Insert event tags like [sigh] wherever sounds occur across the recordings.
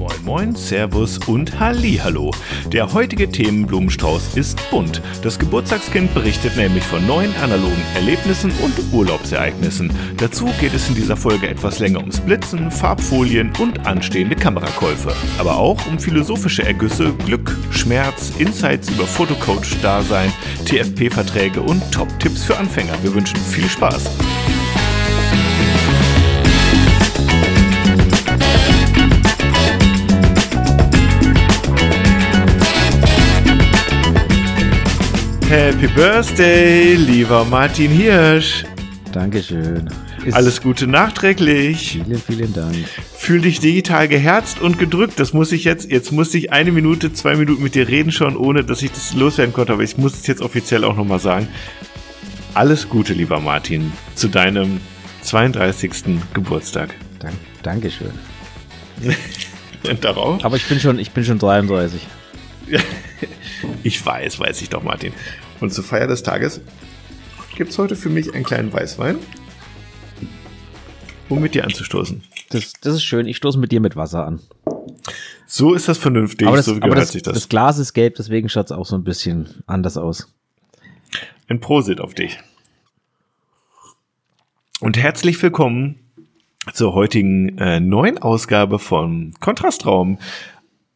Moin Moin, Servus und Hallo. Der heutige Themenblumenstrauß ist bunt. Das Geburtstagskind berichtet nämlich von neuen analogen Erlebnissen und Urlaubsereignissen. Dazu geht es in dieser Folge etwas länger ums Blitzen, Farbfolien und anstehende Kamerakäufe. Aber auch um philosophische Ergüsse, Glück, Schmerz, Insights über Fotocoach-Dasein, TFP-Verträge und Top-Tipps für Anfänger. Wir wünschen viel Spaß. Happy Birthday, lieber Martin Hirsch. Dankeschön. Ist Alles Gute nachträglich. Vielen, vielen Dank. Fühl dich digital geherzt und gedrückt. Das muss ich jetzt, jetzt muss ich eine Minute, zwei Minuten mit dir reden schon, ohne dass ich das loswerden konnte, aber ich muss es jetzt offiziell auch nochmal sagen. Alles Gute, lieber Martin, zu deinem 32. Geburtstag. Dank, Dankeschön. [laughs] und darauf? Aber ich bin schon, ich bin schon 33. [laughs] ich weiß, weiß ich doch, Martin. Und zur Feier des Tages gibt es heute für mich einen kleinen Weißwein, um mit dir anzustoßen. Das, das ist schön. Ich stoße mit dir mit Wasser an. So ist das vernünftig, aber das, so gehört das, sich das. Das Glas ist gelb, deswegen schaut es auch so ein bisschen anders aus. Ein Prosit auf dich. Und herzlich willkommen zur heutigen äh, neuen Ausgabe von Kontrastraum.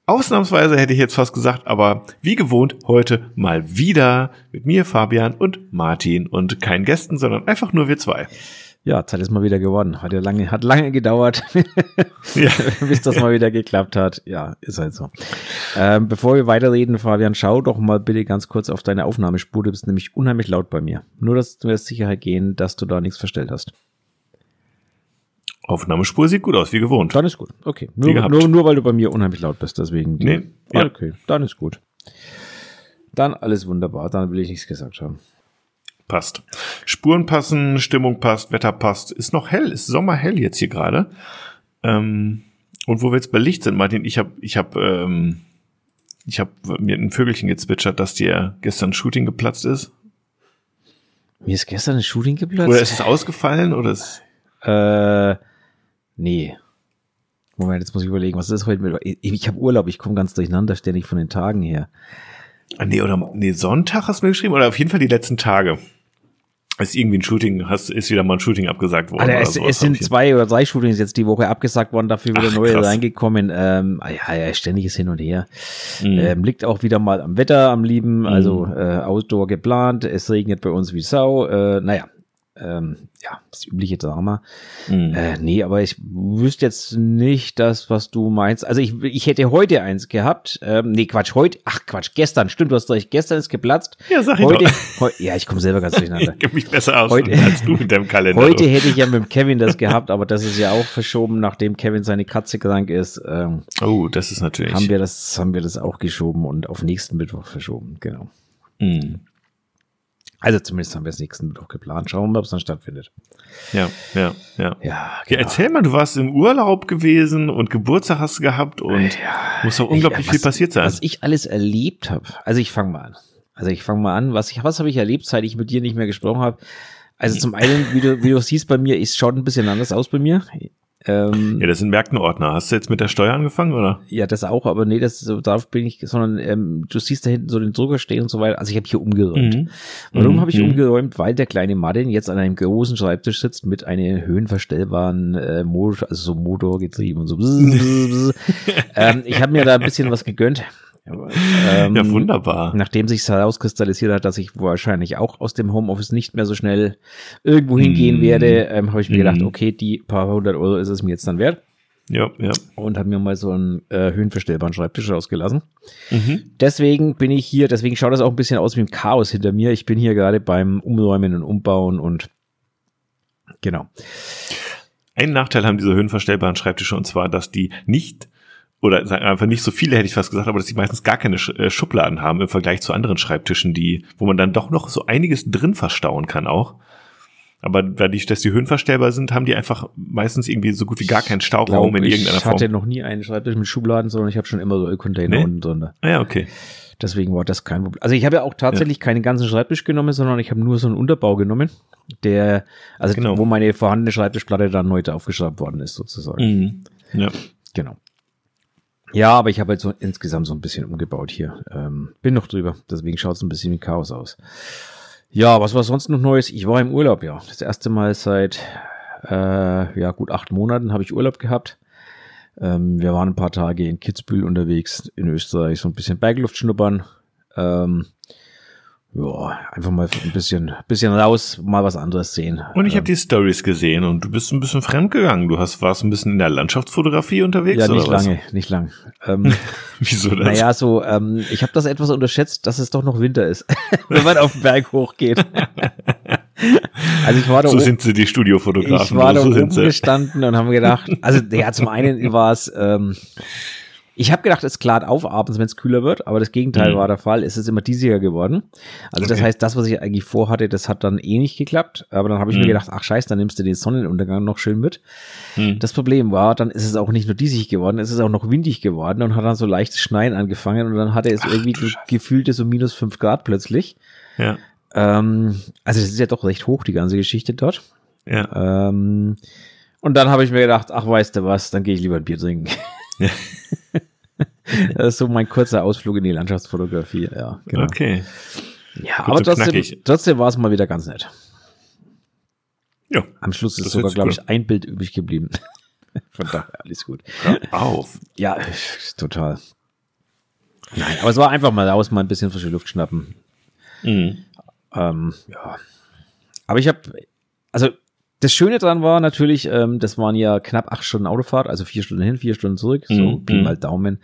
Ausnahmsweise hätte ich jetzt fast gesagt, aber wie gewohnt heute mal wieder mit mir, Fabian und Martin und keinen Gästen, sondern einfach nur wir zwei. Ja, Zeit ist mal wieder geworden. Hat ja lange, hat lange gedauert, [laughs] ja. [laughs] bis das mal wieder geklappt hat. Ja, ist halt so. Ähm, bevor wir weiterreden, Fabian, schau doch mal bitte ganz kurz auf deine Aufnahmespur. Du bist nämlich unheimlich laut bei mir. Nur, dass du wirst Sicherheit gehen, dass du da nichts verstellt hast. Aufnahmespur sieht gut aus, wie gewohnt. Dann ist gut. Okay. Nur, nur, nur weil du bei mir unheimlich laut bist, deswegen. Nee. Ja. Okay, dann ist gut. Dann alles wunderbar. Dann will ich nichts gesagt haben. Passt. Spuren passen, Stimmung passt, Wetter passt. Ist noch hell, ist sommerhell jetzt hier gerade. Ähm, und wo wir jetzt bei Licht sind, Martin, ich habe ich hab, ähm, ich hab mir ein Vögelchen gezwitschert, dass dir gestern ein Shooting geplatzt ist. Mir ist gestern ein Shooting geplatzt? Oder ist es ausgefallen? Oder ist äh, Nee. Moment, jetzt muss ich überlegen, was ist das heute mit. Ich, ich habe Urlaub, ich komme ganz durcheinander ständig von den Tagen her. Ah, nee, oder nee, Sonntag hast du mir geschrieben, oder auf jeden Fall die letzten Tage. Ist irgendwie ein Shooting, hast, ist wieder mal ein Shooting abgesagt worden. Alter, es, es sind zwei oder drei Shootings jetzt die Woche abgesagt worden, dafür wieder Ach, neue krass. reingekommen. Ähm, ah ja, ja, ständiges Hin und Her. Mhm. Ähm, liegt auch wieder mal am Wetter, am Lieben, also mhm. äh, Outdoor geplant. Es regnet bei uns wie Sau. Äh, naja, ähm, ja, das übliche Drama. Mhm. Äh, nee, aber ich wüsste jetzt nicht das, was du meinst. Also ich, ich hätte heute eins gehabt. Ähm, nee, Quatsch, heute, ach Quatsch, gestern, stimmt, du hast recht, gestern ist geplatzt. Ja, sag ich heute, doch. Heu, ja, ich komme selber ganz durcheinander. [laughs] ich kenne mich besser aus heute, als du mit deinem Kalender. [laughs] Heute hätte ich ja mit Kevin das gehabt, aber das ist ja auch verschoben, nachdem Kevin seine Katze krank ist. Ähm, oh, das ist natürlich. Haben wir das, haben wir das auch geschoben und auf nächsten Mittwoch verschoben, genau. Mhm. Also zumindest haben wir es nächsten Mittwoch geplant. Schauen wir mal, ob es dann stattfindet. Ja, ja, ja. Ja, genau. ja, erzähl mal, du warst im Urlaub gewesen und Geburtstag hast du gehabt und ja, muss doch unglaublich was, viel passiert sein. Was ich alles erlebt habe. Also ich fange mal an. Also ich fange mal an, was ich, was habe ich erlebt, seit ich mit dir nicht mehr gesprochen habe. Also zum einen, wie du, wie du siehst bei mir, es schaut ein bisschen anders aus bei mir. Ähm, ja, das sind Märktenordner. Hast du jetzt mit der Steuer angefangen, oder? Ja, das auch, aber nee, das darauf bin ich, sondern ähm, du siehst da hinten so den Drucker stehen und so weiter. Also ich habe hier umgeräumt. Mhm. Warum mhm. habe ich mhm. umgeräumt? Weil der kleine Martin jetzt an einem großen Schreibtisch sitzt mit einem höhenverstellbaren äh, Motor, also so Motorgetrieben und so. [laughs] ähm, ich habe mir da ein bisschen was gegönnt. Ähm, ja, wunderbar. Nachdem sich herauskristallisiert hat, dass ich wahrscheinlich auch aus dem Homeoffice nicht mehr so schnell irgendwo hingehen mm. werde, ähm, habe ich mir mm. gedacht, okay, die paar hundert Euro ist es mir jetzt dann wert. Ja, ja. Und habe mir mal so einen äh, höhenverstellbaren Schreibtisch ausgelassen. Mhm. Deswegen bin ich hier, deswegen schaut das auch ein bisschen aus wie ein Chaos hinter mir. Ich bin hier gerade beim Umräumen und Umbauen und genau. Einen Nachteil haben diese höhenverstellbaren Schreibtische und zwar, dass die nicht oder sagen einfach nicht so viele, hätte ich fast gesagt, aber dass sie meistens gar keine äh, Schubladen haben im Vergleich zu anderen Schreibtischen, die, wo man dann doch noch so einiges drin verstauen kann auch. Aber dadurch, dass die höhenverstellbar sind, haben die einfach meistens irgendwie so gut wie gar keinen Stauraum glaub, in irgendeiner Form. Ich hatte noch nie einen Schreibtisch mit Schubladen, sondern ich habe schon immer so Ölcontainer nee? unten drin. Ah ja, okay. Deswegen war das kein Problem. Also ich habe ja auch tatsächlich ja. keinen ganzen Schreibtisch genommen, sondern ich habe nur so einen Unterbau genommen, der, also genau. wo meine vorhandene Schreibtischplatte dann heute aufgeschraubt worden ist, sozusagen. Mhm. Ja. Genau. Ja, aber ich habe halt so insgesamt so ein bisschen umgebaut hier. Ähm, bin noch drüber, deswegen schaut es ein bisschen wie Chaos aus. Ja, was war sonst noch Neues? Ich war im Urlaub, ja. Das erste Mal seit äh, ja gut acht Monaten habe ich Urlaub gehabt. Ähm, wir waren ein paar Tage in Kitzbühel unterwegs in Österreich, so ein bisschen Bergluft schnuppern. Ähm, ja, einfach mal ein bisschen, bisschen raus, mal was anderes sehen. Und ich habe die Stories gesehen und du bist ein bisschen fremd gegangen. Du hast, warst ein bisschen in der Landschaftsfotografie unterwegs. Ja, nicht lange, nicht lang. Ähm, [laughs] Wieso das? Naja, so, ähm, ich habe das etwas unterschätzt, dass es doch noch Winter ist, [laughs] wenn man auf den Berg hochgeht. [laughs] also ich war da So sind sie, die Studiofotografen. Ich war da so oben gestanden und haben gedacht, also ja, zum einen war es, ähm, ich habe gedacht, es klart auf abends, wenn es kühler wird, aber das Gegenteil mhm. war der Fall. Es ist immer diesiger geworden. Also okay. das heißt, das, was ich eigentlich vorhatte, das hat dann eh nicht geklappt. Aber dann habe ich mhm. mir gedacht, ach scheiße, dann nimmst du den Sonnenuntergang noch schön mit. Mhm. Das Problem war, dann ist es auch nicht nur diesig geworden, es ist auch noch windig geworden und hat dann so leichtes Schneien angefangen und dann hatte es ach, irgendwie gefühlte so minus fünf Grad plötzlich. Ja. Ähm, also das ist ja doch recht hoch, die ganze Geschichte dort. Ja. Ähm, und dann habe ich mir gedacht, ach weißt du was, dann gehe ich lieber ein Bier trinken. [laughs] [laughs] Das ist so mein kurzer Ausflug in die Landschaftsfotografie, ja. Genau. Okay. Ja, Gut, aber trotzdem, trotzdem war es mal wieder ganz nett. Ja. Am Schluss ist sogar, glaube ich, ein Bild übrig geblieben. [laughs] Von daher alles gut. Hör auf. Ja, total. Nein, aber es war einfach mal raus, mal ein bisschen frische Luft schnappen. Mhm. Ähm, ja. Aber ich habe, also das Schöne dran war natürlich, ähm, das waren ja knapp acht Stunden Autofahrt, also vier Stunden hin, vier Stunden zurück, so mm, Pi mal Daumen.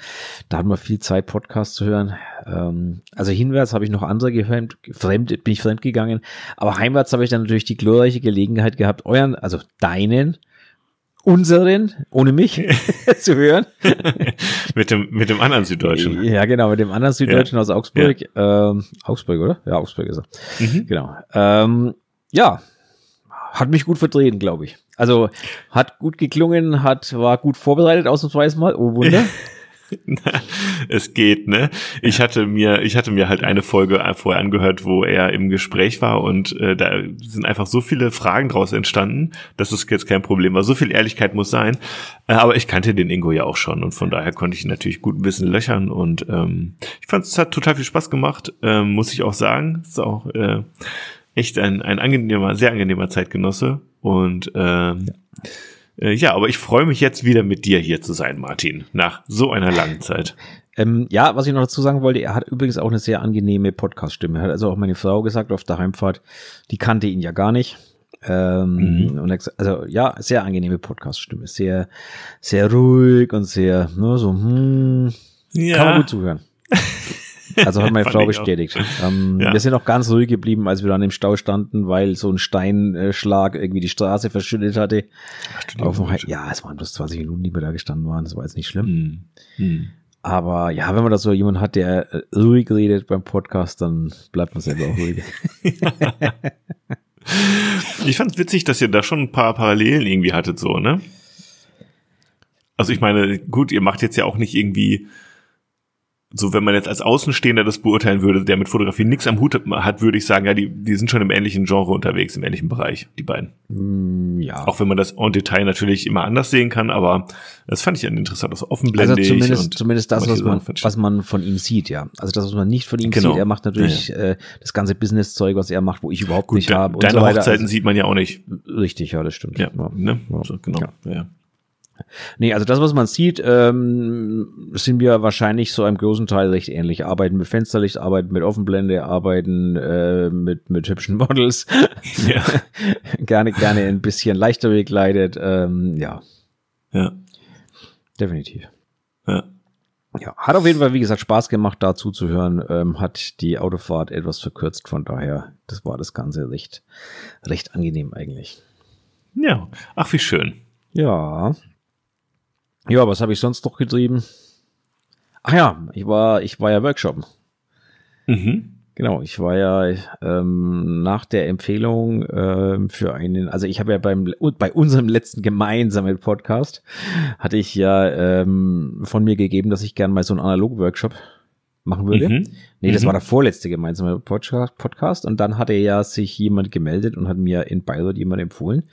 Da hatten wir viel Zeit, Podcast zu hören. Ähm, also hinwärts habe ich noch andere gehört, fremd, bin ich fremd gegangen, aber heimwärts habe ich dann natürlich die glorreiche Gelegenheit gehabt, euren, also deinen, unseren, ohne mich, [laughs] zu hören. [laughs] mit dem, mit dem anderen Süddeutschen. Ja, genau, mit dem anderen Süddeutschen ja. aus Augsburg. Ja. Ähm, Augsburg, oder? Ja, Augsburg ist er. Mhm. Genau. Ähm, ja, hat mich gut vertreten, glaube ich. Also hat gut geklungen, hat war gut vorbereitet ausnahmsweise mal. Oh Wunder. [laughs] es geht, ne? Ich hatte mir, ich hatte mir halt eine Folge vorher angehört, wo er im Gespräch war und äh, da sind einfach so viele Fragen draus entstanden, dass es jetzt kein Problem war. So viel Ehrlichkeit muss sein. Äh, aber ich kannte den Ingo ja auch schon und von daher konnte ich ihn natürlich gut ein bisschen löchern und ähm, ich fand es hat total viel Spaß gemacht, ähm, muss ich auch sagen. Ist auch äh, echt ein, ein angenehmer, sehr angenehmer Zeitgenosse. Und ähm, ja. Äh, ja, aber ich freue mich jetzt wieder mit dir hier zu sein, Martin, nach so einer langen Zeit. Ähm, ja, was ich noch dazu sagen wollte, er hat übrigens auch eine sehr angenehme Podcast-Stimme. Hat also auch meine Frau gesagt auf der Heimfahrt, die kannte ihn ja gar nicht. Ähm, mhm. und also ja, sehr angenehme Podcast-Stimme, sehr, sehr ruhig und sehr, nur ne, so, hm, ja. kann man gut zuhören. [laughs] Also hat meine [laughs] Frau bestätigt. Ähm, ja. Wir sind auch ganz ruhig geblieben, als wir dann im Stau standen, weil so ein Steinschlag irgendwie die Straße verschüttet hatte. Ach, ja, es waren bloß 20 Minuten, die wir da gestanden waren. Das war jetzt nicht schlimm. Hm. Hm. Aber ja, wenn man da so jemand hat, der äh, ruhig redet beim Podcast, dann bleibt man selber auch ruhig. [laughs] ich fand es witzig, dass ihr da schon ein paar Parallelen irgendwie hattet, so, ne? Also ich meine, gut, ihr macht jetzt ja auch nicht irgendwie so wenn man jetzt als Außenstehender das beurteilen würde, der mit Fotografie nichts am Hut hat, würde ich sagen, ja, die, die sind schon im ähnlichen Genre unterwegs, im ähnlichen Bereich, die beiden. Mm, ja. Auch wenn man das en Detail natürlich immer anders sehen kann, aber das fand ich interessant, das offenblendig. Also zumindest, zumindest das, was man, was man von ihm sieht, ja. Also das, was man nicht von ihm genau. sieht, er macht natürlich ja, ja. Äh, das ganze Business-Zeug, was er macht, wo ich überhaupt Gut, nicht habe. Deine so Hochzeiten also, sieht man ja auch nicht. Richtig, ja, das stimmt. Ja, ne? So, genau. Ja. Nee, also das, was man sieht, ähm, sind wir wahrscheinlich so einem großen Teil recht ähnlich. Arbeiten mit Fensterlicht, arbeiten mit Offenblende, arbeiten äh, mit, mit hübschen Models. Ja. [laughs] gerne, gerne ein bisschen leichter begleitet. Ähm, ja. Ja. Definitiv. Ja. Ja, hat auf jeden Fall, wie gesagt, Spaß gemacht, da zuzuhören. Ähm, hat die Autofahrt etwas verkürzt, von daher, das war das Ganze recht, recht angenehm eigentlich. Ja, ach, wie schön. Ja. Ja, was habe ich sonst noch getrieben? Ach ja, ich war, ich war ja Workshoppen. Mhm. Genau, ich war ja ähm, nach der Empfehlung ähm, für einen, also ich habe ja beim bei unserem letzten gemeinsamen Podcast hatte ich ja ähm, von mir gegeben, dass ich gerne mal so einen Analog-Workshop machen würde. Mhm. Nee, das mhm. war der vorletzte gemeinsame Podcast. Und dann hatte ja sich jemand gemeldet und hat mir in Bayreuth jemand empfohlen.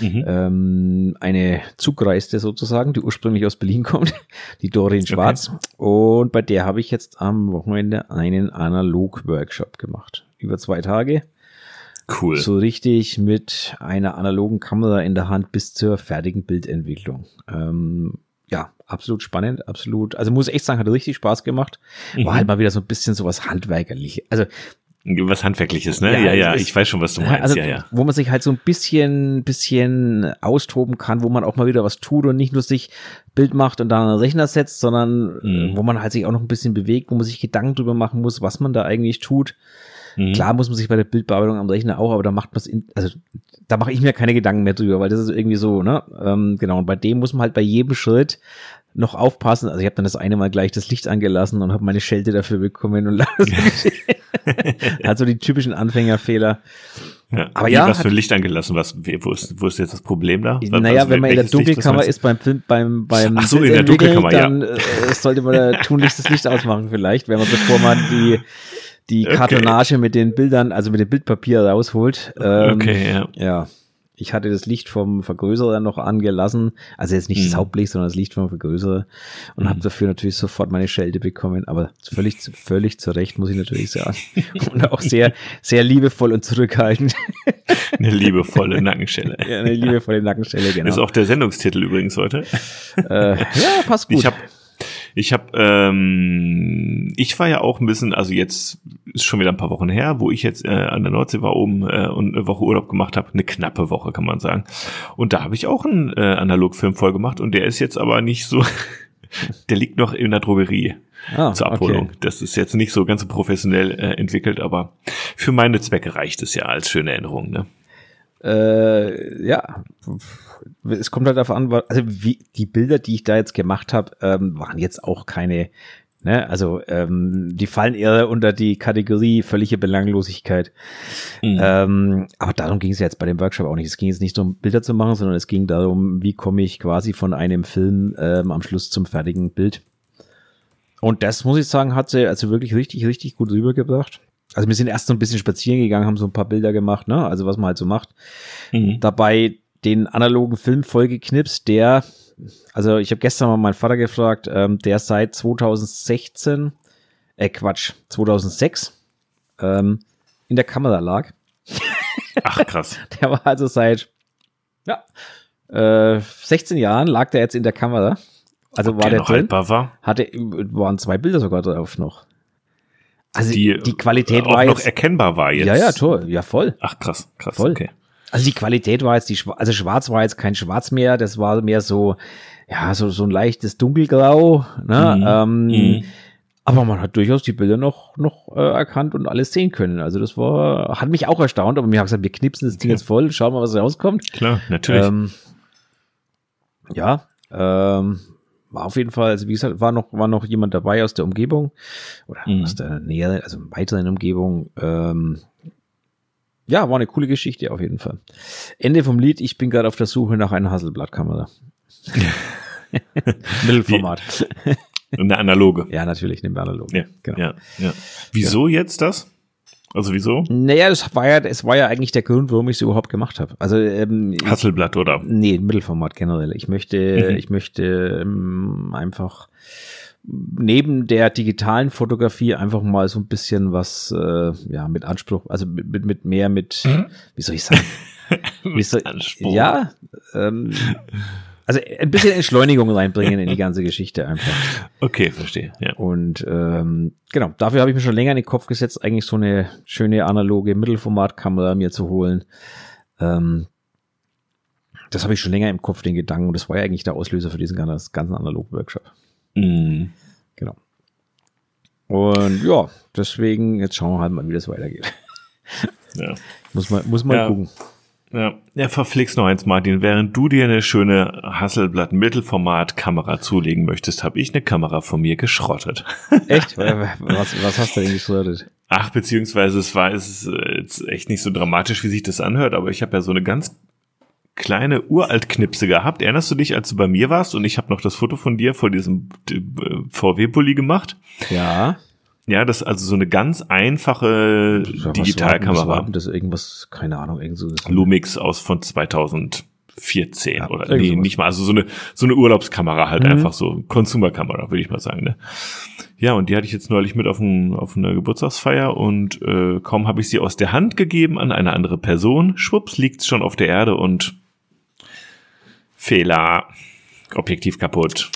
Mhm. Ähm, eine Zugreiste sozusagen, die ursprünglich aus Berlin [laughs] kommt, die Dorin Schwarz. Okay. Und bei der habe ich jetzt am Wochenende einen Analog-Workshop gemacht. Über zwei Tage. Cool. So richtig mit einer analogen Kamera in der Hand bis zur fertigen Bildentwicklung. Ähm, absolut spannend, absolut. Also muss ich echt sagen, hat richtig Spaß gemacht. War mhm. halt mal wieder so ein bisschen sowas handwerkerlich. Also was handwerkliches, ne? Ja, ja, ja, ich weiß schon, was du meinst. Also, ja, ja. Wo man sich halt so ein bisschen, bisschen austoben kann, wo man auch mal wieder was tut und nicht nur sich Bild macht und dann einen Rechner setzt, sondern mhm. wo man halt sich auch noch ein bisschen bewegt, wo man sich Gedanken drüber machen muss, was man da eigentlich tut. Mhm. Klar muss man sich bei der Bildbearbeitung am Rechner auch, aber da macht man es, also da mache ich mir keine Gedanken mehr drüber, weil das ist irgendwie so, ne? Ähm, genau, und bei dem muss man halt bei jedem Schritt noch aufpassen. Also ich habe dann das eine Mal gleich das Licht angelassen und habe meine Schelte dafür bekommen und [laughs] hat so die typischen Anfängerfehler. Ja, aber ja, was für Licht angelassen? Was, wo ist, wo ist jetzt das Problem da? Naja, also, wenn man in der Dunkelkammer ist beim Film, beim, beim Ach so, in der Dunkelkammer, dann ja. äh, sollte man da tunlichst das Licht ausmachen vielleicht, wenn man bevor man die die okay. Kartonage mit den Bildern, also mit dem Bildpapier rausholt. Ähm, okay, ja. Ja. Ich hatte das Licht vom Vergrößerer noch angelassen, also jetzt nicht mhm. das Hauptlicht, sondern das Licht vom Vergrößerer und mhm. habe dafür natürlich sofort meine Schelte bekommen, aber völlig, völlig zu Recht, muss ich natürlich sagen. [laughs] und auch sehr, sehr liebevoll und zurückhaltend. Eine liebevolle Nackenschelle. [laughs] ja, eine liebevolle Nackenschelle, genau. Das ist auch der Sendungstitel übrigens heute. Äh, ja, passt gut. Ich habe ich habe, ähm, ich war ja auch ein bisschen, also jetzt ist schon wieder ein paar Wochen her, wo ich jetzt äh, an der Nordsee war oben äh, und eine Woche Urlaub gemacht habe, eine knappe Woche kann man sagen. Und da habe ich auch einen äh, Analogfilm voll gemacht und der ist jetzt aber nicht so, [laughs] der liegt noch in der Drogerie. Ah, zur Abholung. Okay. Das ist jetzt nicht so ganz so professionell äh, entwickelt, aber für meine Zwecke reicht es ja als schöne Erinnerung. Ne? Äh, ja, es kommt halt darauf an, also wie die Bilder, die ich da jetzt gemacht habe, ähm, waren jetzt auch keine, ne, also ähm, die fallen eher unter die Kategorie völlige Belanglosigkeit. Mhm. Ähm, aber darum ging es jetzt bei dem Workshop auch nicht. Es ging jetzt nicht um Bilder zu machen, sondern es ging darum, wie komme ich quasi von einem Film ähm, am Schluss zum fertigen Bild. Und das muss ich sagen, hat sie also wirklich richtig, richtig gut rübergebracht. Also wir sind erst so ein bisschen spazieren gegangen, haben so ein paar Bilder gemacht, ne? Also was man halt so macht. Mhm. Dabei den analogen Film vollgeknipst, der, also ich habe gestern mal meinen Vater gefragt, ähm, der seit 2016, äh Quatsch, 2006 ähm, in der Kamera lag. [laughs] Ach krass. der war also seit ja, äh, 16 Jahren lag der jetzt in der Kamera. Also Ob war der, der noch drin, haltbar war? Hatte, waren zwei Bilder sogar drauf noch. Also die, die Qualität auch war noch jetzt, erkennbar war jetzt. Ja, ja, toll, ja voll. Ach krass, krass, voll. okay. Also die Qualität war jetzt die, also schwarz war jetzt kein Schwarz mehr, das war mehr so, ja, so, so ein leichtes Dunkelgrau, ne, mhm. Ähm, mhm. Aber man hat durchaus die Bilder noch, noch äh, erkannt und alles sehen können. Also das war, hat mich auch erstaunt, aber mir hat gesagt, wir knipsen das Ding jetzt voll, schauen mal, was rauskommt. Klar, natürlich. Ähm, ja, ähm, war auf jeden Fall, also wie gesagt, war noch, war noch jemand dabei aus der Umgebung oder mhm. aus der Nähe, also weiteren Umgebung. Ähm, ja, war eine coole Geschichte auf jeden Fall. Ende vom Lied, ich bin gerade auf der Suche nach einer Hasselblattkamera. [laughs] Mittelformat. Eine analoge. Ja, natürlich, eine analoge. Ja, genau. Ja, ja. Wieso ja. jetzt das? Also wieso? Naja, das war ja, es war ja eigentlich der Grund, warum ich es überhaupt gemacht habe. Also ähm, Hasselblatt oder? Nee, Mittelformat generell. Ich möchte, mhm. ich möchte ähm, einfach neben der digitalen Fotografie einfach mal so ein bisschen was, äh, ja, mit Anspruch, also mit, mit, mit mehr mit, mhm. wie soll ich sagen? [laughs] wie soll, Anspruch. Ja, ähm, also ein bisschen Entschleunigung reinbringen in die ganze Geschichte einfach. [laughs] Okay, verstehe. Ja. Und ähm, genau, dafür habe ich mir schon länger in den Kopf gesetzt, eigentlich so eine schöne analoge Mittelformatkamera mir zu holen. Ähm, das habe ich schon länger im Kopf, den Gedanken, und das war ja eigentlich der Auslöser für diesen ganzen, ganzen Analog-Workshop. Mhm. Genau. Und ja, deswegen, jetzt schauen wir halt mal, wie das weitergeht. Ja. [laughs] muss man, muss man ja. gucken. Ja, ja, verflixt noch eins, Martin. Während du dir eine schöne Hasselblatt Mittelformat Kamera zulegen möchtest, habe ich eine Kamera von mir geschrottet. [laughs] Echt? was, was hast du denn geschrottet? Ach, beziehungsweise es war es ist äh, jetzt echt nicht so dramatisch, wie sich das anhört, aber ich habe ja so eine ganz kleine Uraltknipse gehabt. Erinnerst du dich, als du bei mir warst und ich habe noch das Foto von dir vor diesem äh, VW-Bulli gemacht? Ja. Ja, das ist also so eine ganz einfache ja, Digitalkamera. Das irgendwas, keine Ahnung, irgend so. Lumix aus von 2014 ja, oder nee, nicht mal, also so eine so eine Urlaubskamera halt mhm. einfach so Consumerkamera, würde ich mal sagen, ne? Ja, und die hatte ich jetzt neulich mit auf, ein, auf eine Geburtstagsfeier und äh, kaum habe ich sie aus der Hand gegeben an eine andere Person, schwupps liegt's schon auf der Erde und Fehler, Objektiv kaputt.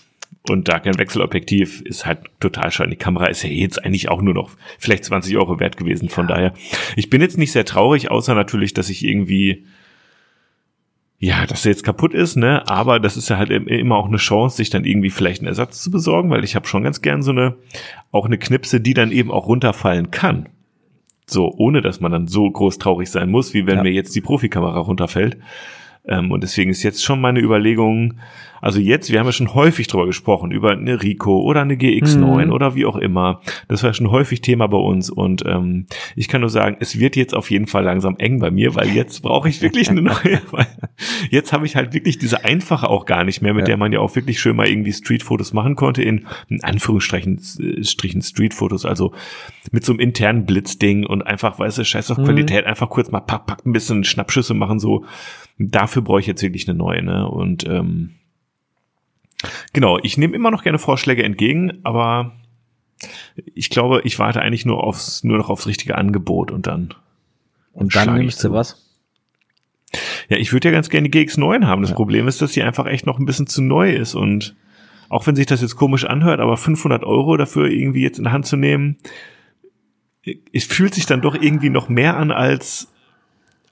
Und da kein Wechselobjektiv ist halt total schön. Die Kamera ist ja jetzt eigentlich auch nur noch vielleicht 20 Euro wert gewesen. Von daher, ich bin jetzt nicht sehr traurig, außer natürlich, dass ich irgendwie ja, dass er jetzt kaputt ist, ne? Aber das ist ja halt immer auch eine Chance, sich dann irgendwie vielleicht einen Ersatz zu besorgen, weil ich habe schon ganz gern so eine, auch eine Knipse, die dann eben auch runterfallen kann. So, ohne dass man dann so groß traurig sein muss, wie wenn ja. mir jetzt die Profikamera runterfällt. Ähm, und deswegen ist jetzt schon meine Überlegung, also jetzt, wir haben ja schon häufig drüber gesprochen, über eine Rico oder eine GX9 mhm. oder wie auch immer. Das war schon häufig Thema bei uns und ähm, ich kann nur sagen, es wird jetzt auf jeden Fall langsam eng bei mir, weil jetzt brauche ich wirklich eine [laughs] neue, weil jetzt habe ich halt wirklich diese einfache auch gar nicht mehr, mit ja. der man ja auch wirklich schön mal irgendwie Streetfotos machen konnte, in, in Anführungsstrichen äh, Strichen Streetfotos, also mit so einem internen Blitzding und einfach, weißt du, scheiß auf mhm. Qualität, einfach kurz mal pack, pack, ein bisschen Schnappschüsse machen, so. Dafür brauche ich jetzt wirklich eine neue, ne? Und ähm, Genau, ich nehme immer noch gerne Vorschläge entgegen, aber ich glaube, ich warte eigentlich nur aufs, nur noch aufs richtige Angebot und dann. Und dann nimmst du was? Ja, ich würde ja ganz gerne die GX9 haben. Das ja. Problem ist, dass sie einfach echt noch ein bisschen zu neu ist und auch wenn sich das jetzt komisch anhört, aber 500 Euro dafür irgendwie jetzt in der Hand zu nehmen, es fühlt sich dann doch irgendwie noch mehr an als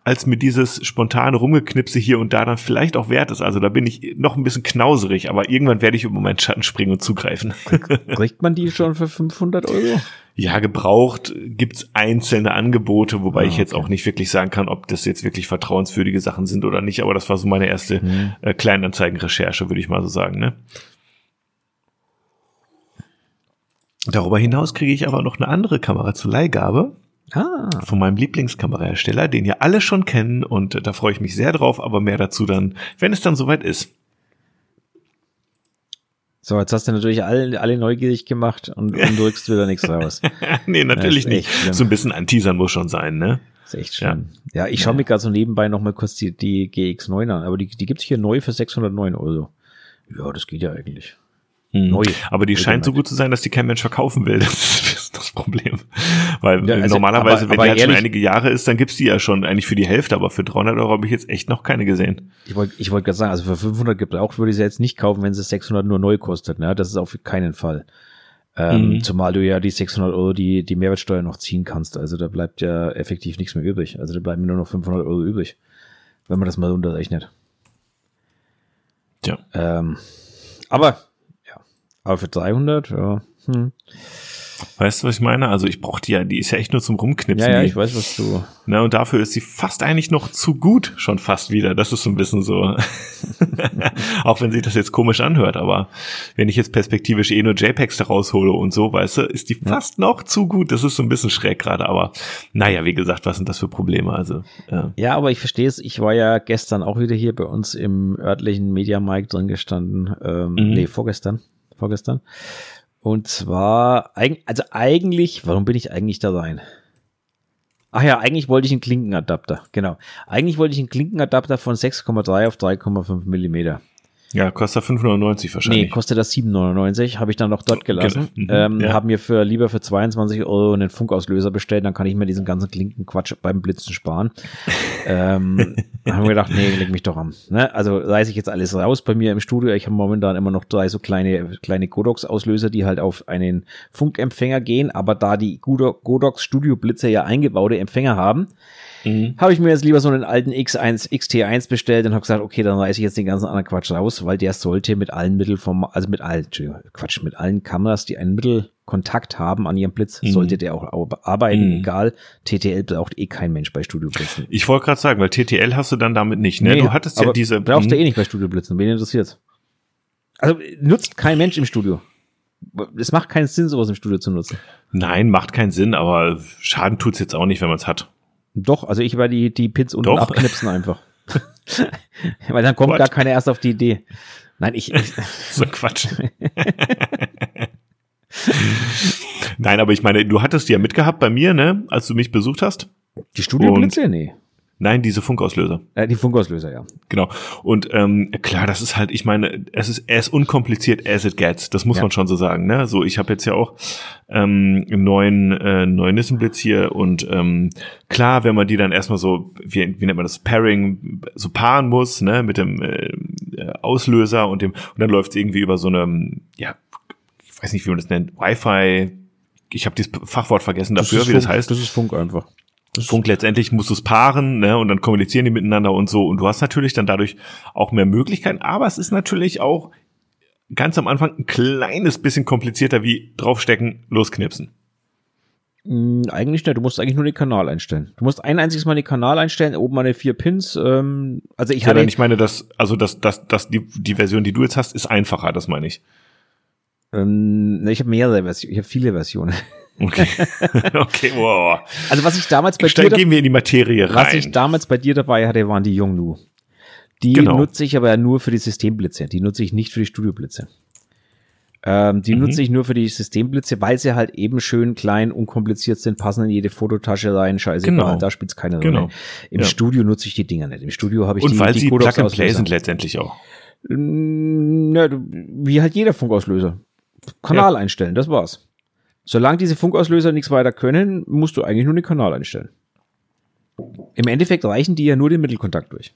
als mir dieses spontane Rumgeknipse hier und da dann vielleicht auch wert ist. Also da bin ich noch ein bisschen knauserig, aber irgendwann werde ich über meinen Schatten springen und zugreifen. Kriegt man die [laughs] schon für 500 Euro? Ja, gebraucht gibt's einzelne Angebote, wobei ah, ich jetzt auch nicht wirklich sagen kann, ob das jetzt wirklich vertrauenswürdige Sachen sind oder nicht. Aber das war so meine erste mhm. äh, Kleinanzeigenrecherche, würde ich mal so sagen. Ne? Darüber hinaus kriege ich aber noch eine andere Kamera zur Leihgabe. Ah. Von meinem Lieblingskamerahersteller, den ja alle schon kennen und äh, da freue ich mich sehr drauf, aber mehr dazu dann, wenn es dann soweit ist. So, jetzt hast du natürlich alle, alle neugierig gemacht und, und drückst wieder nichts raus. [laughs] nee, natürlich nicht. So ein bisschen anteasern muss schon sein, ne? ist echt schön. Ja, ja ich schaue ja. mir gerade so nebenbei noch mal kurz die, die GX9 an, aber die, die gibt's hier neu für 609 Euro. Ja, das geht ja eigentlich. Hm. Neu. Aber die scheint so gut zu sein, dass die kein Mensch verkaufen will. Das ist [laughs] das Problem. Weil ja, also, normalerweise, aber, wenn aber die halt schon einige Jahre ist, dann gibt's die ja schon eigentlich für die Hälfte, aber für 300 Euro habe ich jetzt echt noch keine gesehen. Ich wollte ich wollte gerade sagen, also für 500 Gebraucht würde ich sie jetzt nicht kaufen, wenn sie 600 nur neu kostet. Ne? Das ist auf keinen Fall. Ähm, mhm. Zumal du ja die 600 Euro die, die Mehrwertsteuer noch ziehen kannst. Also da bleibt ja effektiv nichts mehr übrig. Also da bleiben nur noch 500 Euro übrig, wenn man das mal unterrechnet. Tja. Ähm, aber aber für 300, ja. Hm. Weißt du, was ich meine? Also ich brauche die ja, die ist ja echt nur zum Rumknipsen. Ja, ja, ich weiß, was du. Na, und dafür ist sie fast eigentlich noch zu gut, schon fast wieder. Das ist so ein bisschen so. [laughs] Auch wenn sich das jetzt komisch anhört, aber wenn ich jetzt perspektivisch eh nur JPEGs da raushole und so, weißt du, ist die fast noch zu gut. Das ist so ein bisschen schräg gerade, aber naja, wie gesagt, was sind das für Probleme? Also. Ja, ja aber ich verstehe es. Ich war ja gestern auch wieder hier bei uns im örtlichen Media Mike drin gestanden. Ähm, mhm. Nee, vorgestern vorgestern. Und zwar, also eigentlich, warum bin ich eigentlich da rein? Ach ja, eigentlich wollte ich einen Klinkenadapter, genau. Eigentlich wollte ich einen Klinkenadapter von 6,3 auf 3,5 Millimeter. Ja, kostet 5,99 wahrscheinlich. Nee, kostet das 7,99, habe ich dann noch dort gelassen. Mhm, ähm, ja. Habe mir für lieber für 22 Euro einen Funkauslöser bestellt, dann kann ich mir diesen ganzen Klinkenquatsch beim Blitzen sparen. [laughs] ähm, haben wir gedacht, nee, leg mich doch am. Ne? Also reiße ich jetzt alles raus bei mir im Studio. Ich habe momentan immer noch drei so kleine, kleine Godox-Auslöser, die halt auf einen Funkempfänger gehen, aber da die Godox Studio Blitze ja eingebaute Empfänger haben, Mhm. Habe ich mir jetzt lieber so einen alten X1, XT1 bestellt und habe gesagt, okay, dann reiße ich jetzt den ganzen anderen Quatsch raus, weil der sollte mit allen Mitteln vom, also mit allen, Quatsch, mit allen Kameras, die einen Mittelkontakt haben an ihrem Blitz, mhm. sollte der auch arbeiten, mhm. egal. TTL braucht eh kein Mensch bei Studioblitzen. Ich wollte gerade sagen, weil TTL hast du dann damit nicht, ne? Nee, du hattest ja diese. Brauchst du mhm. eh nicht bei Studioblitzen, wen interessiert? Also nutzt kein Mensch im Studio. Es macht keinen Sinn, sowas im Studio zu nutzen. Nein, macht keinen Sinn, aber Schaden tut's jetzt auch nicht, wenn man es hat. Doch, also ich werde die, die Pins unten Doch. abknipsen einfach. [laughs] Weil dann kommt What? gar keiner erst auf die Idee. Nein, ich. ich [laughs] so Quatsch. Nein, aber ich meine, du hattest die ja mitgehabt bei mir, ne, als du mich besucht hast. Die Studioblitze? Nee. Nein, diese Funkauslöser. Äh, die Funkauslöser, ja. Genau. Und ähm, klar, das ist halt, ich meine, es ist as unkompliziert as it gets. Das muss ja. man schon so sagen. Ne? So, ich habe jetzt ja auch ähm, einen neuen, äh, neuen Nissenblitz hier und ähm, klar, wenn man die dann erstmal so, wie, wie nennt man das, Pairing, so paaren muss, ne, mit dem äh, Auslöser und dem, und dann läuft es irgendwie über so eine, ja, ich weiß nicht, wie man das nennt, Wi-Fi. Ich habe dieses Fachwort vergessen dafür, wie Funk, das heißt. Das ist Funk einfach. Funk letztendlich musst du es paaren, ne, und dann kommunizieren die miteinander und so. Und du hast natürlich dann dadurch auch mehr Möglichkeiten, aber es ist natürlich auch ganz am Anfang ein kleines bisschen komplizierter wie draufstecken, losknipsen. Hm, eigentlich nicht, du musst eigentlich nur den Kanal einstellen. Du musst ein einziges Mal den Kanal einstellen, oben meine vier Pins. Ähm, also ich ja, hatte. Ich meine, dass, also dass, dass, dass die, die Version, die du jetzt hast, ist einfacher, das meine ich. Ähm, ich habe mehrere Versionen, ich habe viele Versionen. Okay. [laughs] okay, wow. Also was ich damals bei Stein, dir gehen wir in die Materie rein. Was ich damals bei dir dabei hatte, waren die Yongnu. Die genau. nutze ich aber nur für die Systemblitze. Die nutze ich nicht für die Studioblitze. Ähm, die mhm. nutze ich nur für die Systemblitze, weil sie halt eben schön klein, unkompliziert sind, passen in jede Fototasche rein, scheiße, genau. da spielt es keine Rolle. Genau. Im ja. Studio nutze ich die Dinger nicht. Im Studio habe ich Und die, weil die sie Plug and Play sind letztendlich auch. Ja, wie halt jeder Funkauslöser. Kanal ja. einstellen, das war's. Solange diese Funkauslöser nichts weiter können, musst du eigentlich nur den Kanal einstellen. Im Endeffekt reichen die ja nur den Mittelkontakt durch.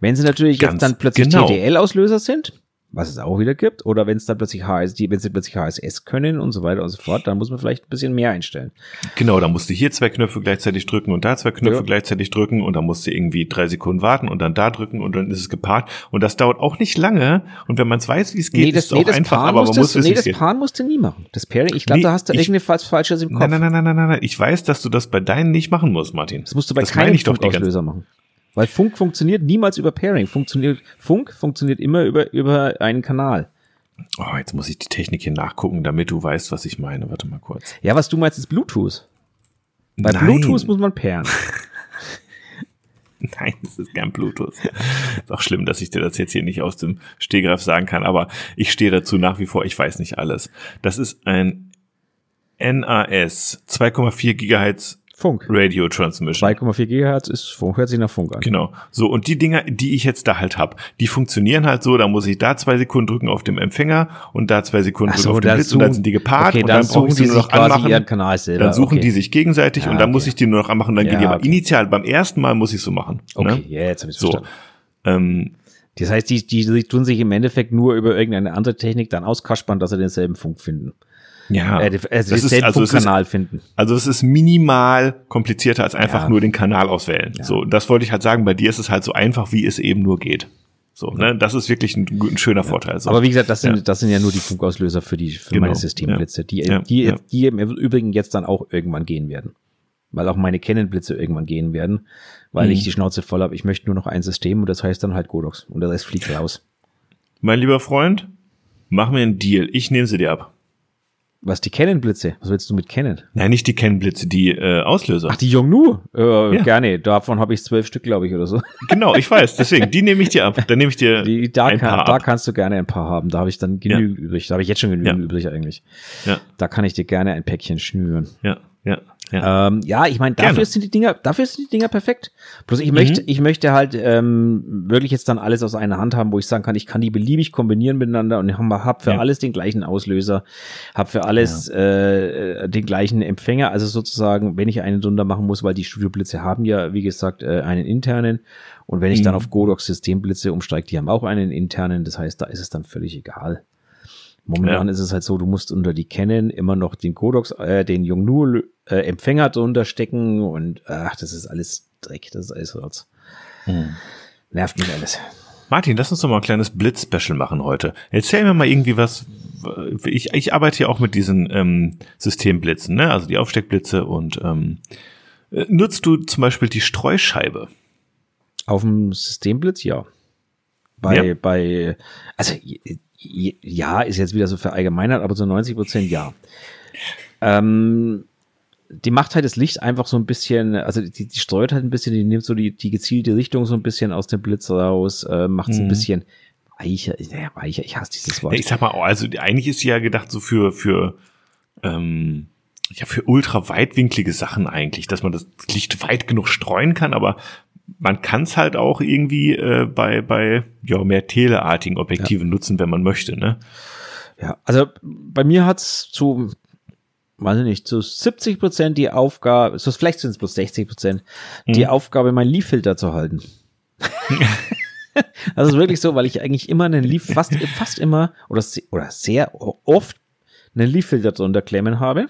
Wenn sie natürlich Ganz jetzt dann plötzlich genau. TDL-Auslöser sind, was es auch wieder gibt, oder wenn es dann plötzlich HS, die, wenn sie plötzlich HSS können und so weiter und so fort, dann muss man vielleicht ein bisschen mehr einstellen. Genau, da musst du hier zwei Knöpfe gleichzeitig drücken und da zwei Knöpfe ja. gleichzeitig drücken und dann musst du irgendwie drei Sekunden warten und dann da drücken und dann ist es gepaart und das dauert auch nicht lange und wenn man es weiß, wie es geht, nee, das, ist es nee, auch einfach, Paaren aber man muss es Nee, das Paaren musst du nie machen. Das Pairing, ich glaube, nee, da hast du irgendeine falsch falsches im Kopf. Nein, nein, nein, nein, nein, nein, ich weiß, dass du das bei deinen nicht machen musst, Martin. Das musst du bei das keinem Funkauslöser machen. Weil Funk funktioniert niemals über Pairing. Funktioniert, Funk funktioniert immer über, über einen Kanal. Oh, jetzt muss ich die Technik hier nachgucken, damit du weißt, was ich meine. Warte mal kurz. Ja, was du meinst, ist Bluetooth. Bei Nein. Bluetooth muss man pairen. [laughs] Nein, es ist kein Bluetooth. ist auch schlimm, dass ich dir das jetzt hier nicht aus dem Stehgreif sagen kann, aber ich stehe dazu nach wie vor, ich weiß nicht alles. Das ist ein NAS 2,4 Gigahertz Funk. Radio Transmission. 2,4 Gigahertz ist Funk, hört sich nach Funk an. Genau. So, und die Dinger, die ich jetzt da halt hab, die funktionieren halt so, da muss ich da zwei Sekunden drücken auf dem Empfänger und da zwei Sekunden so, drücken auf dem Blitz und dann sind die gepaart okay, und dann, dann brauche ich sie nur noch anmachen. Dann suchen okay. die sich gegenseitig ja, und dann okay. muss ich die nur noch anmachen, dann ja, gehen die aber initial, beim ersten Mal muss ich so machen. Okay, ne? jetzt habe ich so. verstanden. Ähm, das heißt, die, die, die tun sich im Endeffekt nur über irgendeine andere Technik dann auskaspern, dass sie denselben Funk finden. Ja, äh, also das ist, also Kanal finden. Also es ist minimal komplizierter als einfach ja. nur den Kanal auswählen. Ja. So, das wollte ich halt sagen. Bei dir ist es halt so einfach, wie es eben nur geht. So, ne, das ist wirklich ein, ein schöner Vorteil. So. Aber wie gesagt, das sind, ja. das sind ja nur die Funkauslöser für die, für genau. meine Systemblitze, die, die, die im Übrigen jetzt dann auch irgendwann gehen werden. Weil auch meine Canon-Blitze irgendwann gehen werden, weil mhm. ich die Schnauze voll habe. Ich möchte nur noch ein System und das heißt dann halt Godox. Und der Rest fliegt raus. Mein lieber Freund, mach mir einen Deal. Ich nehme sie dir ab. Was, die Canon-Blitze? Was willst du mit Canon? Nein, nicht die Canon-Blitze, die äh, Auslöser. Ach, die Yongnu? Äh, ja. Gerne, davon habe ich zwölf Stück, glaube ich, oder so. Genau, ich weiß, deswegen, die nehme ich dir ab. Dann nehme ich dir die, da ein kann, paar Da ab. kannst du gerne ein paar haben, da habe ich dann genügend ja. übrig. Da habe ich jetzt schon genügend ja. übrig eigentlich. Ja. Da kann ich dir gerne ein Päckchen schnüren. Ja, ja. Ähm, ja ich meine, dafür Gerne. sind die Dinger, dafür sind die Dinger perfekt. Bloß ich mhm. möchte, ich möchte halt ähm, wirklich jetzt dann alles aus einer Hand haben, wo ich sagen kann, ich kann die beliebig kombinieren miteinander und habe hab für ja. alles den gleichen Auslöser, habe für alles ja. äh, den gleichen Empfänger. Also sozusagen, wenn ich einen drunter machen muss, weil die Studioblitze haben ja, wie gesagt, äh, einen internen. Und wenn ich mhm. dann auf Godox Systemblitze umsteige, die haben auch einen internen. Das heißt, da ist es dann völlig egal. Momentan ja. ist es halt so, du musst unter die Canon immer noch den Codex, äh, den Yongnuo äh, Empfänger drunter stecken und ach, das ist alles Dreck, das ist alles Rotz. Hm. Nervt mich alles. Martin, lass uns doch mal ein kleines Blitz-Special machen heute. Erzähl mir mal irgendwie was. Ich, ich arbeite ja auch mit diesen ähm, Systemblitzen, ne? also die Aufsteckblitze und ähm, äh, nutzt du zum Beispiel die Streuscheibe? Auf dem Systemblitz, ja. Bei, ja. bei, also ja, ist jetzt wieder so verallgemeinert, aber so 90 Prozent ja. Ähm, die macht halt das Licht einfach so ein bisschen, also die, die streut halt ein bisschen, die nimmt so die, die gezielte Richtung so ein bisschen aus dem Blitz raus, äh, macht es mhm. ein bisschen weicher, naja, weicher, ich hasse dieses Wort. ich sag mal, also eigentlich ist sie ja gedacht so für, für ähm, ja, für ultra weitwinklige Sachen eigentlich, dass man das Licht weit genug streuen kann, aber man kann es halt auch irgendwie äh, bei, bei ja, mehr teleartigen Objektiven ja. nutzen, wenn man möchte, ne? Ja, also bei mir hat's zu, weiß ich nicht, zu 70 Prozent die Aufgabe, so vielleicht sind es bloß 60 Prozent, mhm. die Aufgabe, meinen Leaf-Filter zu halten. [laughs] also ist wirklich so, weil ich eigentlich immer einen Leaf, fast, fast immer oder, oder sehr oft einen Leaf-Filter drunter klemmen habe.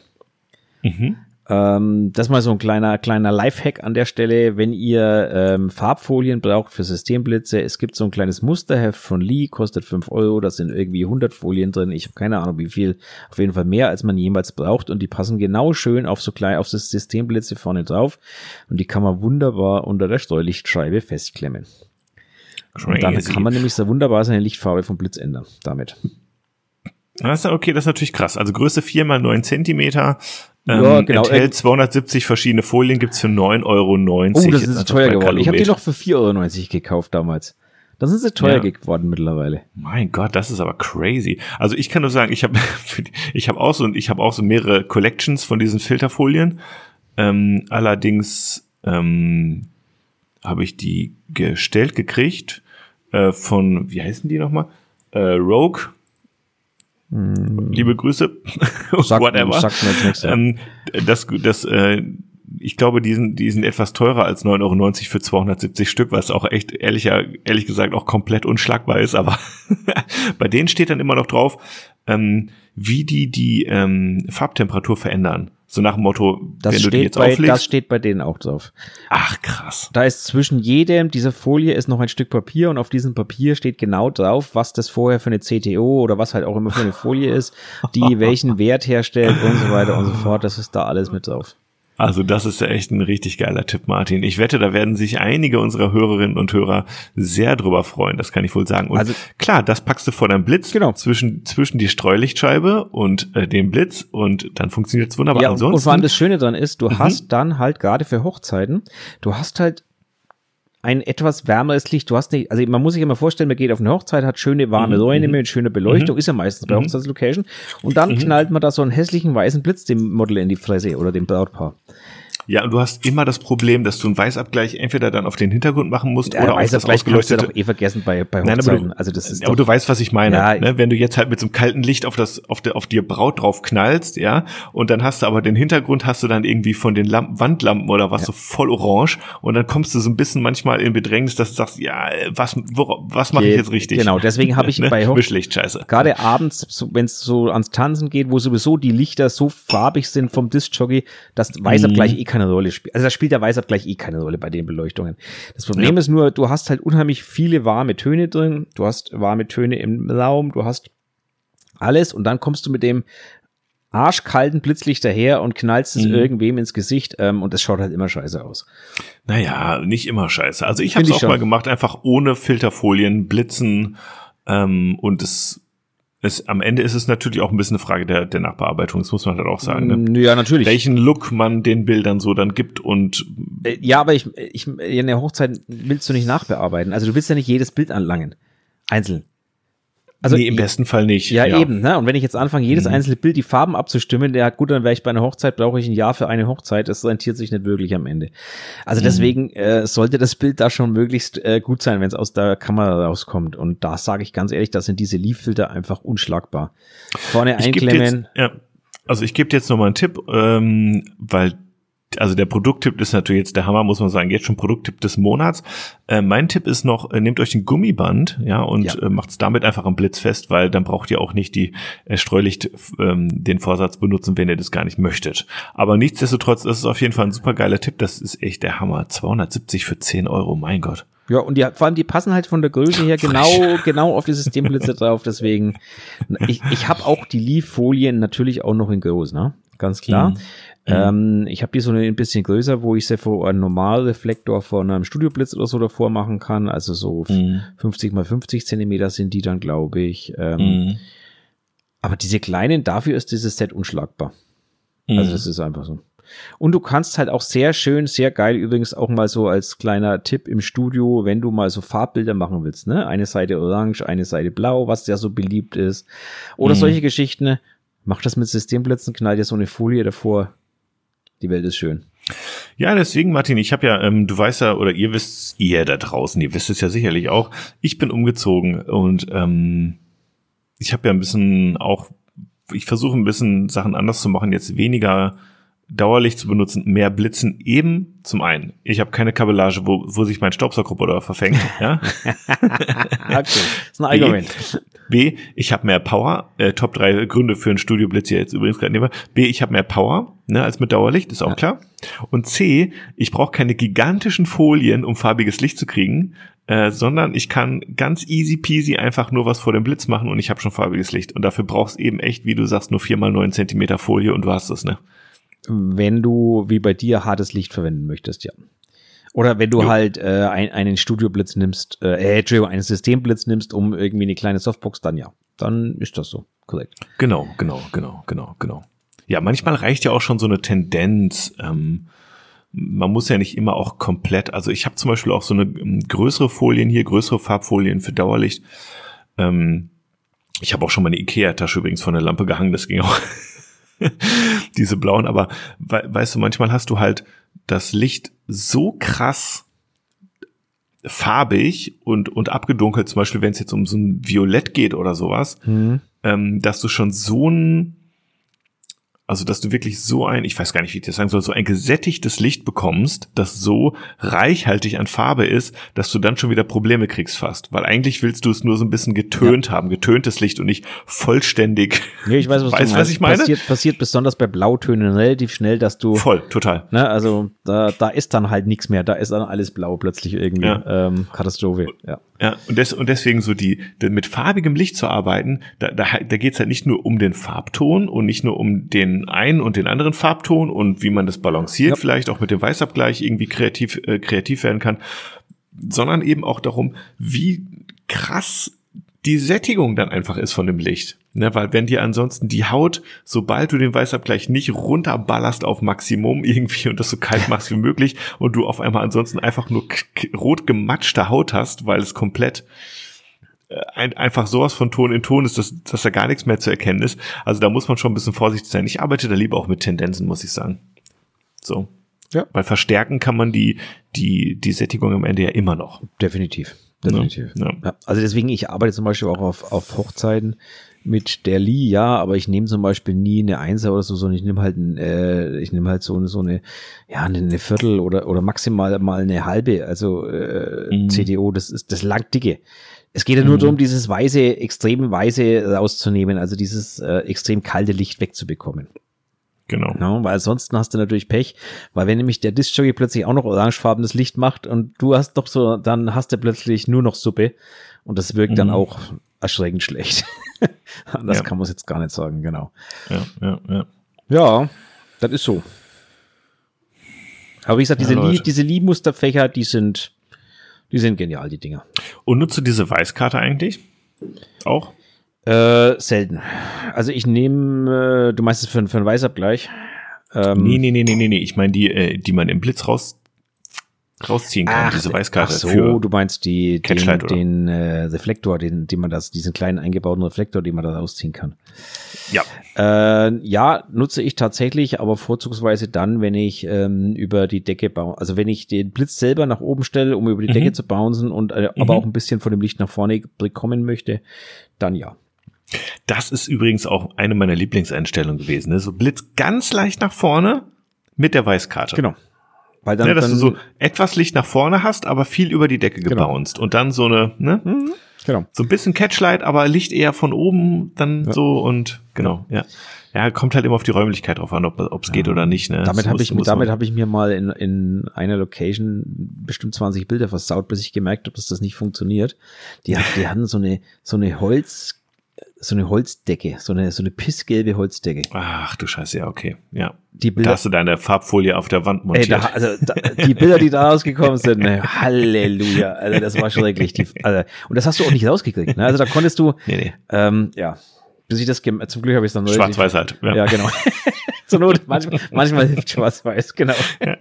Mhm. Ähm, das ist mal so ein kleiner, kleiner Lifehack an der Stelle. Wenn ihr ähm, Farbfolien braucht für Systemblitze, es gibt so ein kleines Musterheft von Lee, kostet 5 Euro, da sind irgendwie 100 Folien drin. Ich habe keine Ahnung, wie viel. Auf jeden Fall mehr, als man jemals braucht. Und die passen genau schön auf so klein, auf das Systemblitze vorne drauf. Und die kann man wunderbar unter der Streulichtscheibe festklemmen. Crazy. Und dann kann man nämlich so wunderbar seine Lichtfarbe vom Blitz ändern damit. Das ist, okay, das ist natürlich krass. Also Größe 4 mal 9 Zentimeter. Ähm, ja, genau. Enthält 270 verschiedene Folien, gibt's für 9,90 Euro. Oh, das ist teuer geworden. Ich habe die noch für 4,90 Euro gekauft damals. Da sind sie teuer ja. geworden mittlerweile. Mein Gott, das ist aber crazy. Also ich kann nur sagen, ich habe [laughs] ich habe auch so ich habe auch so mehrere Collections von diesen Filterfolien. Ähm, allerdings ähm, habe ich die gestellt gekriegt äh, von wie heißen die nochmal? Äh, Rogue. Liebe Grüße. [laughs] Sag, Whatever. Sagt mir jetzt ähm, das, das, äh, ich glaube, die sind, die sind etwas teurer als 9,90 Euro für 270 Stück, was auch echt ehrlich, ehrlich gesagt auch komplett unschlagbar ist. Aber [laughs] bei denen steht dann immer noch drauf, ähm, wie die die ähm, Farbtemperatur verändern. So nach dem Motto, das wenn du die jetzt bei, auflegst. Das steht bei denen auch drauf. Ach, krass. Da ist zwischen jedem dieser Folie ist noch ein Stück Papier und auf diesem Papier steht genau drauf, was das vorher für eine CTO oder was halt auch immer für eine Folie ist, die [laughs] welchen Wert herstellt und so weiter und so fort. Das ist da alles mit drauf. Also das ist ja echt ein richtig geiler Tipp, Martin. Ich wette, da werden sich einige unserer Hörerinnen und Hörer sehr drüber freuen, das kann ich wohl sagen. Und also, klar, das packst du vor deinem Blitz genau. zwischen, zwischen die Streulichtscheibe und äh, dem Blitz und dann funktioniert es wunderbar. Ja, Ansonsten, und vor allem das Schöne dran ist, du mhm. hast dann halt gerade für Hochzeiten, du hast halt ein etwas wärmeres Licht. Du hast nicht, also man muss sich immer vorstellen, man geht auf eine Hochzeit, hat schöne warme mhm. Räume mhm. mit schöner Beleuchtung, mhm. ist ja meistens bei mhm. Hochzeitslocation. Und dann mhm. knallt man da so einen hässlichen weißen Blitz dem Model in die Fresse oder dem Brautpaar. Ja, und du hast immer das Problem, dass du einen Weißabgleich entweder dann auf den Hintergrund machen musst ja, oder auf das ausgeleuchtete. Kannst du doch eh vergessen bei, bei Nein, aber du, also das ist aber du weißt, was ich meine. Ja, ne? Wenn du jetzt halt mit so einem kalten Licht auf das, auf, der, auf dir Braut drauf knallst, ja, und dann hast du aber den Hintergrund hast du dann irgendwie von den Lampen, Wandlampen oder was ja. so voll orange und dann kommst du so ein bisschen manchmal in Bedrängnis, dass du sagst, ja, was, wo, was mache ich jetzt richtig? Genau, deswegen habe [laughs] ich ne? bei Hochlicht scheiße. Gerade abends, wenn es so ans Tanzen geht, wo sowieso die Lichter so farbig sind vom Disc-Jockey, dass Weißabgleich mhm. eh keine Rolle spielt. Also das spielt der Weißabgleich eh keine Rolle bei den Beleuchtungen. Das Problem ja. ist nur, du hast halt unheimlich viele warme Töne drin, du hast warme Töne im Raum, du hast alles und dann kommst du mit dem arschkalten Blitzlicht daher und knallst es mhm. irgendwem ins Gesicht ähm, und das schaut halt immer scheiße aus. Naja, nicht immer scheiße. Also ich habe es auch schon. mal gemacht, einfach ohne Filterfolien blitzen ähm, und es es, am Ende ist es natürlich auch ein bisschen eine Frage der, der Nachbearbeitung, das muss man halt auch sagen. Ne? Mm, ja, natürlich. Welchen Look man den Bildern so dann gibt und. Äh, ja, aber ich, ich, in der Hochzeit willst du nicht nachbearbeiten. Also du willst ja nicht jedes Bild anlangen. Einzeln. Also nee, im besten Fall nicht. Ja, ja, eben. Ne? Und wenn ich jetzt anfange, jedes mhm. einzelne Bild die Farben abzustimmen, ja gut, dann wäre ich bei einer Hochzeit, brauche ich ein Jahr für eine Hochzeit. Das rentiert sich nicht wirklich am Ende. Also mhm. deswegen äh, sollte das Bild da schon möglichst äh, gut sein, wenn es aus der Kamera rauskommt. Und da sage ich ganz ehrlich, da sind diese Leaf-Filter einfach unschlagbar. Vorne einklemmen. Jetzt, ja. Also ich gebe dir jetzt nochmal einen Tipp, ähm, weil also der Produkttipp ist natürlich jetzt der Hammer, muss man sagen, jetzt schon Produkttipp des Monats. Äh, mein Tipp ist noch, äh, nehmt euch ein Gummiband, ja, und ja. äh, macht es damit einfach am Blitz fest, weil dann braucht ihr auch nicht die äh, Streulicht ähm, den Vorsatz benutzen, wenn ihr das gar nicht möchtet. Aber nichtsdestotrotz, das ist auf jeden Fall ein super geiler Tipp. Das ist echt der Hammer. 270 für 10 Euro, mein Gott. Ja, und die, vor allem die passen halt von der Größe her [laughs] genau, genau auf die Systemblitze drauf. Deswegen, ich, ich habe auch die Leaf-Folien natürlich auch noch in groß, ne? Ganz klar. Mhm. Mhm. Ähm, ich habe die so ein bisschen größer, wo ich sie vor einem Normalreflektor von einem Studioblitz oder so davor machen kann. Also so mhm. 50 mal 50 Zentimeter sind die dann, glaube ich. Ähm, mhm. Aber diese kleinen, dafür ist dieses Set unschlagbar. Also mhm. das ist einfach so. Und du kannst halt auch sehr schön, sehr geil übrigens auch mal so als kleiner Tipp im Studio, wenn du mal so Farbbilder machen willst, ne? Eine Seite orange, eine Seite blau, was ja so beliebt ist. Oder mhm. solche Geschichten, Mach das mit Systemblitzen, knall dir so eine Folie davor. Die Welt ist schön. Ja, deswegen, Martin, ich habe ja, ähm, du weißt ja, oder ihr wisst, ihr da draußen, ihr wisst es ja sicherlich auch, ich bin umgezogen und ähm, ich habe ja ein bisschen auch, ich versuche ein bisschen Sachen anders zu machen, jetzt weniger Dauerlicht zu benutzen, mehr Blitzen eben zum einen. Ich habe keine Kabellage, wo, wo sich mein Staubsaugerroboter verfängt. Ja? [laughs] okay, das ist ein Argument. B, B ich habe mehr Power. Äh, Top 3 Gründe für ein Studioblitz hier jetzt übrigens gerade nehme. B, ich habe mehr Power ne, als mit Dauerlicht, ist auch ja. klar. Und C, ich brauche keine gigantischen Folien, um farbiges Licht zu kriegen, äh, sondern ich kann ganz easy peasy einfach nur was vor dem Blitz machen und ich habe schon farbiges Licht. Und dafür brauchst eben echt, wie du sagst, nur 4 mal 9 Zentimeter Folie und du hast es, ne? Wenn du wie bei dir hartes Licht verwenden möchtest, ja. Oder wenn du jo. halt äh, ein, einen Studioblitz nimmst, äh, äh, Entschuldigung, einen Systemblitz nimmst, um irgendwie eine kleine Softbox, dann ja. Dann ist das so, korrekt. Genau, genau, genau, genau, genau. Ja, manchmal reicht ja auch schon so eine Tendenz. Ähm, man muss ja nicht immer auch komplett, also ich habe zum Beispiel auch so eine ähm, größere Folien hier, größere Farbfolien für Dauerlicht. Ähm, ich habe auch schon mal eine Ikea-Tasche übrigens von der Lampe gehangen, das ging auch [laughs] diese blauen, aber we weißt du, manchmal hast du halt das Licht so krass farbig und, und abgedunkelt, zum Beispiel, wenn es jetzt um so ein Violett geht oder sowas, mhm. ähm, dass du schon so ein also, dass du wirklich so ein, ich weiß gar nicht, wie ich das sagen soll, so ein gesättigtes Licht bekommst, das so reichhaltig an Farbe ist, dass du dann schon wieder Probleme kriegst fast. Weil eigentlich willst du es nur so ein bisschen getönt ja. haben, getöntes Licht und nicht vollständig. Nee, ich weiß, was, weißt, du was ich meine. Passiert, passiert besonders bei Blautönen relativ schnell, dass du. Voll, total. Ne, also da, da ist dann halt nichts mehr, da ist dann alles blau plötzlich irgendwie. Ja. Ähm, Katastrophe. Ja. Ja, und, des, und deswegen so die, mit farbigem Licht zu arbeiten, da, da, da geht es halt nicht nur um den Farbton und nicht nur um den einen und den anderen Farbton und wie man das balanciert, ja. vielleicht auch mit dem Weißabgleich irgendwie kreativ, äh, kreativ werden kann, sondern eben auch darum, wie krass die Sättigung dann einfach ist von dem Licht. Ne, weil wenn dir ansonsten die Haut, sobald du den Weißabgleich nicht runterballerst auf Maximum [laughs] irgendwie und das so kalt machst wie möglich und du auf einmal ansonsten einfach nur rot gematschte Haut hast, weil es komplett ein, einfach sowas von Ton in Ton ist, dass, dass da gar nichts mehr zu erkennen ist. Also da muss man schon ein bisschen vorsichtig sein. Ich arbeite da lieber auch mit Tendenzen, muss ich sagen. So. Ja. Weil verstärken kann man die, die, die Sättigung am Ende ja immer noch. Definitiv. Definitiv. Ja. Ja. Also deswegen, ich arbeite zum Beispiel auch auf, auf Hochzeiten mit der Lee, ja, aber ich nehme zum Beispiel nie eine Einser oder so, sondern ich nehme halt, ein, äh, ich nehme halt so, so eine, ja, eine Viertel oder, oder maximal mal eine halbe, also äh, mhm. CDO, das ist das lang dicke. Es geht ja nur mhm. darum, dieses weiße, extrem weiße rauszunehmen, also dieses äh, extrem kalte Licht wegzubekommen. Genau. Ja, weil ansonsten hast du natürlich Pech, weil wenn nämlich der Disc-Jockey plötzlich auch noch orangefarbenes Licht macht und du hast doch so, dann hast du plötzlich nur noch Suppe und das wirkt mhm. dann auch erschreckend schlecht. [laughs] das ja. kann man jetzt gar nicht sagen, genau. Ja, ja, ja. Ja, das ist so. Aber wie gesagt, diese, ja, Lie diese Lie-Musterfächer, die sind, die sind genial, die Dinger. Und nutzt du diese Weißkarte eigentlich? Auch? Äh, selten. Also ich nehme, äh, du meinst es für, für einen Weißabgleich? Ähm, nee, nee, nee, nee, nee, nee. Ich meine die, äh, die man im Blitz raus rausziehen kann, ach, diese Weißkarte. Ach so, du meinst die, den, den äh, Reflektor, den, den man das, diesen kleinen eingebauten Reflektor, den man da rausziehen kann. Ja. Äh, ja, nutze ich tatsächlich, aber vorzugsweise dann, wenn ich ähm, über die Decke baue. Also wenn ich den Blitz selber nach oben stelle, um über die mhm. Decke zu bouncen und äh, mhm. aber auch ein bisschen von dem Licht nach vorne bekommen möchte, dann ja. Das ist übrigens auch eine meiner Lieblingseinstellungen gewesen. Ne? So Blitz ganz leicht nach vorne mit der Weißkarte. Genau. Weil dann, ja, dass dann, du so etwas Licht nach vorne hast, aber viel über die Decke genau. gebounced. Und dann so eine, ne? Mhm, genau. So ein bisschen Catchlight, aber Licht eher von oben dann ja. so und genau, ja. Ja, kommt halt immer auf die Räumlichkeit drauf an, ob es ja. geht oder nicht. Ne? Damit habe ich, damit habe ich mir mal in, in einer Location bestimmt 20 Bilder versaut, bis ich gemerkt habe, dass das nicht funktioniert. Die, die hatten so eine, so eine Holz, so eine Holzdecke, so eine, so eine pissgelbe Holzdecke. Ach du Scheiße, ja, okay. Ja. Die Bilder, da hast du deine Farbfolie auf der Wand montiert. Ey, da, also, da, die Bilder, die da [laughs] rausgekommen sind, ne, Halleluja. Also das war schrecklich. Die, also, und das hast du auch nicht rausgekriegt. Ne? Also da konntest du, nee, nee. Ähm, ja, bis ich das, zum Glück habe ich es dann Schwarz-Weiß halt. Ja, ja genau. [laughs] Zur Not, manchmal, manchmal hilft schwarz-weiß, genau.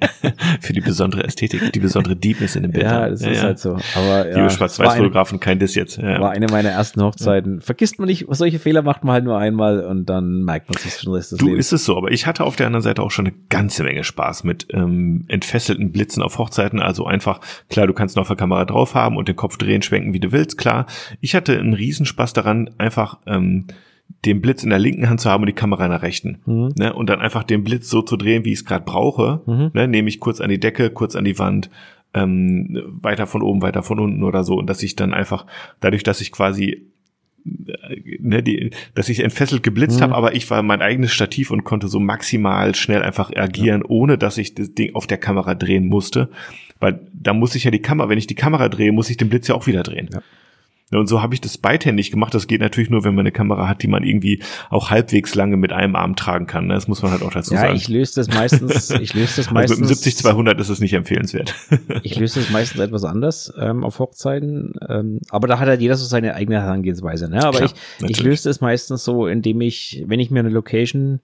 [laughs] Für die besondere Ästhetik, die besondere Deepness in dem Bild. Ja, das ja, ist ja. halt so. Aber ja, Liebe Schwarz-Weiß-Fotografen, kein Diss jetzt. Ja. War eine meiner ersten Hochzeiten. Vergisst man nicht, solche Fehler macht man halt nur einmal und dann merkt man sich schon Rest des Du, Lebens. ist es so, aber ich hatte auf der anderen Seite auch schon eine ganze Menge Spaß mit ähm, entfesselten Blitzen auf Hochzeiten. Also einfach, klar, du kannst noch auf der Kamera drauf haben und den Kopf drehen, schwenken, wie du willst, klar. Ich hatte einen Riesenspaß daran, einfach ähm, den Blitz in der linken Hand zu haben und die Kamera in der rechten. Mhm. Ne? Und dann einfach den Blitz so zu drehen, wie ich es gerade brauche. Mhm. Ne? Nehme ich kurz an die Decke, kurz an die Wand, ähm, weiter von oben, weiter von unten oder so. Und dass ich dann einfach, dadurch, dass ich quasi äh, ne, die, dass ich entfesselt geblitzt mhm. habe, aber ich war mein eigenes Stativ und konnte so maximal schnell einfach agieren, ja. ohne dass ich das Ding auf der Kamera drehen musste. Weil da muss ich ja die Kamera, wenn ich die Kamera drehe, muss ich den Blitz ja auch wieder drehen. Ja. Und so habe ich das beidhändig gemacht. Das geht natürlich nur, wenn man eine Kamera hat, die man irgendwie auch halbwegs lange mit einem Arm tragen kann. Ne? Das muss man halt auch dazu ja, sagen. Ja, ich löse das meistens. Ich löse das meistens. [laughs] Also mit dem 70-200 ist es nicht empfehlenswert. [laughs] ich löse das meistens etwas anders ähm, auf Hochzeiten. Ähm, aber da hat halt jeder so seine eigene Herangehensweise. Ne? Aber Klar, ich, ich löse das meistens so, indem ich, wenn ich mir eine Location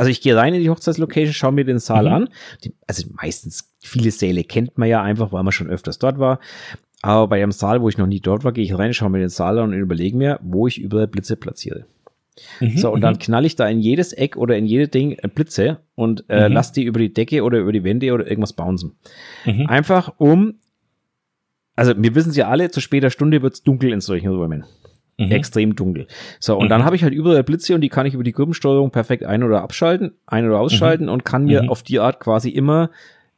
also ich gehe rein in die Hochzeitslocation, schaue mir den Saal mhm. an. Die, also meistens viele Säle kennt man ja einfach, weil man schon öfters dort war. Aber bei einem Saal, wo ich noch nie dort war, gehe ich rein, schaue mir den Saal an und überlege mir, wo ich überall Blitze platziere. Mhm, so, und dann mhm. knall ich da in jedes Eck oder in jede Ding äh, Blitze und äh, mhm. lass die über die Decke oder über die Wände oder irgendwas bouncen. Mhm. Einfach um, also wir wissen es ja alle, zu später Stunde wird es dunkel in solchen Räumen. Mhm. Extrem dunkel. So, und dann habe ich halt überall Blitze und die kann ich über die Gruppensteuerung perfekt ein- oder abschalten, ein- oder ausschalten und kann mir auf die Art quasi immer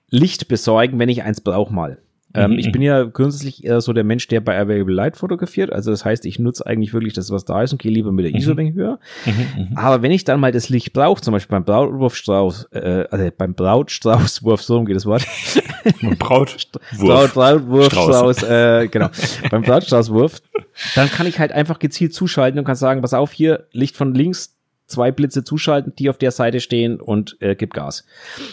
Licht besorgen, wenn ich eins brauche mal. Ähm, mhm. Ich bin ja grundsätzlich eher so der Mensch, der bei Available Light fotografiert. Also das heißt, ich nutze eigentlich wirklich das, was da ist und gehe lieber mit der ISO mhm. höher. Mhm, mhm. Aber wenn ich dann mal das Licht brauche, zum Beispiel beim Brautwurfstrauß, äh, also beim Brautstraußwurf, so geht das Wort. [laughs] Brautwurf. Braut, Brautwurfstrauß, äh, genau. beim Brautstraußwurf, [laughs] dann kann ich halt einfach gezielt zuschalten und kann sagen, pass auf, hier Licht von links, zwei Blitze zuschalten, die auf der Seite stehen und äh, gib Gas.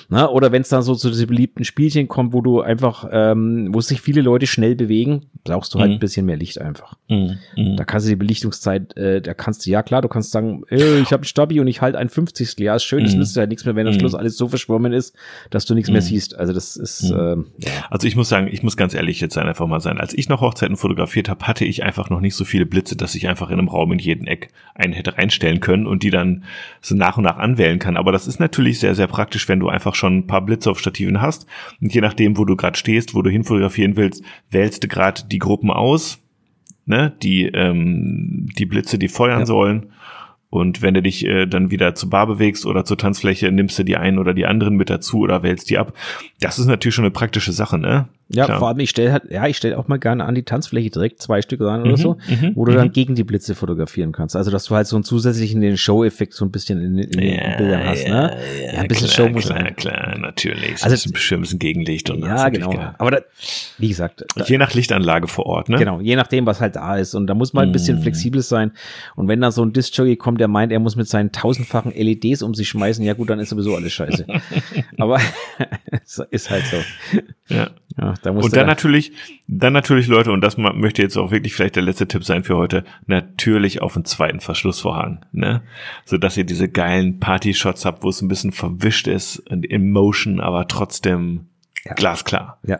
Na, oder wenn es dann so zu diesen beliebten Spielchen kommt, wo du einfach, ähm, wo sich viele Leute schnell bewegen, brauchst du halt mhm. ein bisschen mehr Licht einfach. Mhm. mhm. Da kannst du die Belichtungszeit, äh, da kannst du, ja klar, du kannst sagen, äh, ich habe ein Stabi und ich halt ein 50. Ja, ist schön, das mhm. nützt ja nichts mehr, wenn am mhm. Schluss alles so verschwommen ist, dass du nichts mehr siehst. Also das ist, äh. Also ich muss sagen, ich muss ganz ehrlich jetzt sein, einfach mal sein. Als ich noch Hochzeiten fotografiert habe, hatte ich einfach noch nicht so viele Blitze, dass ich einfach in einem Raum in jeden Eck einen hätte reinstellen können und die dann dann so nach und nach anwählen kann. Aber das ist natürlich sehr, sehr praktisch, wenn du einfach schon ein paar Blitze auf Stativen hast. Und je nachdem, wo du gerade stehst, wo du hinfotografieren willst, wählst du gerade die Gruppen aus, ne, die, ähm, die Blitze, die feuern ja. sollen. Und wenn du dich äh, dann wieder zur Bar bewegst oder zur Tanzfläche, nimmst du die einen oder die anderen mit dazu oder wählst die ab. Das ist natürlich schon eine praktische Sache, ne? Ja, Klar. vor allem, ich stelle halt, ja, ich stelle auch mal gerne an die Tanzfläche direkt zwei Stück rein oder mhm, so, mhm, wo du dann mhm. gegen die Blitze fotografieren kannst. Also, dass du halt so einen zusätzlichen den Show-Effekt so ein bisschen in, in ja, den Bildern hast, ja, ne? Ja, ja ein bisschen klar, Show muss klar, sein. klar, natürlich. Also, ein bisschen, ein bisschen Gegenlicht und Ja, genau. Aber da, wie gesagt. Da, je nach Lichtanlage vor Ort, ne? Genau, je nachdem, was halt da ist. Und da muss man ein bisschen mm. flexibel sein. Und wenn dann so ein Disc-Jockey kommt, der meint, er muss mit seinen tausendfachen LEDs um sich schmeißen, ja gut, dann ist sowieso alles scheiße. [laughs] Aber [laughs] ist halt so. Ja. Ja da und dann natürlich, dann natürlich Leute, und das möchte jetzt auch wirklich vielleicht der letzte Tipp sein für heute, natürlich auf einen zweiten Verschlussvorhang, ne? So dass ihr diese geilen Party-Shots habt, wo es ein bisschen verwischt ist und in Motion, aber trotzdem ja. glasklar. Ja.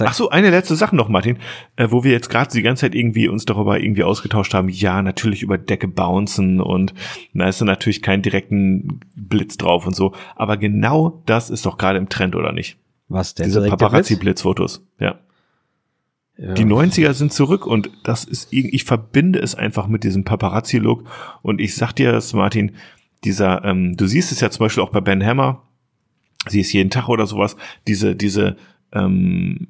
Ach so, eine letzte Sache noch, Martin, äh, wo wir jetzt gerade die ganze Zeit irgendwie uns darüber irgendwie ausgetauscht haben. Ja, natürlich über Decke bouncen und da ist dann natürlich kein direkten Blitz drauf und so. Aber genau das ist doch gerade im Trend, oder nicht? Was denn? Diese Paparazzi-Blitzfotos, ja. ja. Die 90er sind zurück und das ist, ich verbinde es einfach mit diesem Paparazzi-Look und ich sag dir das, Martin, dieser, ähm, du siehst es ja zum Beispiel auch bei Ben Hammer, sie ist jeden Tag oder sowas, diese, diese, ähm,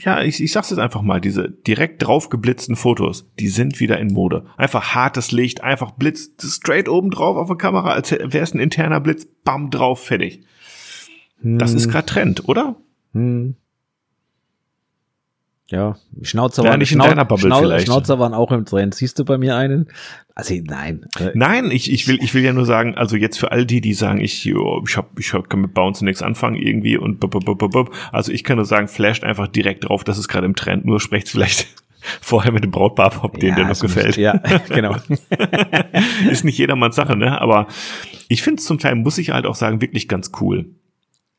ja, ich, ich sag's jetzt einfach mal, diese direkt drauf geblitzten Fotos, die sind wieder in Mode. Einfach hartes Licht, einfach Blitz straight oben drauf auf der Kamera, als wäre es ein interner Blitz, bam, drauf, fertig. Das ist hm. gerade Trend, oder? Hm. Ja, Schnauzer waren, nicht in Schnau Schnau. Schnauzer waren auch im Trend. Siehst du bei mir einen? Also nein. Nein, ich, ich will ich will ja nur sagen, also jetzt für all die, die sagen, ich jo, ich hab, ich hab, kann mit Bounce nichts anfangen irgendwie und bub, bub, bub, bub. also ich kann nur sagen, flasht einfach direkt drauf, das ist gerade im Trend. Nur sprecht's vielleicht [laughs] Vorher mit dem Brautbarbob, den ja, dir noch gefällt. Nicht, ja, [laughs] genau. ist nicht jedermanns Sache, ne? Aber ich finde es zum Teil, muss ich halt auch sagen, wirklich ganz cool.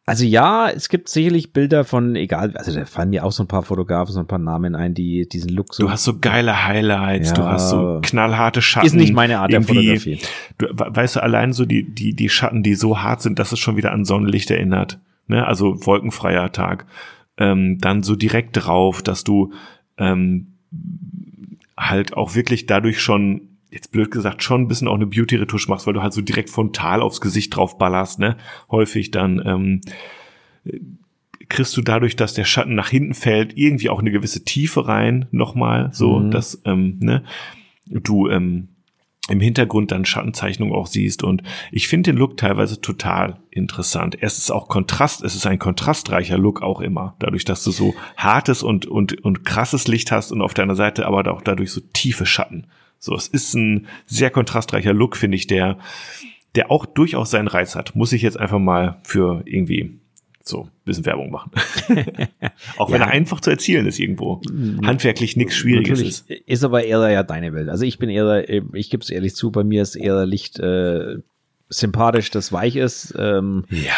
Also ja, es gibt sicherlich Bilder von, egal, also da fallen mir auch so ein paar Fotografen, so ein paar Namen ein, die diesen Look so. Du hast so geile Highlights, ja, du hast so knallharte Schatten. Ist nicht meine Art der Fotografie. Du, weißt du, allein so die, die, die Schatten, die so hart sind, dass es schon wieder an Sonnenlicht erinnert. Ne? Also wolkenfreier Tag. Ähm, dann so direkt drauf, dass du ähm, halt auch wirklich dadurch schon jetzt blöd gesagt, schon ein bisschen auch eine Beauty-Retusche machst, weil du halt so direkt frontal aufs Gesicht drauf ballerst, ne? Häufig dann ähm, kriegst du dadurch, dass der Schatten nach hinten fällt, irgendwie auch eine gewisse Tiefe rein, nochmal, so, mhm. dass, ähm, ne, du ähm, im Hintergrund dann Schattenzeichnung auch siehst. Und ich finde den Look teilweise total interessant. Es ist auch Kontrast, es ist ein kontrastreicher Look auch immer. Dadurch, dass du so hartes und, und, und krasses Licht hast und auf deiner Seite aber auch dadurch so tiefe Schatten. So, es ist ein sehr kontrastreicher Look, finde ich, der, der auch durchaus seinen Reiz hat. Muss ich jetzt einfach mal für irgendwie so ein bisschen Werbung machen. [laughs] auch wenn ja. er einfach zu erzielen ist irgendwo. Mhm. Handwerklich nichts Schwieriges Natürlich ist. Ist aber eher ja deine Welt. Also ich bin eher, ich gebe es ehrlich zu, bei mir ist eher Licht äh, sympathisch, das weich ist. Ähm, ja.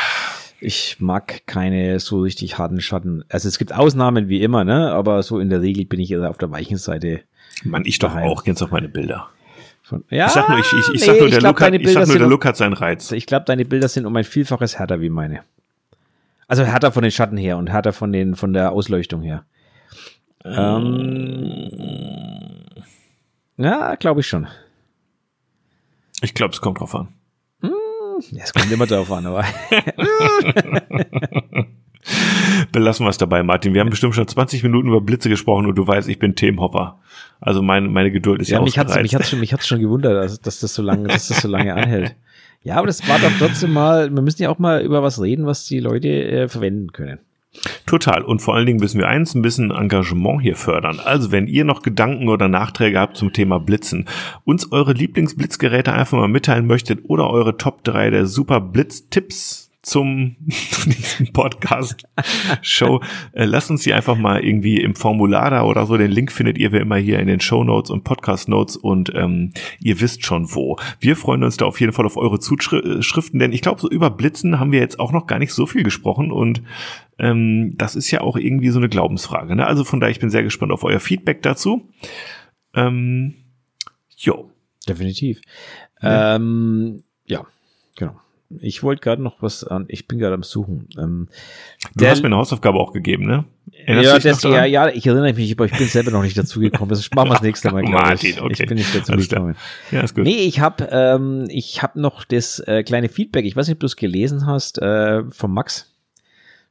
Ich mag keine so richtig harten Schatten. Also es gibt Ausnahmen wie immer, ne? Aber so in der Regel bin ich eher auf der weichen Seite Mann, ich doch auch. Jetzt auf meine Bilder. Von, ja, ich sag nur, ich, ich, ich nee, sag nur, der, glaub, Look, hat, ich sag nur der Look hat seinen Reiz. Ich glaube, deine Bilder sind um ein Vielfaches härter wie meine. Also härter von den Schatten her und härter von, den, von der Ausleuchtung her. Ähm, ja, glaube ich schon. Ich glaube, es kommt drauf an. Hm, ja, es kommt immer drauf an, aber. [laughs] Belassen wir es dabei, Martin. Wir haben bestimmt schon 20 Minuten über Blitze gesprochen und du weißt, ich bin Themenhopper. Also meine, meine Geduld ist ja, ja mich hat's, mich hat's schon, mich hat's schon gewundert, dass, dass das so lange, dass das so lange anhält. Ja, aber das war doch trotzdem mal, wir müssen ja auch mal über was reden, was die Leute äh, verwenden können. Total. Und vor allen Dingen müssen wir eins, ein bisschen Engagement hier fördern. Also wenn ihr noch Gedanken oder Nachträge habt zum Thema Blitzen, uns eure Lieblingsblitzgeräte einfach mal mitteilen möchtet oder eure Top 3 der Super Blitz-Tipps zum [laughs] diesem Podcast Show. Äh, lasst uns die einfach mal irgendwie im Formular da oder so. Den Link findet ihr wie immer hier in den Show Notes und Podcast Notes und ähm, ihr wisst schon wo. Wir freuen uns da auf jeden Fall auf eure Zuschriften, denn ich glaube, so über Blitzen haben wir jetzt auch noch gar nicht so viel gesprochen und ähm, das ist ja auch irgendwie so eine Glaubensfrage. Ne? Also von daher, ich bin sehr gespannt auf euer Feedback dazu. Ähm, jo. Definitiv. Ja. Ähm, ja, genau. Ich wollte gerade noch was an, ich bin gerade am Suchen. Ähm, du der, hast mir eine Hausaufgabe auch gegeben, ne? ja, das, ja, ja, ich erinnere mich, aber ich bin selber noch nicht dazu gekommen. Das machen wir das [laughs] nächste Mal, Martin, ich. Okay. Ich bin nicht dazu gekommen. Ja, ist gut. Nee, ich habe ähm, ich hab noch das äh, kleine Feedback, ich weiß nicht, ob du es gelesen hast, äh, von Max.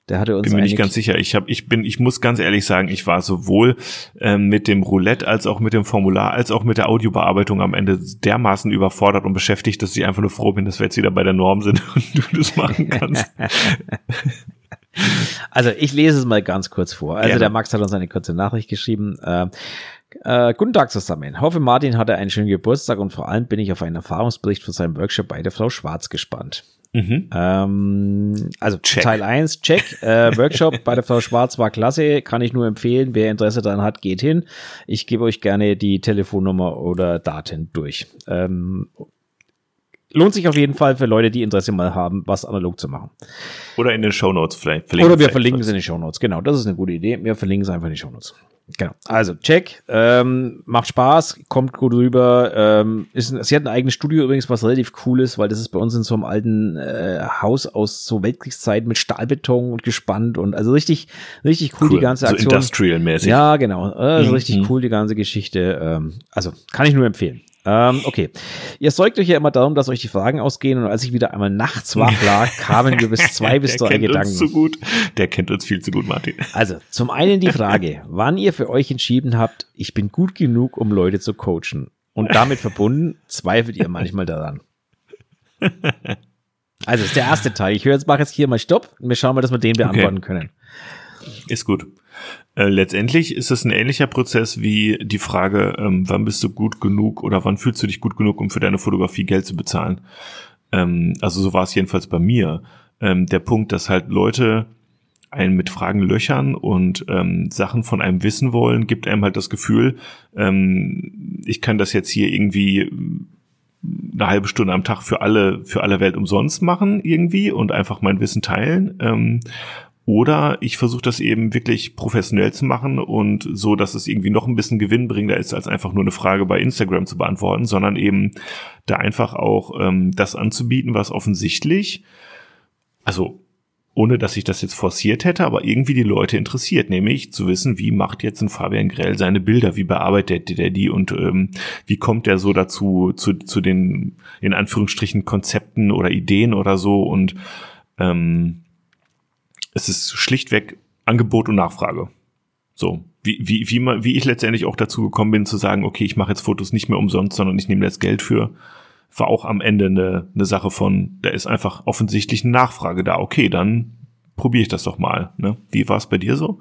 Der hatte uns bin mir nicht ganz sicher. Ich habe, ich bin, ich muss ganz ehrlich sagen, ich war sowohl ähm, mit dem Roulette als auch mit dem Formular als auch mit der Audiobearbeitung am Ende dermaßen überfordert und beschäftigt, dass ich einfach nur froh bin, dass wir jetzt wieder bei der Norm sind [laughs] und du das machen kannst. [laughs] Also ich lese es mal ganz kurz vor. Also Gerne. der Max hat uns eine kurze Nachricht geschrieben. Äh, äh, guten Tag zusammen. Hoffe, Martin hatte einen schönen Geburtstag und vor allem bin ich auf einen Erfahrungsbericht für seinen Workshop bei der Frau Schwarz gespannt. Mhm. Ähm, also check. Teil 1, check. Äh, Workshop bei der Frau Schwarz war klasse, kann ich nur empfehlen. Wer Interesse daran hat, geht hin. Ich gebe euch gerne die Telefonnummer oder Daten durch. Ähm, lohnt sich auf jeden Fall für Leute, die Interesse mal haben, was analog zu machen. Oder in den Show Notes vielleicht. Oder wir verlinken es in den Show Notes. Genau, das ist eine gute Idee. Wir verlinken es einfach in die Show Notes. Genau. Also, check. Ähm, macht Spaß, kommt gut rüber. Ähm, ist, sie hat ein eigenes Studio übrigens, was relativ cool ist, weil das ist bei uns in so einem alten äh, Haus aus so Weltkriegszeiten mit Stahlbeton und gespannt und also richtig, richtig cool, cool. die ganze Aktion. So industrial-mäßig. Ja, genau. Also mhm. richtig cool die ganze Geschichte. Ähm, also, kann ich nur empfehlen. Ähm, okay. Ihr sorgt euch ja immer darum, dass euch die Fragen ausgehen und als ich wieder einmal nachts wach lag, [laughs] kamen wir bis zwei bis drei Gedanken. Der kennt uns zu gut. Der kennt uns viel zu gut, Martin. Also, zum einen die Frage, [laughs] wann ihr für euch entschieden habt, ich bin gut genug, um Leute zu coachen. Und damit verbunden, zweifelt ihr manchmal daran. Also, das ist der erste Teil. Ich höre jetzt, mache jetzt hier mal Stopp und wir schauen mal, dass wir den beantworten okay. können. Ist gut. Äh, letztendlich ist es ein ähnlicher Prozess wie die Frage, ähm, wann bist du gut genug oder wann fühlst du dich gut genug, um für deine Fotografie Geld zu bezahlen. Ähm, also so war es jedenfalls bei mir. Ähm, der Punkt, dass halt Leute einen mit Fragen löchern und ähm, Sachen von einem wissen wollen, gibt einem halt das Gefühl, ähm, ich kann das jetzt hier irgendwie eine halbe Stunde am Tag für alle, für alle Welt umsonst machen irgendwie und einfach mein Wissen teilen. Ähm, oder ich versuche das eben wirklich professionell zu machen und so, dass es irgendwie noch ein bisschen gewinnbringender ist, als einfach nur eine Frage bei Instagram zu beantworten, sondern eben da einfach auch ähm, das anzubieten, was offensichtlich, also ohne dass ich das jetzt forciert hätte, aber irgendwie die Leute interessiert, nämlich zu wissen, wie macht jetzt ein Fabian Grell seine Bilder, wie bearbeitet der die? Und ähm, wie kommt er so dazu, zu, zu den, in Anführungsstrichen, Konzepten oder Ideen oder so? Und ähm, es ist schlichtweg Angebot und Nachfrage. So, wie, wie, wie, man, wie ich letztendlich auch dazu gekommen bin, zu sagen, okay, ich mache jetzt Fotos nicht mehr umsonst, sondern ich nehme das Geld für, war auch am Ende eine, eine Sache von, da ist einfach offensichtlich eine Nachfrage da. Okay, dann probiere ich das doch mal. Ne? Wie war es bei dir so?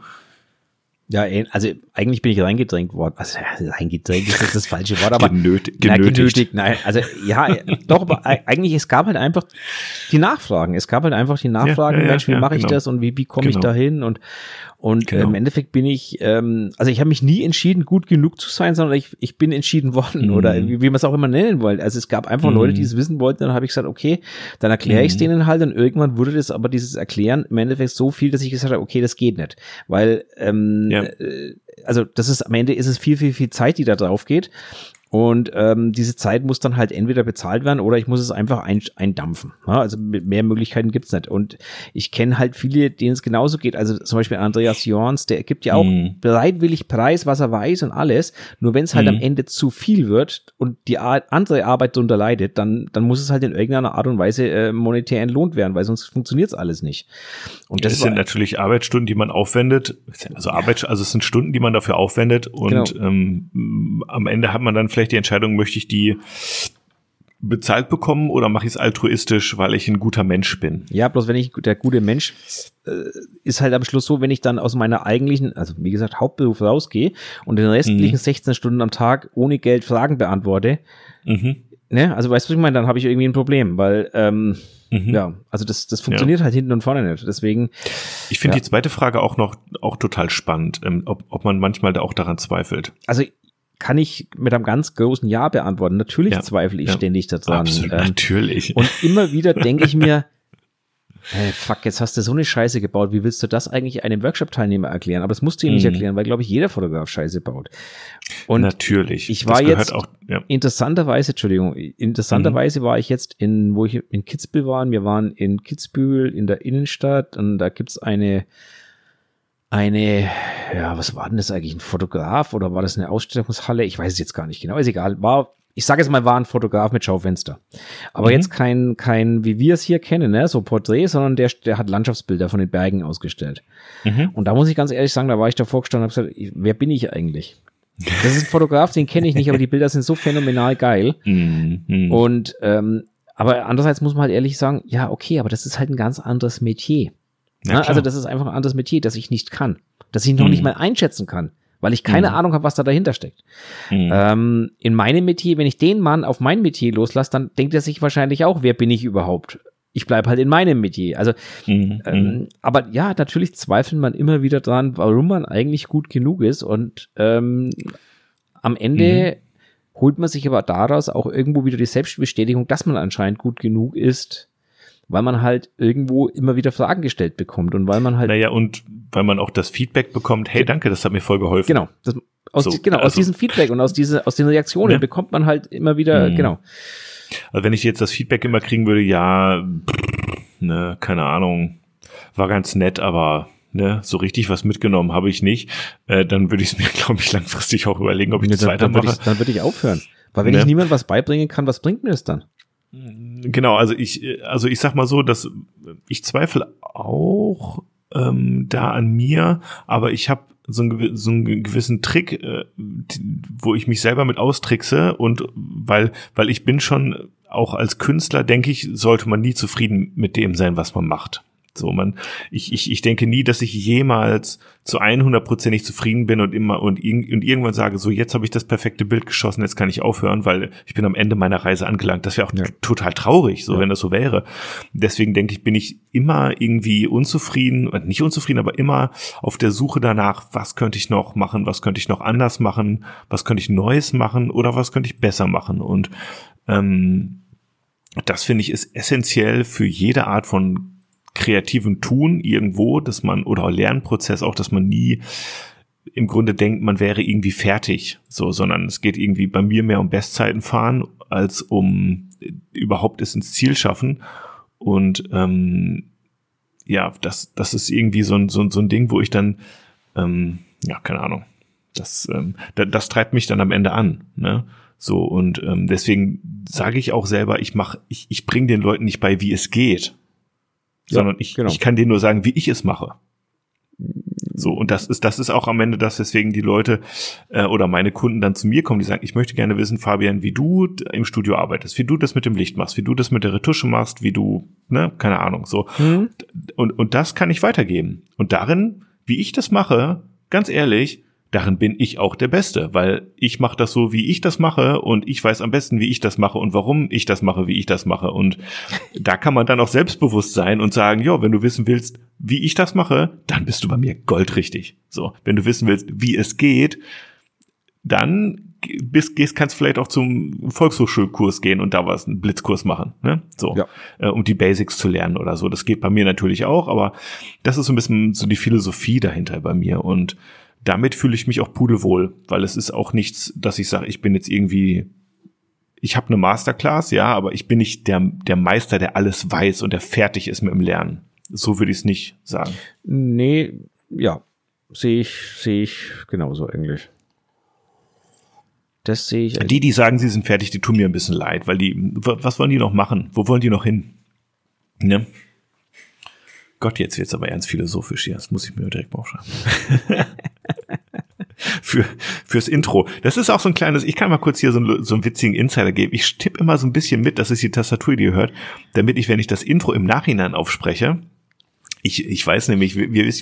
Ja, eh, also eigentlich bin ich reingedrängt worden. Also reingedrängt ist das falsche Wort, aber genötigt. Na, genötigt. Nein, also ja, doch, aber eigentlich es gab halt einfach die Nachfragen. Es gab halt einfach die Nachfragen, ja, ja, Mensch, wie ja, mache ich genau. das und wie, wie komme genau. ich da hin und und genau. im Endeffekt bin ich, ähm, also ich habe mich nie entschieden, gut genug zu sein, sondern ich, ich bin entschieden worden [laughs] mhm. oder wie, wie man es auch immer nennen wollte. Also es gab einfach mhm. Leute, die es wissen wollten, dann habe ich gesagt, okay, dann erkläre ich es mhm. denen halt und irgendwann wurde das aber dieses Erklären im Endeffekt so viel, dass ich gesagt habe, okay, das geht nicht. Weil ähm, ja. äh, also das ist am Ende ist es viel, viel, viel Zeit, die da drauf geht. Und ähm, diese Zeit muss dann halt entweder bezahlt werden oder ich muss es einfach ein, eindampfen. Ja, also mehr Möglichkeiten gibt's nicht. Und ich kenne halt viele, denen es genauso geht. Also zum Beispiel Andreas Jorns, der gibt ja auch mhm. bereitwillig Preis, was er weiß und alles. Nur wenn es halt mhm. am Ende zu viel wird und die andere Arbeit darunter leidet, dann, dann muss es halt in irgendeiner Art und Weise äh, monetär entlohnt werden, weil sonst funktioniert's alles nicht. Und das, das sind natürlich Arbeitsstunden, die man aufwendet. Also Arbeit, also es sind Stunden, die man dafür aufwendet und genau. ähm, am Ende hat man dann vielleicht die Entscheidung, möchte ich die bezahlt bekommen oder mache ich es altruistisch, weil ich ein guter Mensch bin? Ja, bloß wenn ich der gute Mensch äh, ist halt am Schluss so, wenn ich dann aus meiner eigentlichen, also wie gesagt, Hauptberuf rausgehe und den restlichen mhm. 16 Stunden am Tag ohne Geld Fragen beantworte, mhm. ne, also weißt du, was ich meine, dann habe ich irgendwie ein Problem, weil ähm, Mhm. Ja, also das, das funktioniert ja. halt hinten und vorne nicht. Deswegen. Ich finde ja. die zweite Frage auch noch auch total spannend, ähm, ob, ob man manchmal da auch daran zweifelt. Also kann ich mit einem ganz großen Ja beantworten. Natürlich ja, zweifle ich ja, ständig daran. Absolut, ähm, natürlich. Und immer wieder [laughs] denke ich mir, hey, fuck, jetzt hast du so eine Scheiße gebaut. Wie willst du das eigentlich einem Workshop-Teilnehmer erklären? Aber das musst du ihm nicht mhm. erklären, weil, glaube ich, jeder Fotograf Scheiße baut. Und Natürlich. Ich war jetzt auch, ja. interessanterweise, Entschuldigung, interessanterweise mhm. war ich jetzt in, wo ich in Kitzbühel war. Wir waren in Kitzbühel in der Innenstadt und da gibt's eine eine, ja, was war denn das eigentlich, ein Fotograf oder war das eine Ausstellungshalle? Ich weiß es jetzt gar nicht genau, ist egal. War, ich sage jetzt mal, war ein Fotograf mit Schaufenster. Aber mhm. jetzt kein, kein, wie wir es hier kennen, ne, so Porträt, sondern der, der hat Landschaftsbilder von den Bergen ausgestellt. Mhm. Und da muss ich ganz ehrlich sagen, da war ich davor gestanden und habe gesagt, wer bin ich eigentlich? Das ist ein Fotograf, den kenne ich nicht, aber die Bilder sind so phänomenal geil. [laughs] Mhm. Und ähm, aber andererseits muss man halt ehrlich sagen, ja, okay, aber das ist halt ein ganz anderes Metier. Ja, also das ist einfach ein anderes Metier, das ich nicht kann, das ich noch mhm. nicht mal einschätzen kann, weil ich keine mhm. Ahnung habe, was da dahinter steckt. Mhm. Ähm, in meinem Metier, wenn ich den Mann auf mein Metier loslasse, dann denkt er sich wahrscheinlich auch, wer bin ich überhaupt? Ich bleibe halt in meinem Metier. Also, mhm. ähm, mhm. aber ja, natürlich zweifelt man immer wieder dran, warum man eigentlich gut genug ist und ähm, am Ende mhm. holt man sich aber daraus auch irgendwo wieder die Selbstbestätigung, dass man anscheinend gut genug ist, weil man halt irgendwo immer wieder Fragen gestellt bekommt und weil man halt. Naja, und weil man auch das Feedback bekommt, hey, danke, das hat mir voll geholfen. Genau. Das, aus, so, genau, also, aus diesem Feedback und aus, diese, aus den Reaktionen ja. bekommt man halt immer wieder, mhm. genau. Also wenn ich jetzt das Feedback immer kriegen würde, ja, ne, keine Ahnung, war ganz nett, aber ne, so richtig was mitgenommen habe ich nicht, äh, dann würde ich es [laughs] mir, glaube ich, langfristig auch überlegen, ob ich das weitermache. Dann würde ich, dann würd ich aufhören. Weil wenn ne? ich niemand was beibringen kann, was bringt mir das dann? Genau, also ich, also ich sag mal so, dass ich zweifle auch ähm, da an mir, aber ich habe so, ein, so einen gewissen Trick, äh, wo ich mich selber mit austrickse und weil, weil ich bin schon auch als Künstler, denke ich, sollte man nie zufrieden mit dem sein, was man macht. So, man, ich, ich, ich denke nie, dass ich jemals zu 100%ig zufrieden bin und immer und, und irgendwann sage, so jetzt habe ich das perfekte Bild geschossen, jetzt kann ich aufhören, weil ich bin am Ende meiner Reise angelangt. Das wäre auch ja. total traurig, so ja. wenn das so wäre. Deswegen denke ich, bin ich immer irgendwie unzufrieden, nicht unzufrieden, aber immer auf der Suche danach, was könnte ich noch machen, was könnte ich noch anders machen, was könnte ich Neues machen oder was könnte ich besser machen. Und ähm, das finde ich ist essentiell für jede Art von kreativen Tun irgendwo, dass man, oder Lernprozess auch, dass man nie im Grunde denkt, man wäre irgendwie fertig, so, sondern es geht irgendwie bei mir mehr um Bestzeiten fahren, als um überhaupt es ins Ziel schaffen. Und ähm, ja, das, das ist irgendwie so ein, so, ein, so ein Ding, wo ich dann, ähm, ja, keine Ahnung, das, ähm, das, das treibt mich dann am Ende an. Ne? So, und ähm, deswegen sage ich auch selber, ich mach, ich, ich bringe den Leuten nicht bei, wie es geht, sondern ich, genau. ich kann denen nur sagen, wie ich es mache. So, und das ist, das ist auch am Ende das, weswegen die Leute äh, oder meine Kunden dann zu mir kommen, die sagen, ich möchte gerne wissen, Fabian, wie du im Studio arbeitest, wie du das mit dem Licht machst, wie du das mit der Retusche machst, wie du, ne, keine Ahnung, so. Mhm. Und, und das kann ich weitergeben. Und darin, wie ich das mache, ganz ehrlich, darin bin ich auch der Beste, weil ich mache das so, wie ich das mache und ich weiß am besten, wie ich das mache und warum ich das mache, wie ich das mache. Und da kann man dann auch selbstbewusst sein und sagen, ja, wenn du wissen willst, wie ich das mache, dann bist du bei mir goldrichtig. So, wenn du wissen willst, wie es geht, dann bist, gehst, kannst vielleicht auch zum Volkshochschulkurs gehen und da was, einen Blitzkurs machen, ne? So, ja. äh, um die Basics zu lernen oder so. Das geht bei mir natürlich auch, aber das ist so ein bisschen so die Philosophie dahinter bei mir und damit fühle ich mich auch pudelwohl, weil es ist auch nichts, dass ich sage, ich bin jetzt irgendwie, ich habe eine Masterclass, ja, aber ich bin nicht der, der Meister, der alles weiß und der fertig ist mit dem Lernen. So würde ich es nicht sagen. Nee, ja, sehe ich, sehe ich genauso eigentlich. Das sehe ich. Die, die sagen, sie sind fertig, die tun mir ein bisschen leid, weil die, was wollen die noch machen? Wo wollen die noch hin? Ne? Gott, jetzt wird's aber ernst philosophisch hier. Das muss ich mir direkt mal aufschreiben. [laughs] [laughs] Für, fürs Intro. Das ist auch so ein kleines, ich kann mal kurz hier so, einen, so einen witzigen Insider geben. Ich tippe immer so ein bisschen mit, das ist die Tastatur, die ihr hört, damit ich, wenn ich das Intro im Nachhinein aufspreche, ich, ich weiß nämlich, wir, wir,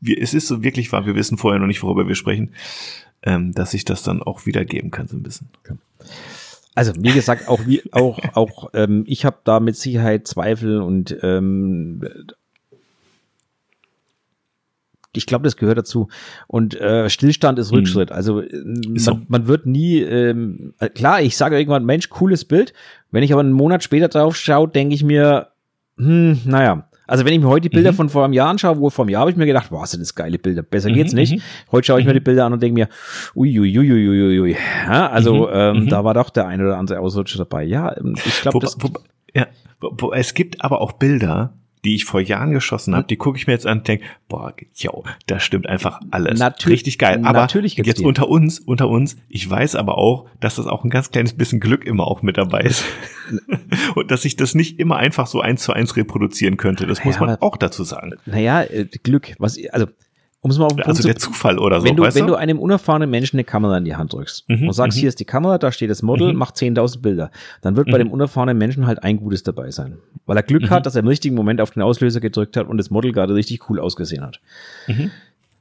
wir, es ist so wirklich wahr, wir wissen vorher noch nicht, worüber wir sprechen, ähm, dass ich das dann auch wiedergeben kann, so ein bisschen. Also wie gesagt, auch wie auch auch ähm, ich habe da mit Sicherheit Zweifel und ähm, ich glaube, das gehört dazu. Und äh, Stillstand ist mhm. Rückschritt. Also äh, man, man, wird nie, ähm, äh, klar, ich sage irgendwann, Mensch, cooles Bild. Wenn ich aber einen Monat später drauf schaue, denke ich mir, hm, naja. Also wenn ich mir heute die Bilder mhm. von vor einem Jahr anschaue, wo vor einem Jahr habe ich mir gedacht, boah, sind das geile Bilder, besser mhm, geht's nicht. Mhm. Heute schaue ich mir mhm. die Bilder an und denke mir, uiuiuiuiui. Ja, also ähm, da war doch der eine oder andere Ausrutscher dabei. Ja, ähm, ich glaube, das... Wo, ja, wo, es gibt aber auch Bilder, die ich vor Jahren geschossen habe, die gucke ich mir jetzt an und denke, boah, yo, da stimmt einfach alles. Natürlich, Richtig geil. Aber natürlich jetzt unter uns, unter uns, ich weiß aber auch, dass das auch ein ganz kleines bisschen Glück immer auch mit dabei ist. [laughs] und dass ich das nicht immer einfach so eins zu eins reproduzieren könnte. Das naja, muss man auch dazu sagen. Naja, äh, Glück, was, also um es mal auf den Also der Zufall oder so. Wenn du, wenn du? einem unerfahrenen Menschen eine Kamera in die Hand drückst mhm, und sagst, mhm. hier ist die Kamera, da steht das Model, mhm. macht 10.000 Bilder, dann wird bei mhm. dem unerfahrenen Menschen halt ein Gutes dabei sein. Weil er Glück mhm. hat, dass er im richtigen Moment auf den Auslöser gedrückt hat und das Model gerade richtig cool ausgesehen hat.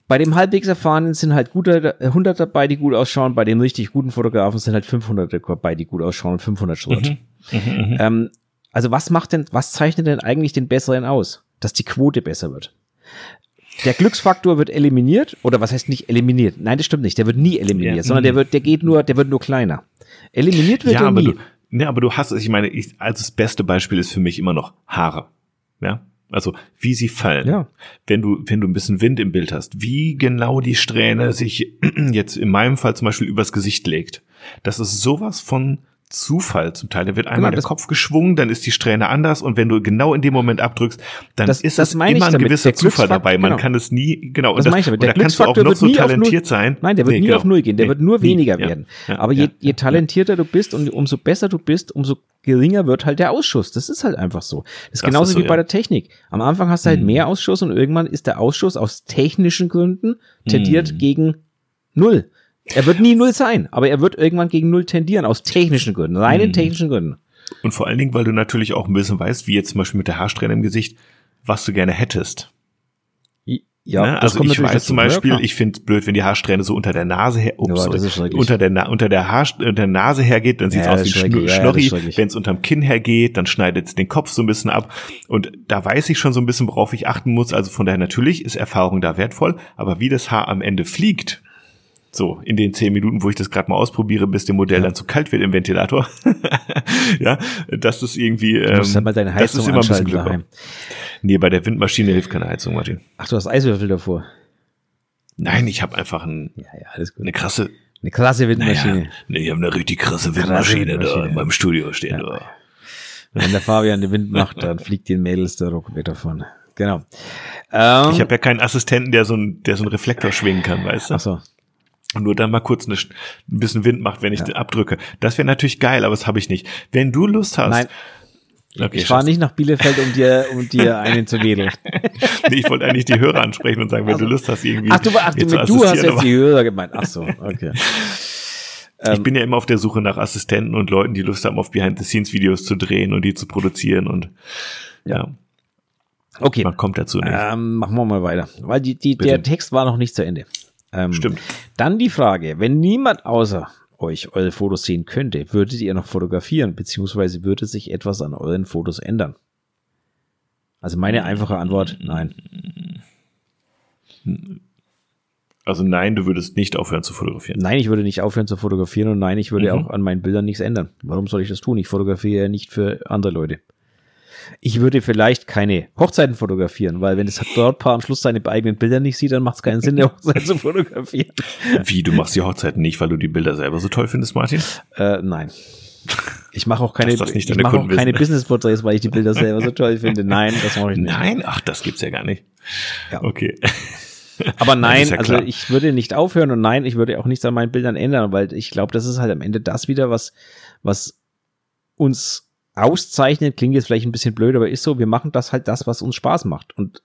Bei dem halbwegs erfahrenen sind halt gute 100 dabei, die gut ausschauen. Bei dem richtig guten Fotografen sind halt 500 dabei, die gut ausschauen und 500 Schrott. Ähm, also was macht denn, was zeichnet denn eigentlich den Besseren aus? Dass die Quote besser wird. Der Glücksfaktor wird eliminiert oder was heißt nicht eliminiert? Nein, das stimmt nicht. Der wird nie eliminiert, ja. sondern der wird, der geht nur, der wird nur kleiner. Eliminiert wird ja, er aber nie. Du, ne, aber du hast, ich meine, ich, also das beste Beispiel ist für mich immer noch Haare. Ja, also wie sie fallen. Ja. Wenn du, wenn du ein bisschen Wind im Bild hast, wie genau die Strähne sich [clears throat] jetzt in meinem Fall zum Beispiel übers Gesicht legt. Das ist sowas von Zufall zum Teil. Da wird einmal genau, der Kopf geschwungen, dann ist die Strähne anders und wenn du genau in dem Moment abdrückst, dann das, ist das immer ein gewisser Zufall dabei. Man genau. kann es nie, genau. Das, das meine ich damit. Der da kannst du auch noch so talentiert sein. Nein, der wird nee, nie genau. auf Null gehen. Der nee, wird nur weniger nie. werden. Ja, Aber ja, je, je talentierter du bist und umso besser du bist, umso geringer wird halt der Ausschuss. Das ist halt einfach so. Das ist das genauso ist so, wie bei der Technik. Am Anfang hast du halt hm. mehr Ausschuss und irgendwann ist der Ausschuss aus technischen Gründen tendiert hm. gegen Null. Er wird nie null sein, aber er wird irgendwann gegen null tendieren, aus technischen Gründen, reinen mhm. technischen Gründen. Und vor allen Dingen, weil du natürlich auch ein bisschen weißt, wie jetzt zum Beispiel mit der Haarsträhne im Gesicht, was du gerne hättest. Ja, ne? also ich weiß zum Beispiel, ja, ich finde es blöd, wenn die Haarsträhne so unter der Nase her, ups, ja, sorry, unter der unter der Haar unter der Nase hergeht, dann sieht es ja, aus wie ein Schnorri. wenn es unterm Kinn hergeht, dann schneidet es den Kopf so ein bisschen ab. Und da weiß ich schon so ein bisschen, worauf ich achten muss. Also von daher natürlich ist Erfahrung da wertvoll, aber wie das Haar am Ende fliegt, so, in den zehn Minuten, wo ich das gerade mal ausprobiere, bis dem Modell ja. dann zu kalt wird im Ventilator. [laughs] ja, das ist irgendwie. Ähm, du musst halt mal deine Heizung das ist immer ein bisschen Glück. Daheim. Nee, bei der Windmaschine hilft keine Heizung, Martin. Ach, du hast Eiswürfel davor. Nein, ich habe einfach ein, ja, ja, alles gut. eine krasse. Eine krasse Windmaschine. Naja, nee, ich habe eine richtig krasse Windmaschine, krasse Windmaschine da in meinem Studio stehen. Ja. Wenn der Fabian den Wind macht, dann fliegt den Mädels der Rock weg davon. Genau. Ähm, ich habe ja keinen Assistenten, der so ein, der so einen Reflektor schwingen kann, weißt du? Ach so. Und nur dann mal kurz eine, ein bisschen Wind macht, wenn ich ja. abdrücke. Das wäre natürlich geil, aber das habe ich nicht. Wenn du Lust hast, Nein. Okay, ich fahre nicht nach Bielefeld, um dir, um dir [laughs] einen zu wedeln. nee, ich wollte eigentlich die Hörer ansprechen und sagen, wenn also, du Lust hast, irgendwie. Ach, du, ach, du, du hast jetzt die Hörer gemeint. Ach so, okay. Ich ähm, bin ja immer auf der Suche nach Assistenten und Leuten, die Lust haben, auf Behind-the-Scenes-Videos zu drehen und die zu produzieren und ja. Okay. Man kommt dazu nicht. Ähm, machen wir mal weiter. Weil die, die, der Text war noch nicht zu Ende. Ähm, Stimmt. Dann die Frage, wenn niemand außer euch eure Fotos sehen könnte, würdet ihr noch fotografieren, beziehungsweise würde sich etwas an euren Fotos ändern? Also meine einfache Antwort, nein. Also nein, du würdest nicht aufhören zu fotografieren. Nein, ich würde nicht aufhören zu fotografieren und nein, ich würde mhm. auch an meinen Bildern nichts ändern. Warum soll ich das tun? Ich fotografiere ja nicht für andere Leute. Ich würde vielleicht keine Hochzeiten fotografieren, weil wenn das Brautpaar am Schluss seine eigenen Bilder nicht sieht, dann macht es keinen Sinn, eine Hochzeit zu fotografieren. Wie, du machst die Hochzeiten nicht, weil du die Bilder selber so toll findest, Martin? Äh, nein. Ich mache auch keine, ich mach auch keine Business-Porträts, weil ich die Bilder selber so toll finde. Nein, das mache ich nicht. Nein, ach, das gibt's ja gar nicht. Ja. Okay. Aber [laughs] nein, ja also ich würde nicht aufhören und nein, ich würde auch nichts an meinen Bildern ändern, weil ich glaube, das ist halt am Ende das wieder, was, was uns auszeichnet, klingt jetzt vielleicht ein bisschen blöd, aber ist so, wir machen das halt das, was uns Spaß macht. Und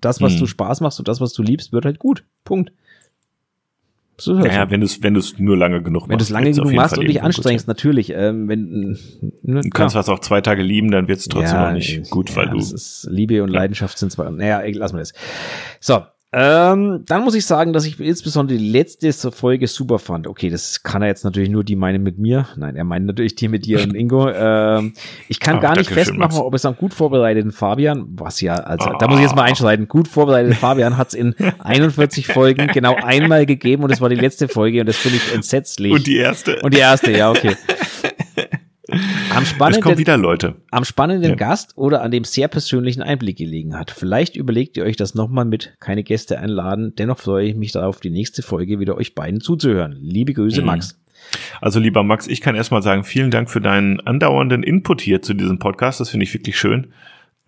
das, was hm. du Spaß machst und das, was du liebst, wird halt gut. Punkt. So halt naja, so. wenn du es wenn du's nur lange genug machst. Wenn du es lange genug machst und dich anstrengst, natürlich. Ähm, wenn, ne, du kannst was auch zwei Tage lieben, dann wird es trotzdem ja, noch nicht gut, ja, weil du. Ist, Liebe und Leidenschaft sind zwar. Naja, lassen wir das. So, ähm, dann muss ich sagen, dass ich insbesondere die letzte Folge super fand. Okay, das kann er jetzt natürlich nur die meine mit mir. Nein, er meint natürlich die mit dir und Ingo. [laughs] Ähm, ich kann oh, gar nicht festmachen, schön, ob es am gut vorbereiteten Fabian, was ja, also oh. da muss ich jetzt mal einschreiten, gut vorbereiteten Fabian hat es in [laughs] 41 Folgen genau einmal gegeben und es war die letzte Folge und das finde ich entsetzlich. Und die erste. Und die erste, ja, okay. Am spannenden, es kommen wieder Leute. Am spannenden ja. Gast oder an dem sehr persönlichen Einblick gelegen hat. Vielleicht überlegt ihr euch das nochmal mit keine Gäste einladen. Dennoch freue ich mich darauf, die nächste Folge wieder euch beiden zuzuhören. Liebe Grüße, mhm. Max. Also lieber Max, ich kann erstmal sagen, vielen Dank für deinen andauernden Input hier zu diesem Podcast. Das finde ich wirklich schön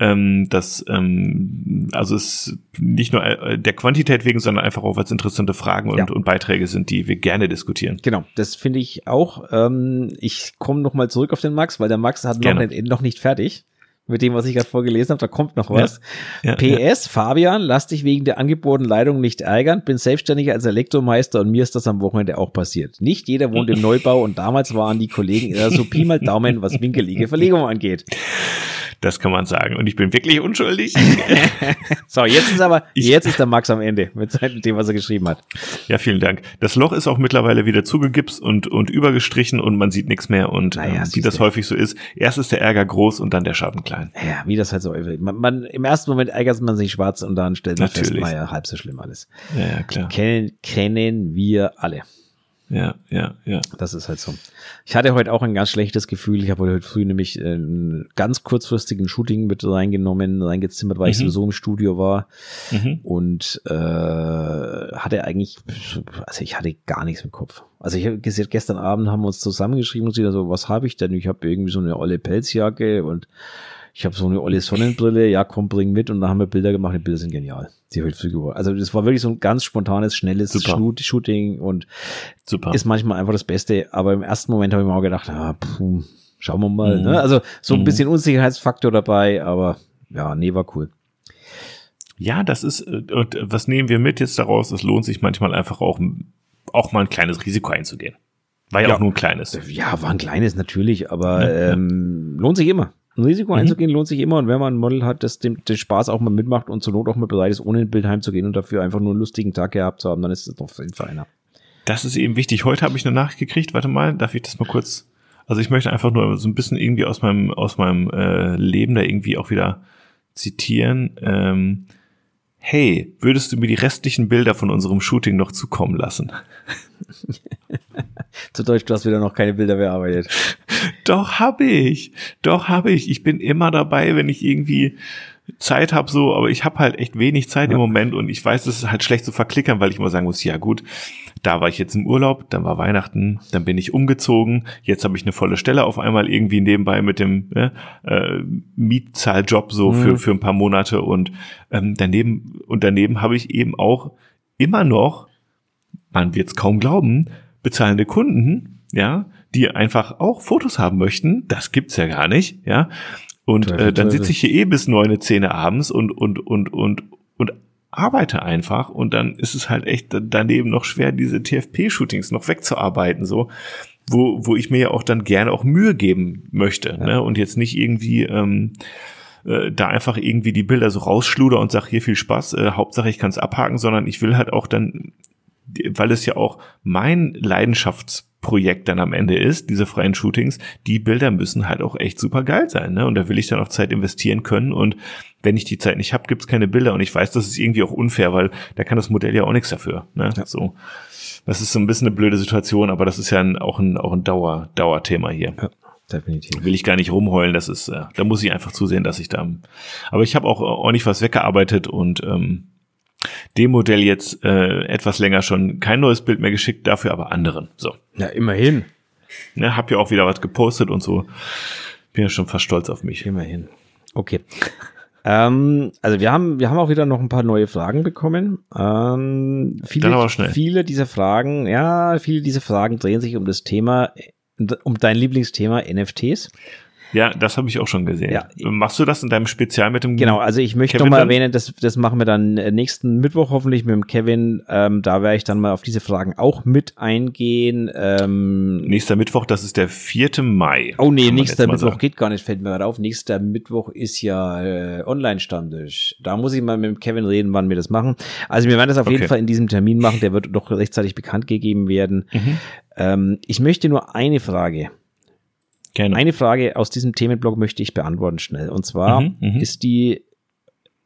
ähm, das ähm, also es nicht nur äh, der Quantität wegen, sondern einfach auch, weil es interessante Fragen und, ja. und Beiträge sind, die wir gerne diskutieren. Genau, das finde ich auch. Ähm, ich komme noch mal zurück auf den Max, weil der Max hat noch nicht, noch nicht fertig mit dem, was ich gerade vorgelesen habe. Da kommt noch was. Ja, ja, PS, ja. Fabian, lass dich wegen der angebotenen Leitung nicht ärgern. Bin selbstständig als Elektromeister und mir ist das am Wochenende auch passiert. Nicht jeder wohnt im [laughs] Neubau und damals waren die Kollegen eher so Pi mal Daumen, was [laughs] winkelige Verlegung angeht. Das kann man sagen. Und ich bin wirklich unschuldig. [laughs] so, jetzt ist aber, jetzt ist der Max am Ende mit dem, was er geschrieben hat. Ja, vielen Dank. Das Loch ist auch mittlerweile wieder zugegipst und, und übergestrichen und man sieht nichts mehr. Und naja, ähm, wie das häufig so ist, erst ist der Ärger groß und dann der Schaden klein. Ja, wie das halt so man, man Im ersten Moment ärgert man sich schwarz und dann stellt man Natürlich. fest, naja, halb so schlimm alles. Ja, ja klar. Kennen, kennen wir alle. Ja, ja, ja. Das ist halt so. Ich hatte heute auch ein ganz schlechtes Gefühl. Ich habe heute früh nämlich einen ganz kurzfristigen Shooting mit reingenommen, reingezimmert, weil mhm. ich sowieso im Studio war. Mhm. Und äh, hatte eigentlich, also ich hatte gar nichts im Kopf. Also ich habe gesehen, gestern Abend haben wir uns zusammengeschrieben und sie so, was habe ich denn? Ich habe irgendwie so eine olle Pelzjacke und ich habe so eine olle Sonnenbrille, ja komm, bring mit und dann haben wir Bilder gemacht, die Bilder sind genial. Die geworden. Also das war wirklich so ein ganz spontanes, schnelles Super. Shooting und Super. ist manchmal einfach das Beste, aber im ersten Moment habe ich mir auch gedacht, ah, puh, schauen wir mal. Mhm. Ne? Also so ein mhm. bisschen Unsicherheitsfaktor dabei, aber ja, nee, war cool. Ja, das ist, äh, und was nehmen wir mit jetzt daraus? Es lohnt sich manchmal einfach auch, auch mal ein kleines Risiko einzugehen. War ja, ja, auch nur ein kleines. Ja, war ein kleines natürlich, aber ja, ähm, lohnt sich immer. Ein Risiko mhm. einzugehen lohnt sich immer und wenn man ein Model hat, das dem, den Spaß auch mal mitmacht und zur Not auch mal bereit ist, ohne ein Bild heimzugehen und dafür einfach nur einen lustigen Tag gehabt zu haben, dann ist es doch für einer. Das ist eben wichtig. Heute habe ich eine Nachricht gekriegt. Warte mal, darf ich das mal kurz? Also ich möchte einfach nur so ein bisschen irgendwie aus meinem aus meinem äh, Leben da irgendwie auch wieder zitieren. Ähm, hey, würdest du mir die restlichen Bilder von unserem Shooting noch zukommen lassen? [laughs] Zu Deutsch, du hast wieder noch keine Bilder bearbeitet. [laughs] Doch, habe ich. Doch, habe ich. Ich bin immer dabei, wenn ich irgendwie Zeit habe so, aber ich habe halt echt wenig Zeit ja. im Moment und ich weiß, das ist halt schlecht zu verklickern, weil ich immer sagen muss, ja gut, da war ich jetzt im Urlaub, dann war Weihnachten, dann bin ich umgezogen, jetzt habe ich eine volle Stelle auf einmal irgendwie nebenbei mit dem ne, äh, Mietzahljob so mhm. für, für ein paar Monate und ähm, daneben und daneben habe ich eben auch immer noch, man wird es kaum glauben, bezahlende Kunden, ja, die einfach auch Fotos haben möchten. Das gibt's ja gar nicht, ja. Und äh, dann sitze ich hier eh bis neun, zehn abends und, und, und, und, und arbeite einfach und dann ist es halt echt daneben noch schwer, diese TFP-Shootings noch wegzuarbeiten, so, wo, wo ich mir ja auch dann gerne auch Mühe geben möchte, ja. ne? Und jetzt nicht irgendwie ähm, äh, da einfach irgendwie die Bilder so rausschluder und sag hier viel Spaß, äh, Hauptsache ich kann es abhaken, sondern ich will halt auch dann, weil es ja auch mein Leidenschafts Projekt dann am Ende ist, diese freien Shootings, die Bilder müssen halt auch echt super geil sein. Ne? Und da will ich dann auch Zeit investieren können. Und wenn ich die Zeit nicht habe, gibt's keine Bilder. Und ich weiß, das ist irgendwie auch unfair, weil da kann das Modell ja auch nichts dafür. Ne? Ja. So. Das ist so ein bisschen eine blöde Situation, aber das ist ja ein, auch ein, auch ein Dauer, Dauerthema hier. Ja. Definitiv. Will ich gar nicht rumheulen, das ist, äh, da muss ich einfach zusehen, dass ich da. Aber ich habe auch ordentlich was weggearbeitet und ähm, dem Modell jetzt äh, etwas länger schon kein neues Bild mehr geschickt, dafür aber anderen. So. Ja, immerhin. Ne, hab ja auch wieder was gepostet und so. Bin ja schon fast stolz auf mich. Immerhin. Okay. ähm, also wir haben, wir haben auch wieder noch ein paar neue Fragen bekommen. Ähm, viele, viele dieser Fragen, ja, viele dieser Fragen drehen sich um das Thema, um dein Lieblingsthema NFTs. Ja, das habe ich auch schon gesehen. Ja. Machst du das in deinem Spezial mit dem Genau, also ich möchte nochmal erwähnen, das, das machen wir dann äh, nächsten Mittwoch hoffentlich mit dem Kevin. Ähm, da werde ich dann mal auf diese Fragen auch mit eingehen. Ähm, Nächster Mittwoch, das ist der 4. Mai. Oh nee, nächster Mittwoch sagen. geht gar nicht, fällt mir gerade auf. Nächster Mittwoch ist ja äh, Online-Stammtisch. Da muss ich mal mit dem Kevin reden, wann wir das machen. Also wir werden das auf okay. jeden Fall in diesem Termin machen, der wird doch rechtzeitig bekannt gegeben werden. Mhm. Ähm, ich möchte nur eine Frage Gerne. Eine Frage aus diesem Themenblock möchte ich beantworten schnell. Und zwar mhm, mhm. ist die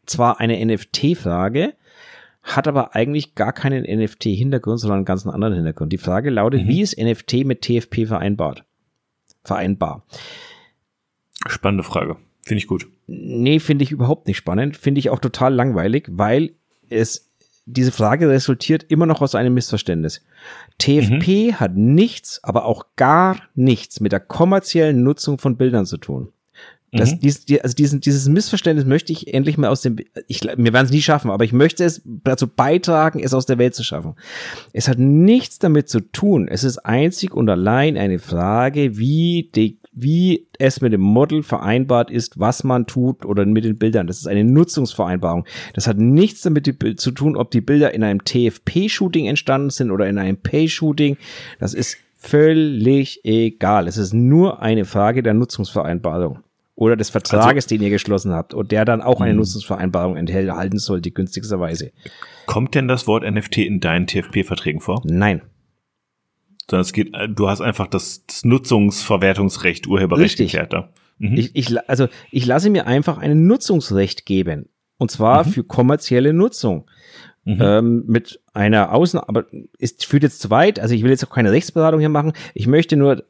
zwar eine NFT-Frage, hat aber eigentlich gar keinen NFT-Hintergrund, sondern einen ganz anderen Hintergrund. Die Frage lautet, mhm. wie ist NFT mit TFP vereinbart? Vereinbar. Spannende Frage. Finde ich gut. Nee, finde ich überhaupt nicht spannend. Finde ich auch total langweilig, weil es diese Frage resultiert immer noch aus einem Missverständnis. TFP mhm. hat nichts, aber auch gar nichts mit der kommerziellen Nutzung von Bildern zu tun. Das, mhm. dies, also diesen, dieses Missverständnis möchte ich endlich mal aus dem, ich, wir werden es nie schaffen, aber ich möchte es dazu beitragen, es aus der Welt zu schaffen. Es hat nichts damit zu tun. Es ist einzig und allein eine Frage, wie die wie es mit dem Model vereinbart ist, was man tut oder mit den Bildern. Das ist eine Nutzungsvereinbarung. Das hat nichts damit zu tun, ob die Bilder in einem TFP-Shooting entstanden sind oder in einem Pay-Shooting. Das ist völlig egal. Es ist nur eine Frage der Nutzungsvereinbarung oder des Vertrages, also, den ihr geschlossen habt und der dann auch eine hm. Nutzungsvereinbarung enthalten sollte, günstigsterweise. Kommt denn das Wort NFT in deinen TFP-Verträgen vor? Nein sondern es geht, du hast einfach das, das Nutzungsverwertungsrecht, Urheberrecht geklärt da. Mhm. Ich, ich, also ich lasse mir einfach ein Nutzungsrecht geben. Und zwar mhm. für kommerzielle Nutzung. Mhm. Ähm, mit einer Außen, aber es führt jetzt zu weit, also ich will jetzt auch keine Rechtsberatung hier machen. Ich möchte nur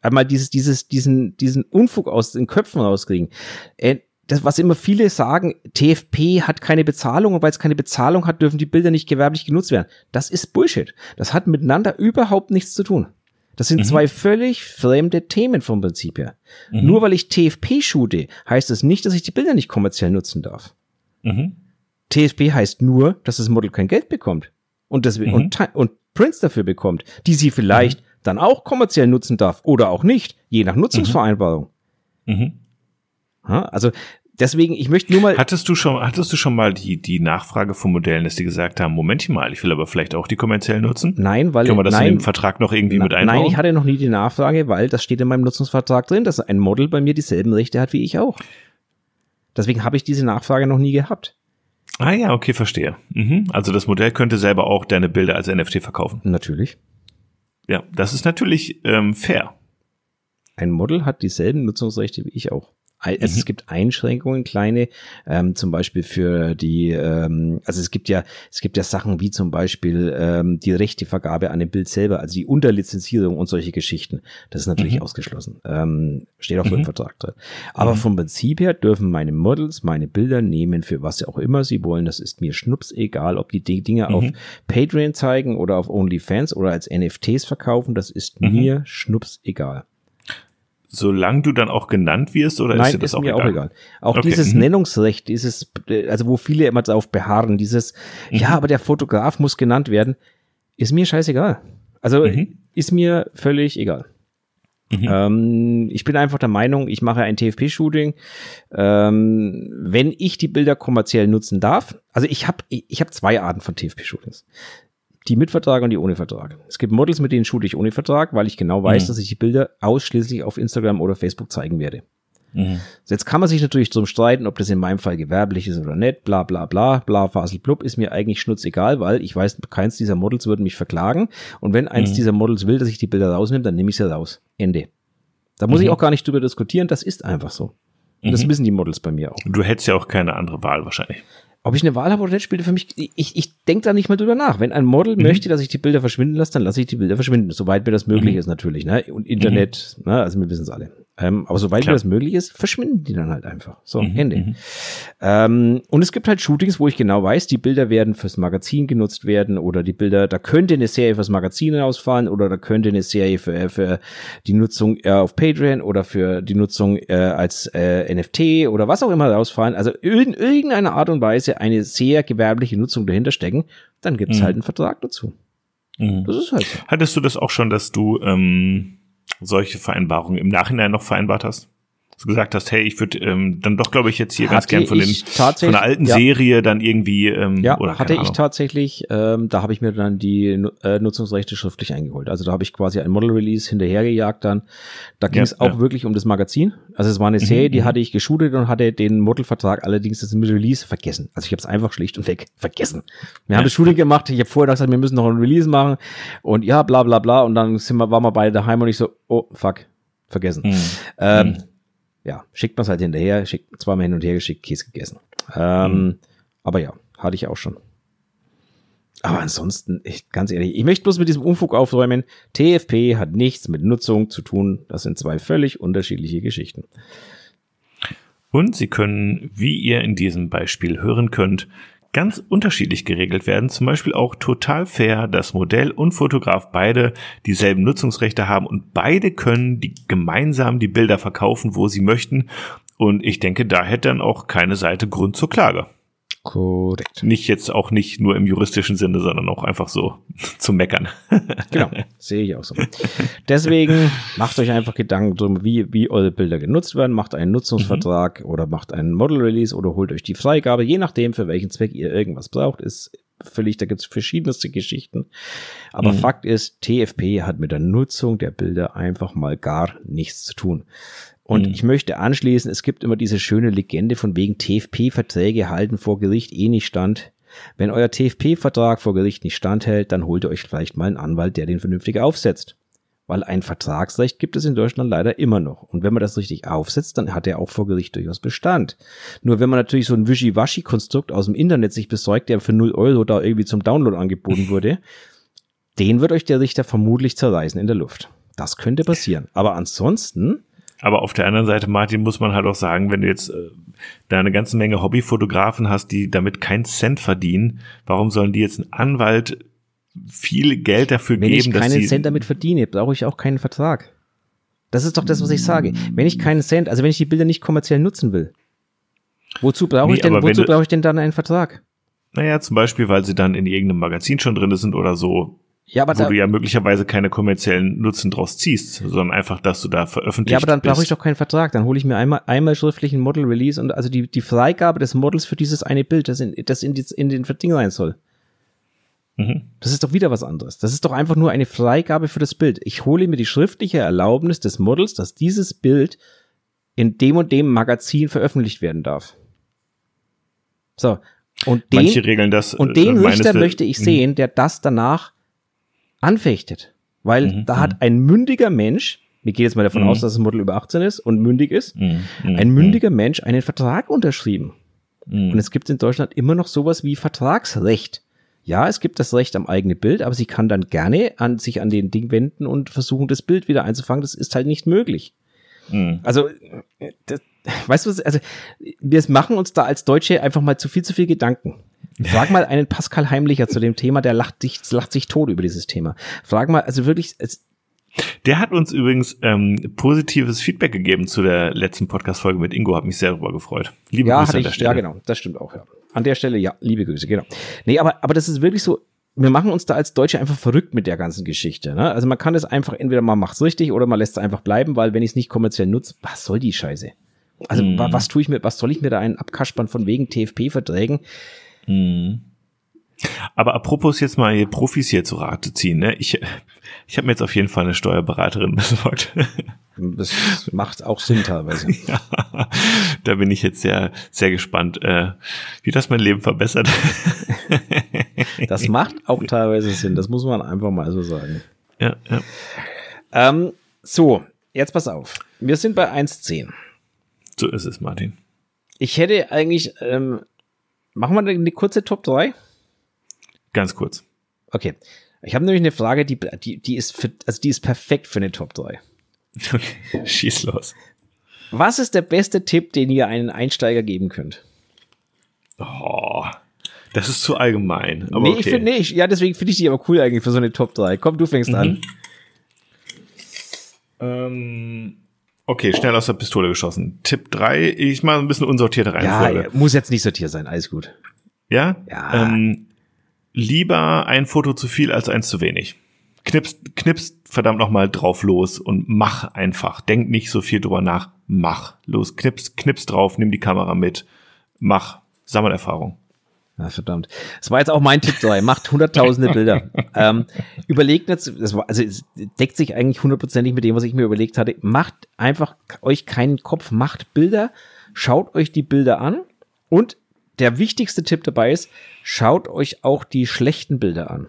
einmal dieses, dieses, diesen, diesen Unfug aus den Köpfen rauskriegen. Äh, das, was immer viele sagen, TFP hat keine Bezahlung und weil es keine Bezahlung hat, dürfen die Bilder nicht gewerblich genutzt werden. Das ist Bullshit. Das hat miteinander überhaupt nichts zu tun. Das sind mhm. zwei völlig fremde Themen vom Prinzip her. Mhm. Nur weil ich TFP shoote, heißt das nicht, dass ich die Bilder nicht kommerziell nutzen darf. Mhm. TFP heißt nur, dass das Model kein Geld bekommt und, das, mhm. und, und Prints dafür bekommt, die sie vielleicht mhm. dann auch kommerziell nutzen darf oder auch nicht, je nach Nutzungsvereinbarung. Mhm. Also deswegen, ich möchte nur mal. Hattest du schon, hattest du schon mal die, die Nachfrage von Modellen, dass die gesagt haben, Moment mal, ich will aber vielleicht auch die kommerziell nutzen? Nein, weil. Können wir das nein, in den Vertrag noch irgendwie na, mit einbauen? Nein, ich hatte noch nie die Nachfrage, weil das steht in meinem Nutzungsvertrag drin, dass ein Model bei mir dieselben Rechte hat wie ich auch. Deswegen habe ich diese Nachfrage noch nie gehabt. Ah ja, okay, verstehe. Mhm. Also das Modell könnte selber auch deine Bilder als NFT verkaufen. Natürlich. Ja, das ist natürlich ähm, fair. Ein Model hat dieselben Nutzungsrechte wie ich auch. Also mhm. Es gibt Einschränkungen, kleine, ähm, zum Beispiel für die, ähm, also es gibt ja, es gibt ja Sachen wie zum Beispiel ähm, die Rechtevergabe an dem Bild selber, also die Unterlizenzierung und solche Geschichten. Das ist natürlich mhm. ausgeschlossen. Ähm, steht auch so im mhm. Vertrag drin. Aber mhm. vom Prinzip her dürfen meine Models meine Bilder nehmen, für was auch immer sie wollen. Das ist mir schnups egal, ob die Dinge auf mhm. Patreon zeigen oder auf OnlyFans oder als NFTs verkaufen. Das ist mhm. mir schnups egal. Solange du dann auch genannt wirst, oder Nein, ist dir das ist auch mir egal? auch egal. Auch Okay, dieses mhm. Nennungsrecht, dieses, also wo viele immer darauf beharren, dieses, Mhm. ja, aber der Fotograf muss genannt werden, ist mir scheißegal. Also Mhm. ist mir völlig egal. Mhm. Ähm, ich bin einfach der Meinung, ich mache ein TFP-Shooting. Ähm, wenn ich die Bilder kommerziell nutzen darf, also ich habe ich hab zwei Arten von TFP-Shootings. Die mit Vertrag und die ohne Vertrag. Es gibt Models, mit denen shoote ich ohne Vertrag, weil ich genau weiß, Mhm. dass ich die Bilder ausschließlich auf Instagram oder Facebook zeigen werde. Mhm. Jetzt kann man sich natürlich drum streiten, ob das in meinem Fall gewerblich ist oder nicht, bla bla bla, bla Fasel blub, ist mir eigentlich schnurzegal, weil ich weiß, keins dieser Models würde mich verklagen. Und wenn eins Mhm. dieser Models will, dass ich die Bilder rausnehme, dann nehme ich sie raus. Ende. Da muss Mhm. ich auch gar nicht drüber diskutieren, das ist einfach so. Und das Mhm. wissen die Models bei mir auch. Du hättest ja auch keine andere Wahl wahrscheinlich. Ob ich eine Wahl habe oder nicht, spielt für mich, ich, ich denke da nicht mal drüber nach. Wenn ein Model Mhm. möchte, dass ich die Bilder verschwinden lasse, dann lasse ich die Bilder verschwinden, soweit mir das möglich Mhm. ist natürlich. Ne? Und Internet, ne? also wir wissen es alle. Ähm, aber soweit Klar. mir das möglich ist, verschwinden die dann halt einfach. So, Mhm, Ende. mhm. Ähm, und es gibt halt Shootings, wo ich genau weiß, die Bilder werden fürs Magazin genutzt werden oder die Bilder, da könnte eine Serie fürs Magazin ausfallen oder da könnte eine Serie für, für die Nutzung äh, auf Patreon oder für die Nutzung äh, als äh, NFT oder was auch immer rausfallen. Also in irgendeiner Art und Weise eine sehr gewerbliche Nutzung dahinter stecken, dann gibt es Mhm. halt einen Vertrag dazu. Mhm. Das ist halt so. Hattest du das auch schon, dass du ähm, solche Vereinbarungen im Nachhinein noch vereinbart hast? Du gesagt hast, hey, ich würde ähm, dann doch, glaube ich, jetzt hier ganz Hatte gern von, ich von der alten ja. Serie dann irgendwie ähm, Ja, oder hatte ich tatsächlich, ähm, da habe ich mir dann die äh, Nutzungsrechte schriftlich eingeholt. Also da habe ich quasi ein Model-Release hinterhergejagt dann. Da ging es Ja, auch ja. wirklich um das Magazin. Also es war eine Serie, die mhm. hatte ich geshootet und hatte den Modelvertrag allerdings das mit Release vergessen. Also ich habe es einfach schlicht und weg vergessen. Wir haben das Shooting gemacht, ich habe vorher gesagt, wir müssen noch ein Release machen und ja, bla bla bla. Und dann sind wir, waren wir beide daheim und ich so, oh fuck, vergessen. Mhm. Ähm, Mhm. Ja, schickt man es halt hinterher, schickt zweimal hin und her geschickt, Käse gegessen. Ähm, Aber ja, hatte ich auch schon. Aber ansonsten, ich, ganz ehrlich, ich möchte bloß mit diesem Unfug aufräumen. TFP hat nichts mit Nutzung zu tun. Das sind zwei völlig unterschiedliche Geschichten. Und sie können, wie ihr in diesem Beispiel hören könnt, ganz unterschiedlich geregelt werden. Zum Beispiel auch total fair, dass Modell und Fotograf beide dieselben Nutzungsrechte haben und beide können die gemeinsam die Bilder verkaufen, wo sie möchten. Und ich denke, da hätte dann auch keine Seite Grund zur Klage. Korrekt. Nicht jetzt auch nicht nur im juristischen Sinne, sondern auch einfach so [laughs] zu meckern. [laughs] Genau, sehe ich auch so. Deswegen macht euch einfach Gedanken drum, wie, wie eure Bilder genutzt werden. Macht einen Nutzungsvertrag oder macht einen Model Release oder holt euch die Freigabe, je nachdem, für welchen Zweck ihr irgendwas braucht, ist völlig, da gibt es verschiedenste Geschichten. Aber Mhm. Fakt ist, TFP hat mit der Nutzung der Bilder einfach mal gar nichts zu tun. Und Mhm. ich möchte anschließen, es gibt immer diese schöne Legende von wegen TFP-Verträge halten vor Gericht eh nicht stand. Wenn euer TFP-Vertrag vor Gericht nicht standhält, dann holt ihr euch vielleicht mal einen Anwalt, der den vernünftig aufsetzt. Weil ein Vertragsrecht gibt es in Deutschland leider immer noch. Und wenn man das richtig aufsetzt, dann hat er auch vor Gericht durchaus Bestand. Nur wenn man natürlich so ein Wischiwaschi-Konstrukt aus dem Internet sich besorgt, der für 0 Euro da irgendwie zum Download angeboten [laughs] wurde, den wird euch der Richter vermutlich zerreißen in der Luft. Das könnte passieren. Aber ansonsten, Aber auf der anderen Seite, Martin, muss man halt auch sagen, wenn du jetzt äh, da eine ganze Menge Hobbyfotografen hast, die damit keinen Cent verdienen, warum sollen die jetzt einen Anwalt viel Geld dafür wenn geben, ich dass keinen sie Cent damit verdiene, brauche ich auch keinen Vertrag. Das ist doch das, was ich sage. Wenn ich keinen Cent, also wenn ich die Bilder nicht kommerziell nutzen will, wozu brauche Nee, ich denn, wenn wozu brauche ich denn dann einen Vertrag? Naja, zum Beispiel, weil sie dann in irgendeinem Magazin schon drin sind oder so. Ja, aber wo da, du ja möglicherweise keine kommerziellen Nutzen draus ziehst, sondern einfach, dass du da veröffentlicht Ja, aber dann brauche ich doch keinen Vertrag. Dann hole ich mir einmal, einmal schriftlich ein Model Release und also die, die Freigabe des Models für dieses eine Bild, das in, das in, die, in den Ding sein soll. Mhm. Das ist doch wieder was anderes. Das ist doch einfach nur eine Freigabe für das Bild. Ich hole mir die schriftliche Erlaubnis des Models, dass dieses Bild in dem und dem Magazin veröffentlicht werden darf. So. Und den, Manche regeln das. Und den äh, Richter möchte ich mhm. sehen, der das danach anfechtet. Weil mhm, da hat mhm. ein mündiger Mensch, wir gehen jetzt mal davon mhm. aus, dass das Model über 18 ist und mündig ist, mhm, mhm. ein mündiger Mensch einen Vertrag unterschrieben. Und es gibt in Deutschland immer noch sowas wie Vertragsrecht. Ja, es gibt das Recht am eigenen Bild, aber sie kann dann gerne an sich an den Ding wenden und versuchen, das Bild wieder einzufangen. Das ist halt nicht möglich. Also, das, [laughs] weißt du, also wir machen uns da als Deutsche einfach mal zu viel zu viel Gedanken. Frag mal [laughs] einen Pascal Heimlicher zu dem Thema, der lacht sich, lacht sich tot über dieses Thema. Frag mal, also wirklich, es, der hat uns übrigens ähm, positives Feedback gegeben zu der letzten Podcast-Folge mit Ingo, hat mich sehr darüber gefreut. Liebe ja, Grüße an der Stelle. Ja, genau, das stimmt auch, ja. An der Stelle, ja, liebe Grüße, genau. Nee, aber, aber das ist wirklich so, wir machen uns da als Deutsche einfach verrückt mit der ganzen Geschichte. Ne? Also man kann das einfach, entweder man macht es richtig oder man lässt es einfach bleiben, weil wenn ich es nicht kommerziell nutze, was soll die Scheiße? Also mm. was tue ich mir, was soll ich mir da einen abkaspern von wegen TFP-Verträgen? Mhm. Aber apropos jetzt mal hier Profis hier zu Rate ziehen, ne? Ich, ich habe mir jetzt auf jeden Fall eine Steuerberaterin [laughs] besorgt. Das macht auch Sinn teilweise. [laughs] ja, da bin ich jetzt sehr, sehr gespannt, äh, wie das mein Leben verbessert. [laughs] das macht auch teilweise Sinn, das muss man einfach mal so sagen. Ja, ja. Ähm, so, jetzt pass auf. Wir sind bei 1,10. So ist es, Martin. Ich hätte eigentlich ähm, Machen wir eine kurze Top 3? Ganz kurz. Okay. Ich habe nämlich eine Frage, die, die, die, ist für, also die ist perfekt für eine Top 3. Okay, [laughs] schieß los. Was ist der beste Tipp, den ihr einen Einsteiger geben könnt? Oh, das ist zu allgemein. Aber nee, okay. ich finde nicht. Ja, deswegen finde ich die aber cool eigentlich für so eine Top 3. Komm, du fängst mhm. an. Ähm, Okay, schnell aus der Pistole geschossen. Tipp 3, ich mache ein bisschen unsortierte Reihenfolge. Ja, muss jetzt nicht sortiert sein, alles gut. Ja? Ja. Ähm, lieber ein Foto zu viel als eins zu wenig. Knips, knips verdammt nochmal drauf los und mach einfach. Denk nicht so viel drüber nach. Mach. Los, knips, knips drauf, nimm die Kamera mit. Mach. Sammelerfahrung. Na, verdammt. Das war jetzt auch mein Tipp 3. Macht hunderttausende Bilder. [laughs] ähm, überlegt jetzt, das war, also es deckt sich eigentlich hundertprozentig mit dem, was ich mir überlegt hatte. Macht einfach euch keinen Kopf, macht Bilder, schaut euch die Bilder an und der wichtigste Tipp dabei ist, schaut euch auch die schlechten Bilder an.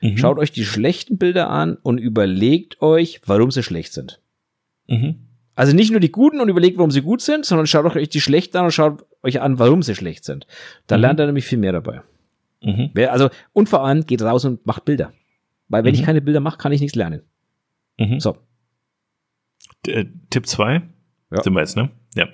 Mhm. Schaut euch die schlechten Bilder an und überlegt euch, warum sie schlecht sind. Mhm. Also nicht nur die guten und überlegt, warum sie gut sind, sondern schaut euch die schlechten an und schaut euch an, warum sie schlecht sind. Da mhm. lernt ihr nämlich viel mehr dabei. Mhm. Also, und vor allem geht raus und macht Bilder. Weil wenn mhm. ich keine Bilder mache, kann ich nichts lernen. Mhm. So. D äh, Tipp zwei ja. sind wir jetzt, ne? Ja.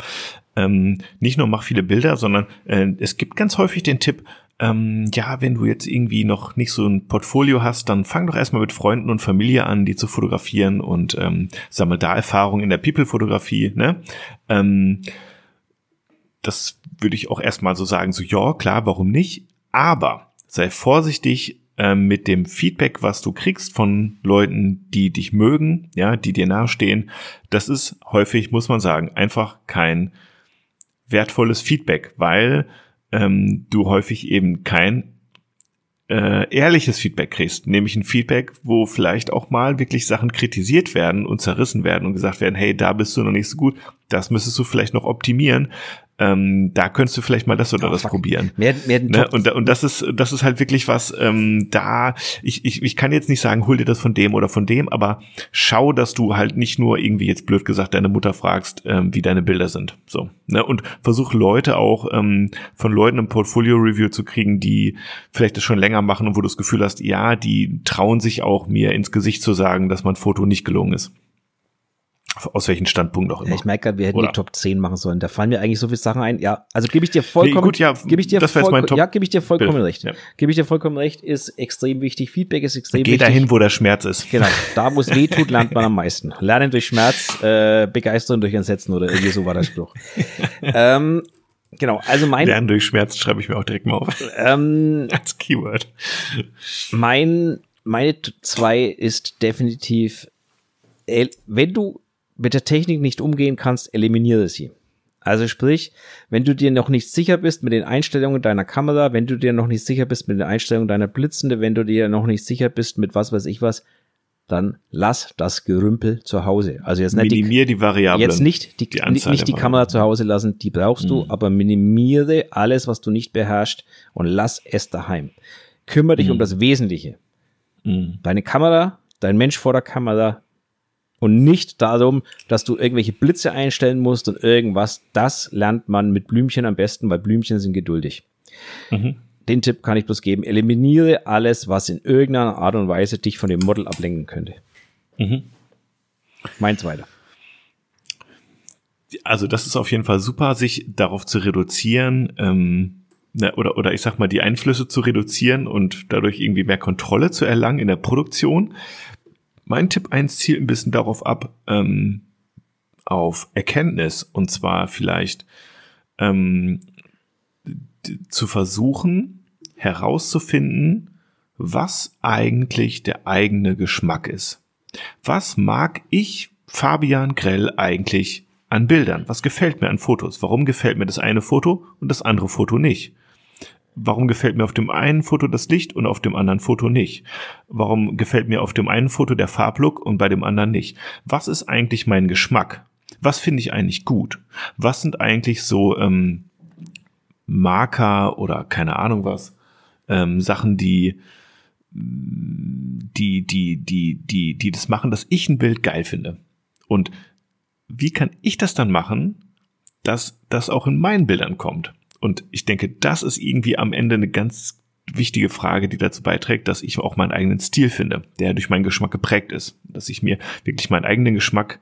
Ähm, nicht nur mach viele Bilder, sondern äh, es gibt ganz häufig den Tipp, ähm, ja, wenn du jetzt irgendwie noch nicht so ein Portfolio hast, dann fang doch erstmal mit Freunden und Familie an, die zu fotografieren und ähm, sammel da Erfahrung in der People-Fotografie. Ne? Ähm, das würde ich auch erstmal so sagen, so ja, klar, warum nicht? Aber sei vorsichtig ähm, mit dem Feedback, was du kriegst von Leuten, die dich mögen, ja, die dir nahestehen. Das ist häufig, muss man sagen, einfach kein wertvolles Feedback, weil ähm, du häufig eben kein äh, ehrliches Feedback kriegst, nämlich ein Feedback, wo vielleicht auch mal wirklich Sachen kritisiert werden und zerrissen werden und gesagt werden, hey, da bist du noch nicht so gut, das müsstest du vielleicht noch optimieren ähm, da könntest du vielleicht mal das oder oh, das fuck. probieren. Mehr, mehr ne? und, und das ist, das ist halt wirklich was, ähm, da, ich, ich, ich kann jetzt nicht sagen, hol dir das von dem oder von dem, aber schau, dass du halt nicht nur irgendwie jetzt blöd gesagt deine Mutter fragst, ähm, wie deine Bilder sind. So. Ne? Und versuch Leute auch ähm, von Leuten im Portfolio-Review zu kriegen, die vielleicht das schon länger machen und wo du das Gefühl hast, ja, die trauen sich auch mir ins Gesicht zu sagen, dass mein Foto nicht gelungen ist. Aus welchem Standpunkt auch immer. Ja, ich merke gerade, wir hätten Oder? die Top 10 machen sollen. Da fallen mir eigentlich so viele Sachen ein. Ja, also gebe ich dir vollkommen, nee, gut, ja, gebe ich dir das voll, mein Top ja, gebe ich dir vollkommen Bild. recht. Ja. Gebe ich dir vollkommen recht, ist extrem wichtig. Feedback ist extrem Geh wichtig. Geh dahin, wo der Schmerz ist. Genau. [laughs] Da, wo es weh tut, lernt man am meisten. Lernen durch Schmerz, äh, begeistern durch Entsetzen oder irgendwie so war der Spruch. [laughs] ähm, genau. Also mein. Lernen durch Schmerz schreibe ich mir auch direkt mal auf. Ähm, [laughs] Als Keyword. Mein meine zwei ist definitiv, wenn du mit der Technik nicht umgehen kannst, eliminiere sie. Also sprich, wenn du dir noch nicht sicher bist mit den Einstellungen deiner Kamera, wenn du dir noch nicht sicher bist mit den Einstellungen deiner Blitzende, wenn du dir noch nicht sicher bist mit was weiß ich was, dann lass das Gerümpel zu Hause. Also jetzt nicht minimier die, die Variablen. Jetzt nicht die, die nicht die Kamera zu Hause lassen, die brauchst mhm. du, aber minimiere alles, was du nicht beherrschst und lass es daheim. Kümmere dich mhm. um das Wesentliche. Mhm. Deine Kamera, dein Mensch vor der Kamera, und nicht darum, dass du irgendwelche Blitze einstellen musst und irgendwas. Das lernt man mit Blümchen am besten, weil Blümchen sind geduldig. Mhm. Den Tipp kann ich bloß geben. Eliminiere alles, was in irgendeiner Art und Weise dich von dem Model ablenken könnte. Mhm. Meins weiter. Also das ist auf jeden Fall super, sich darauf zu reduzieren, ähm, ne, oder, oder ich sag mal, die Einflüsse zu reduzieren und dadurch irgendwie mehr Kontrolle zu erlangen in der Produktion. Mein Tipp 1 zielt ein bisschen darauf ab, ähm, auf Erkenntnis und zwar vielleicht ähm, zu versuchen herauszufinden, was eigentlich der eigene Geschmack ist. Was mag ich, Fabian Grell, eigentlich an Bildern? Was gefällt mir an Fotos? Warum gefällt mir das eine Foto und das andere Foto nicht? Warum gefällt mir auf dem einen Foto das Licht und auf dem anderen Foto nicht? Warum gefällt mir auf dem einen Foto der Farblook und bei dem anderen nicht? Was ist eigentlich mein Geschmack? Was finde ich eigentlich gut? Was sind eigentlich so ähm, Marker oder keine Ahnung was, ähm, Sachen, die die, die, die, die, die das machen, dass ich ein Bild geil finde. Und wie kann ich das dann machen, dass das auch in meinen Bildern kommt? Und ich denke, das ist irgendwie am Ende eine ganz wichtige Frage, die dazu beiträgt, dass ich auch meinen eigenen Stil finde, der durch meinen Geschmack geprägt ist. Dass ich mir wirklich meinen eigenen Geschmack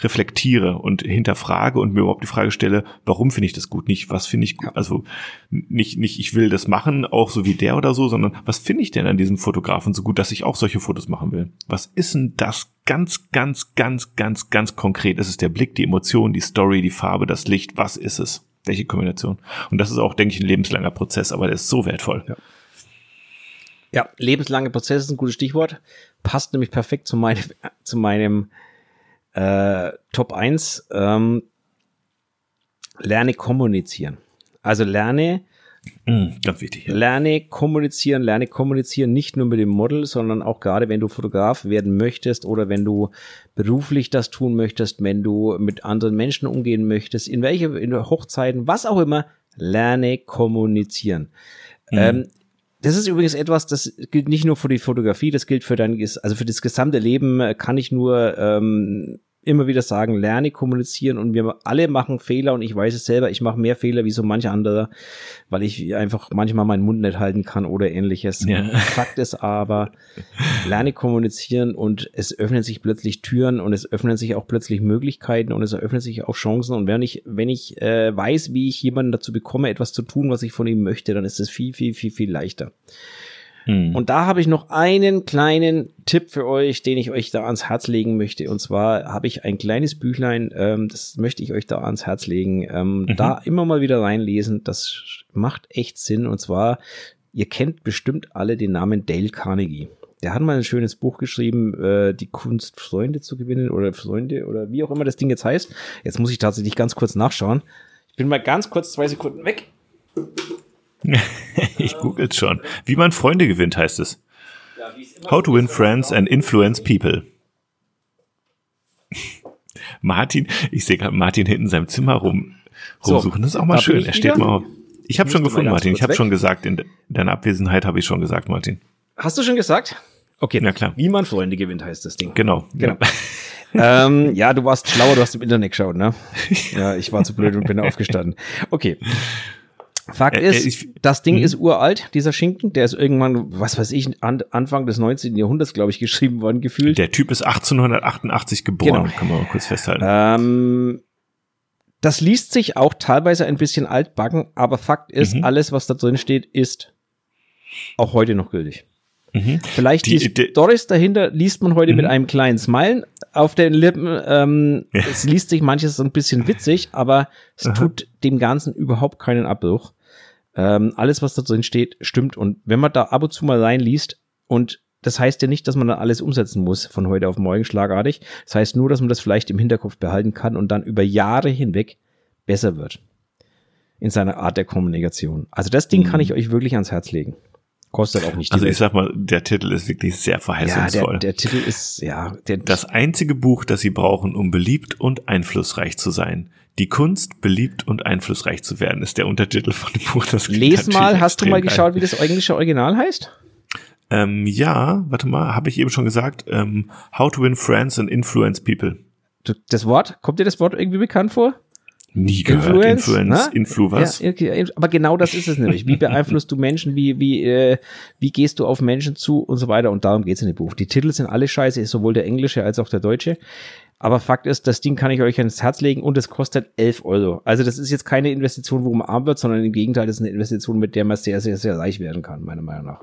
reflektiere und hinterfrage und mir überhaupt die Frage stelle, warum finde ich das gut? Nicht, was finde ich gut? Also nicht, nicht, ich will das machen, auch so wie der oder so, sondern was finde ich denn an diesem Fotografen so gut, dass ich auch solche Fotos machen will? Was ist denn das ganz, ganz, ganz, ganz, ganz konkret? Ist es der Blick, die Emotion, die Story, die Farbe, das Licht? Was ist es? Welche Kombination. Und das ist auch, denke ich, ein lebenslanger Prozess, aber der ist so wertvoll. Ja. Ja, lebenslange Prozess ist ein gutes Stichwort. Passt nämlich perfekt zu meinem, [laughs] zu meinem äh, Top 1. Ähm, lerne kommunizieren. Also lerne Mm, ganz wichtig. Ja. Lerne kommunizieren, lerne kommunizieren nicht nur mit dem Model, sondern auch gerade wenn du Fotograf werden möchtest oder wenn du beruflich das tun möchtest, wenn du mit anderen Menschen umgehen möchtest, in welche, in Hochzeiten, was auch immer, lerne kommunizieren. Mhm. Ähm, das ist übrigens etwas, das gilt nicht nur für die Fotografie, das gilt für dein, also für das gesamte Leben kann ich nur ähm, immer wieder sagen, lerne kommunizieren und wir alle machen Fehler und ich weiß es selber, ich mache mehr Fehler wie so manche andere, weil ich einfach manchmal meinen Mund nicht halten kann oder ähnliches. Ja. Fakt ist aber, lerne kommunizieren und es öffnen sich plötzlich Türen und es öffnen sich auch plötzlich Möglichkeiten und es eröffnen sich auch Chancen und wenn ich, wenn ich äh, weiß, wie ich jemanden dazu bekomme, etwas zu tun, was ich von ihm möchte, dann ist es viel, viel, viel, viel leichter. Hm. Und da habe ich noch einen kleinen Tipp für euch, den ich euch da ans Herz legen möchte. Und zwar habe ich ein kleines Büchlein, ähm, das möchte ich euch da ans Herz legen. Ähm, mhm. Da immer mal wieder reinlesen, das macht echt Sinn. Und zwar, ihr kennt bestimmt alle den Namen Dale Carnegie. Der hat mal ein schönes Buch geschrieben, äh, die Kunst, Freunde zu gewinnen oder Freunde oder wie auch immer das Ding jetzt heißt. Jetzt muss ich tatsächlich ganz kurz nachschauen. Ich bin mal ganz kurz zwei Sekunden weg. [laughs] ich google schon. Wie man Freunde gewinnt, heißt es. How to win friends and influence people. [laughs] Martin, ich sehe gerade Martin hinten in seinem Zimmer rum, rumsuchen. Das ist auch mal schön. Er steht mal auf. Ich habe schon gefunden, Martin. Ich habe schon gesagt, in deiner Abwesenheit habe ich schon gesagt, Martin. Hast du schon gesagt? Okay. Na klar. Wie man Freunde gewinnt, heißt das Ding. Genau. Genau. Ja. [laughs] ähm, ja, du warst schlauer, du hast im Internet geschaut, ne? Ja, ich war zu blöd und bin aufgestanden. Okay. Fakt äh, ist, ich, das Ding mh. ist uralt, dieser Schinken. Der ist irgendwann, was weiß ich, an, Anfang des 19. Jahrhunderts, glaube ich, [laughs] geschrieben worden, gefühlt. Der Typ ist 1888 geboren, genau. kann man mal kurz festhalten. Ähm, das liest sich auch teilweise ein bisschen altbacken, aber Fakt ist, mhm. alles, was da drin steht, ist auch heute noch gültig. Mhm. Vielleicht die, die Stories dahinter liest man heute mhm. mit einem kleinen Smile auf den Lippen. Ähm, ja. Es liest sich manches so ein bisschen witzig, aber es Aha. tut dem Ganzen überhaupt keinen Abbruch. Ähm, alles, was da drin steht, stimmt. Und wenn man da ab und zu mal reinliest und das heißt ja nicht, dass man dann alles umsetzen muss von heute auf morgen schlagartig. Das heißt nur, dass man das vielleicht im Hinterkopf behalten kann und dann über Jahre hinweg besser wird in seiner Art der Kommunikation. Also das Ding mhm. kann ich euch wirklich ans Herz legen. Kostet auch nicht. Also ich sag mal, der Titel ist wirklich sehr verheißungsvoll. Ja, der, der Titel ist ja der das einzige Buch, das Sie brauchen, um beliebt und einflussreich zu sein. Die Kunst, beliebt und einflussreich zu werden, ist der Untertitel von dem Buch. Das Les mal, hast du mal geschaut, wie das englische Original heißt? Ähm, ja, warte mal, habe ich eben schon gesagt. Ähm, How to win friends and influence people. Das Wort, kommt dir das Wort irgendwie bekannt vor? Nie gehört. Influence, Influence Influ was? Ja, okay, aber genau das ist es nämlich. Wie beeinflusst du Menschen? Wie, wie, äh, wie gehst du auf Menschen zu und so weiter? Und darum geht's in dem Buch. Die Titel sind alle scheiße, sowohl der englische als auch der deutsche. Aber Fakt ist, das Ding kann ich euch ans Herz legen und es kostet 11 Euro. Also das ist jetzt keine Investition, wo man arm wird, sondern im Gegenteil, das ist eine Investition, mit der man sehr, sehr, sehr reich werden kann, meiner Meinung nach.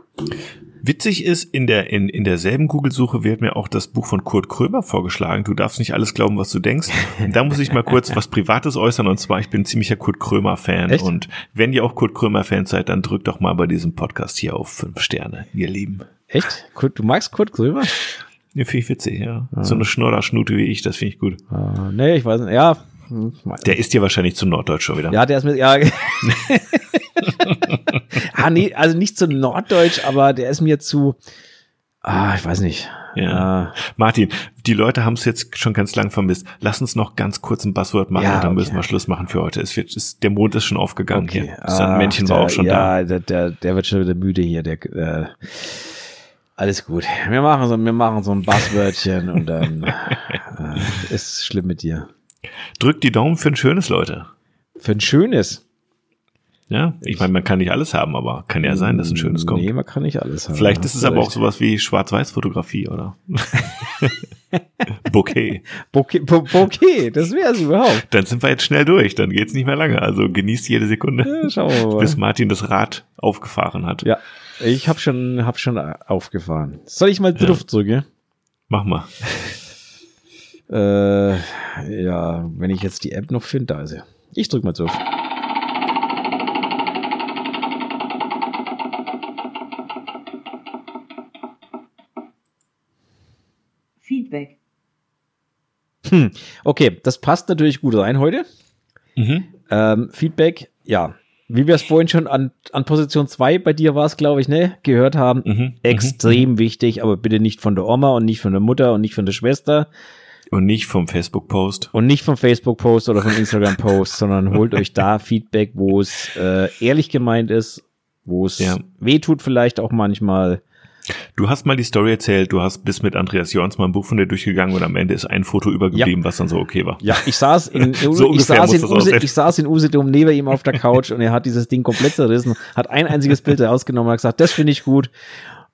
Witzig ist, in, der, in, in derselben Google-Suche wird mir auch das Buch von Kurt Krömer vorgeschlagen. Du darfst nicht alles glauben, was du denkst. Und da muss ich mal kurz was Privates äußern. Und zwar, ich bin ziemlicher Kurt Krömer-Fan. Und wenn ihr auch Kurt Krömer-Fan seid, dann drückt doch mal bei diesem Podcast hier auf fünf Sterne, ihr Lieben. Echt? du magst Kurt Krömer? Ja, finde ich witzig, ja. Ah. So eine Schnodderschnute wie ich, das finde ich gut. Ah, nee, ich weiß nicht, ja. Der ist dir wahrscheinlich zu norddeutsch schon wieder. Ja, der ist mit, ja. ah, nee, also nicht zu norddeutsch, aber der ist mir zu, ah, ich weiß nicht. Ja. Uh, Martin, die Leute haben es jetzt schon ganz lang vermisst. Lass uns noch ganz kurz ein Buzzword machen ja, und dann okay. müssen wir Schluss machen für heute. Es wird, es, der Mond ist schon aufgegangen okay. hier. Das ah, Männchen war auch schon ja, da. Ja, der, der, der wird schon wieder müde hier. Der, äh, alles gut. Wir machen so, wir machen so ein Basswörtchen und dann [laughs] äh, ist schlimm mit dir. Drückt die Daumen für ein schönes, Leute. Für ein schönes. Ja, ich meine, man kann nicht alles haben, aber kann ja sein, dass ein schönes kommt. Nee, man kann nicht alles haben. Vielleicht ist es aber auch sowas wie Schwarz-Weiß-Fotografie, oder? [laughs] Bouquet. Bouquet, Bouquet, das wäre es überhaupt. Dann sind wir jetzt schnell durch, dann geht's nicht mehr lange. Also genießt jede Sekunde, ja, bis Martin das Rad aufgefahren hat. Ja, ich habe schon, hab schon aufgefahren. Soll ich mal drauf ja. drücken? Mach mal. [laughs] äh, ja, wenn ich jetzt die App noch finde, also ich drück mal drauf. Feedback. Hm, okay, das passt natürlich gut rein heute. Mhm. Ähm, Feedback, ja, wie wir es vorhin schon an, an Position 2 bei dir war es, glaube ich, ne, gehört haben, mhm, mhm, extrem mhm. wichtig, aber bitte nicht von der Oma und nicht von der Mutter und nicht von der Schwester. Und nicht vom Facebook-Post. Und nicht vom Facebook-Post oder vom Instagram-Post, [laughs] sondern holt euch da Feedback, wo es äh, ehrlich gemeint ist, wo es ja. weh tut vielleicht auch manchmal. Du hast mal die Story erzählt, du hast bis mit Andreas Jorns mal ein Buch von dir durchgegangen und am Ende ist ein Foto übergeblieben, ja. was dann so okay war. Ja, ich saß in, [laughs] so ich, saß in Use, ich saß in Usedom neben ihm auf der Couch und er hat dieses Ding komplett zerrissen, hat ein einziges Bild rausgenommen und hat gesagt, das finde ich gut.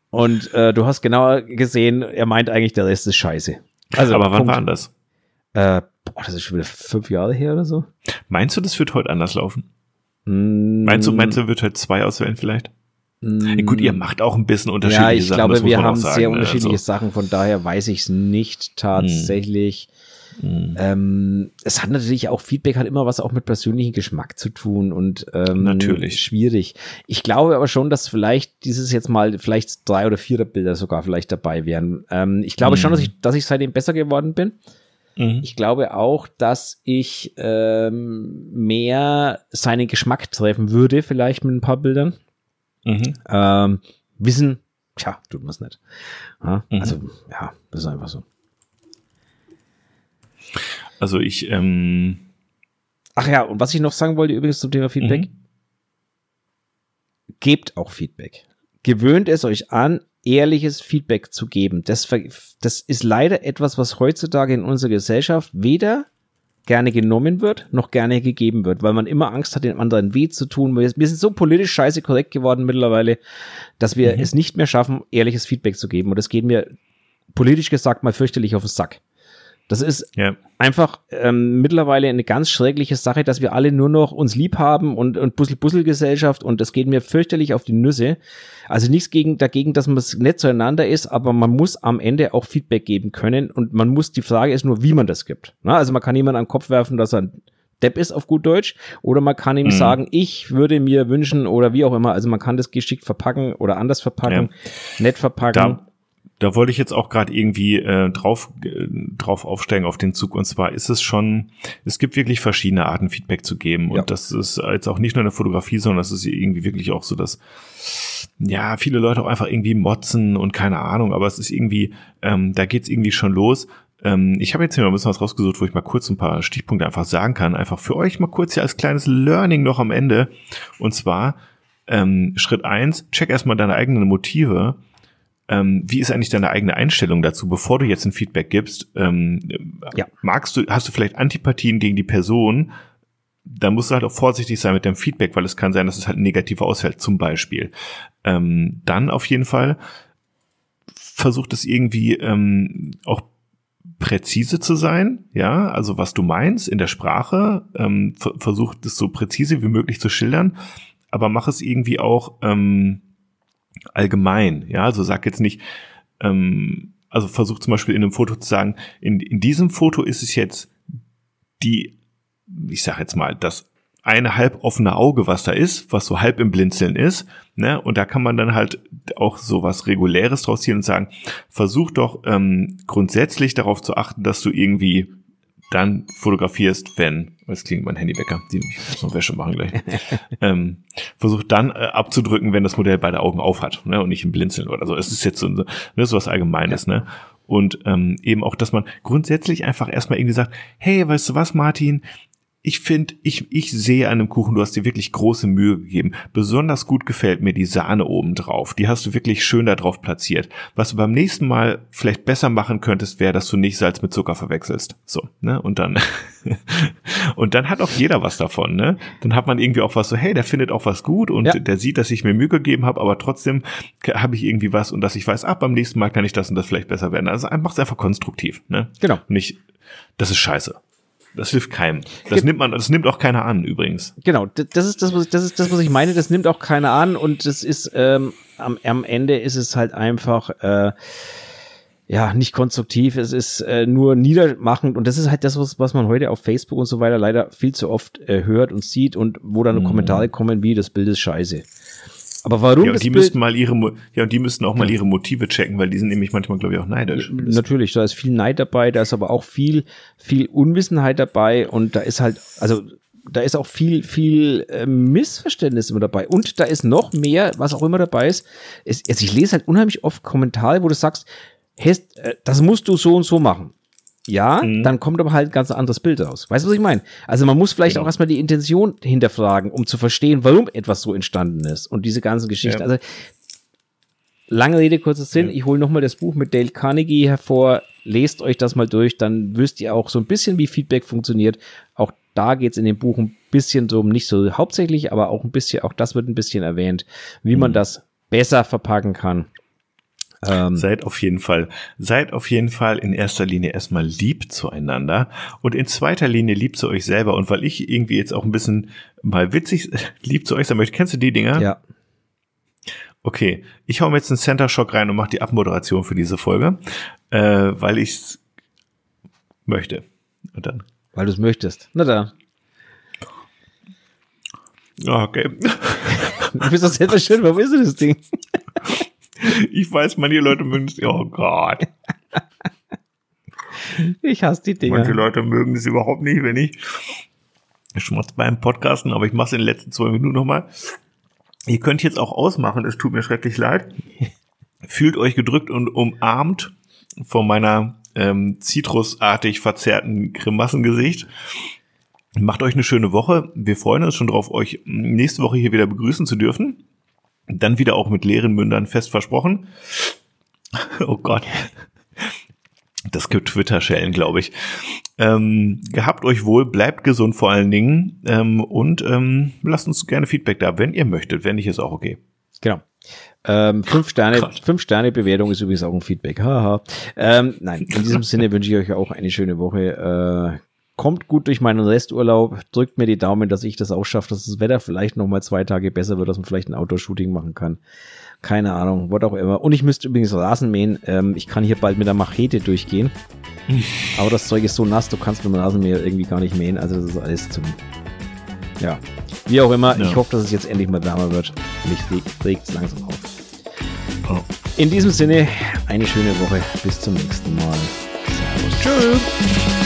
Und äh, du hast genau gesehen, er meint eigentlich, der Rest ist scheiße. Also, Aber wann Punkt. war das? Äh, boah, das ist schon wieder fünf Jahre her oder so. Meinst du, das wird heute anders laufen? Mm. Meinst du, meinst du, wird heute zwei auswählen vielleicht? Gut, ihr macht auch ein bisschen unterschiedliche Sachen. Ja, ich Sachen, glaube, wir haben sagen, sehr ne? unterschiedliche also. Sachen, von daher weiß ich es nicht tatsächlich. Mm. Ähm, es hat natürlich auch, Feedback hat immer was auch mit persönlichem Geschmack zu tun und ähm, natürlich schwierig. Ich glaube aber schon, dass vielleicht dieses jetzt mal vielleicht drei oder vier Bilder sogar vielleicht dabei wären. Ähm, ich glaube mm. schon, dass ich, dass ich seitdem besser geworden bin. Mhm. Ich glaube auch, dass ich ähm, mehr seinen Geschmack treffen würde, vielleicht mit ein paar Bildern. Mhm. Ähm, wissen, tja, tut man es nicht. Ja, mhm. Also, ja, das ist einfach so. Also ich, ähm Ach ja, und was ich noch sagen wollte übrigens zum Thema Feedback. Mhm. Gebt auch Feedback. Gewöhnt es euch an, ehrliches Feedback zu geben. Das, das ist leider etwas, was heutzutage in unserer Gesellschaft weder gerne genommen wird, noch gerne gegeben wird, weil man immer Angst hat, den anderen weh zu tun. Wir sind so politisch scheiße korrekt geworden mittlerweile, dass wir mhm. es nicht mehr schaffen, ehrliches Feedback zu geben. Und das geht mir politisch gesagt mal fürchterlich auf den Sack. Das ist ja. einfach ähm, mittlerweile eine ganz schreckliche Sache, dass wir alle nur noch uns lieb haben und, und Puzzle-Puzzle-Gesellschaft und das geht mir fürchterlich auf die Nüsse. Also nichts gegen, dagegen, dass man nett zueinander ist, aber man muss am Ende auch Feedback geben können und man muss, die Frage ist nur, wie man das gibt. Na, also man kann jemanden an den Kopf werfen, dass er ein Depp ist auf gut Deutsch oder man kann ihm mhm. sagen, ich würde mir wünschen oder wie auch immer, also man kann das geschickt verpacken oder anders verpacken, ja. nett verpacken. Da da wollte ich jetzt auch gerade irgendwie äh, drauf, äh, drauf aufsteigen auf den Zug. Und zwar ist es schon, es gibt wirklich verschiedene Arten, Feedback zu geben. Ja. Und das ist jetzt auch nicht nur in der Fotografie, sondern das ist irgendwie wirklich auch so, dass ja, viele Leute auch einfach irgendwie motzen und keine Ahnung, aber es ist irgendwie, ähm, da geht's irgendwie schon los. Ähm, ich habe jetzt hier mal ein bisschen was rausgesucht, wo ich mal kurz ein paar Stichpunkte einfach sagen kann. Einfach für euch mal kurz hier als kleines Learning noch am Ende. Und zwar, ähm, Schritt eins: check erstmal deine eigenen Motive ähm, wie ist eigentlich deine eigene Einstellung dazu, bevor du jetzt ein Feedback gibst? Ähm, ja. Magst du, hast du vielleicht Antipathien gegen die Person? Dann musst du halt auch vorsichtig sein mit dem Feedback, weil es kann sein, dass es halt negativ ausfällt, zum Beispiel. Ähm, dann auf jeden Fall versucht es irgendwie ähm, auch präzise zu sein, ja, also was du meinst in der Sprache, ähm, versucht es so präzise wie möglich zu schildern, aber mach es irgendwie auch ähm, allgemein. Ja, also sag jetzt nicht, ähm, also versuch zum Beispiel in einem Foto zu sagen, in, in diesem Foto ist es jetzt die, ich sag jetzt mal, das eine halb offene Auge, was da ist, was so halb im Blinzeln ist, ne? Und da kann man dann halt auch so was Reguläres draus ziehen und sagen, versuch doch ähm, grundsätzlich darauf zu achten, dass du irgendwie dann fotografierst, wenn, es klingt mein Handywecker, die muss noch Wäsche machen gleich, [laughs] ähm, versucht dann äh, abzudrücken, wenn das Modell beide Augen auf hat ne, und nicht im Blinzeln oder so. Es ist jetzt so, ne, so was Allgemeines, ja. ne? Und ähm, eben auch, dass man grundsätzlich einfach erstmal irgendwie sagt, hey, weißt du was, Martin, ich finde, ich, ich sehe an dem Kuchen, du hast dir wirklich große Mühe gegeben. Besonders gut gefällt mir die Sahne oben drauf. Die hast du wirklich schön da drauf platziert. Was du beim nächsten Mal vielleicht besser machen könntest, wäre, dass du nicht Salz mit Zucker verwechselst. So, ne? Und dann, [laughs] und dann hat auch jeder was davon, ne? Dann hat man irgendwie auch was so, hey, der findet auch was gut und ja. der sieht, dass ich mir Mühe gegeben habe, aber trotzdem habe ich irgendwie was und dass ich weiß, ab beim nächsten Mal kann ich das und das vielleicht besser werden. Also mach es einfach konstruktiv, ne? Genau. Nicht, das ist scheiße. Das hilft keinem. Das nimmt man, das nimmt auch keiner an, übrigens. Genau, das ist das, was ich, das ist das, was ich meine. Das nimmt auch keiner an und das ist ähm, am, am Ende ist es halt einfach äh, ja nicht konstruktiv. Es ist äh, nur niedermachend und das ist halt das, was, was man heute auf Facebook und so weiter leider viel zu oft äh, hört und sieht und wo dann mhm. Kommentare kommen wie das Bild ist scheiße. Aber warum? Ja, und die Bild müssten mal ihre, ja, und die müssten auch mal ihre Motive checken, weil die sind nämlich manchmal, glaube ich, auch neidisch. Natürlich, da ist viel Neid dabei, da ist aber auch viel, viel Unwissenheit dabei und da ist halt, also da ist auch viel, viel äh, Missverständnis immer dabei. Und da ist noch mehr, was auch immer dabei ist. ist also ich lese halt unheimlich oft Kommentare, wo du sagst, hey, äh, das musst du so und so machen. Ja, mhm. dann kommt aber halt ein ganz anderes Bild raus. Weißt du, was ich meine? Also man muss vielleicht genau. auch erstmal die Intention hinterfragen, um zu verstehen, warum etwas so entstanden ist und diese ganze Geschichte. Ja. Also lange Rede, kurzer Sinn. Ja. Ich hole nochmal das Buch mit Dale Carnegie hervor. Lest euch das mal durch, dann wisst ihr auch so ein bisschen, wie Feedback funktioniert. Auch da geht es in dem Buch ein bisschen so, nicht so hauptsächlich, aber auch ein bisschen, auch das wird ein bisschen erwähnt, wie mhm. man das besser verpacken kann. Ähm, seid auf jeden Fall, seid auf jeden Fall in erster Linie erstmal lieb zueinander und in zweiter Linie lieb zu euch selber. Und weil ich irgendwie jetzt auch ein bisschen mal witzig [laughs] lieb zu euch sein möchte, kennst du die Dinger? Ja. Okay, ich hau mir jetzt einen Center Shock rein und mache die Abmoderation für diese Folge, äh, weil ich's möchte. Und dann. Weil du es möchtest. Na dann. Okay. [laughs] Du bist doch selber schön, warum ist das Ding? [laughs] Ich weiß, manche Leute mögen es. Oh Gott. Ich hasse die Dinger. Manche Leute mögen es überhaupt nicht, wenn ich schmatz beim Podcasten, aber ich mache es in den letzten zwei Minuten nochmal. Ihr könnt jetzt auch ausmachen, es tut mir schrecklich leid. Fühlt euch gedrückt und umarmt von meiner ähm, zitrusartig verzerrten Grimassengesicht. Macht euch eine schöne Woche. Wir freuen uns schon drauf, euch nächste Woche hier wieder begrüßen zu dürfen. Dann wieder auch mit leeren Mündern fest versprochen. oh Gott. Das gibt Twitter-Schellen, glaube ich. Ähm, gehabt euch wohl, bleibt gesund vor allen Dingen ähm, und ähm, lasst uns gerne Feedback da, wenn ihr möchtet. Wenn nicht, ist auch okay. Genau. Ähm, fünf Sterne, Gott. fünf Sterne Bewertung ist übrigens auch ein Feedback. Haha. ähm, nein, in diesem Sinne wünsche ich euch auch eine schöne Woche. Äh, kommt gut durch meinen Resturlaub, drückt mir die Daumen, dass ich das auch schaffe, dass das Wetter vielleicht noch mal zwei Tage besser wird, dass man vielleicht ein Outdoor-Shooting machen kann. Keine Ahnung, was auch immer. Und ich müsste übrigens Rasen mähen. Ähm, ich kann hier bald mit der Machete durchgehen. [laughs] Aber das Zeug ist so nass, du kannst mit dem Rasenmäher irgendwie gar nicht mähen. Also das ist alles zum... Ja, wie auch immer. Ja. Ich hoffe, dass es jetzt endlich mal wärmer wird. Mich regt es langsam auf. Oh. In diesem Sinne, ein eine schöne Woche. Bis zum nächsten Mal. Servus. Tschüss.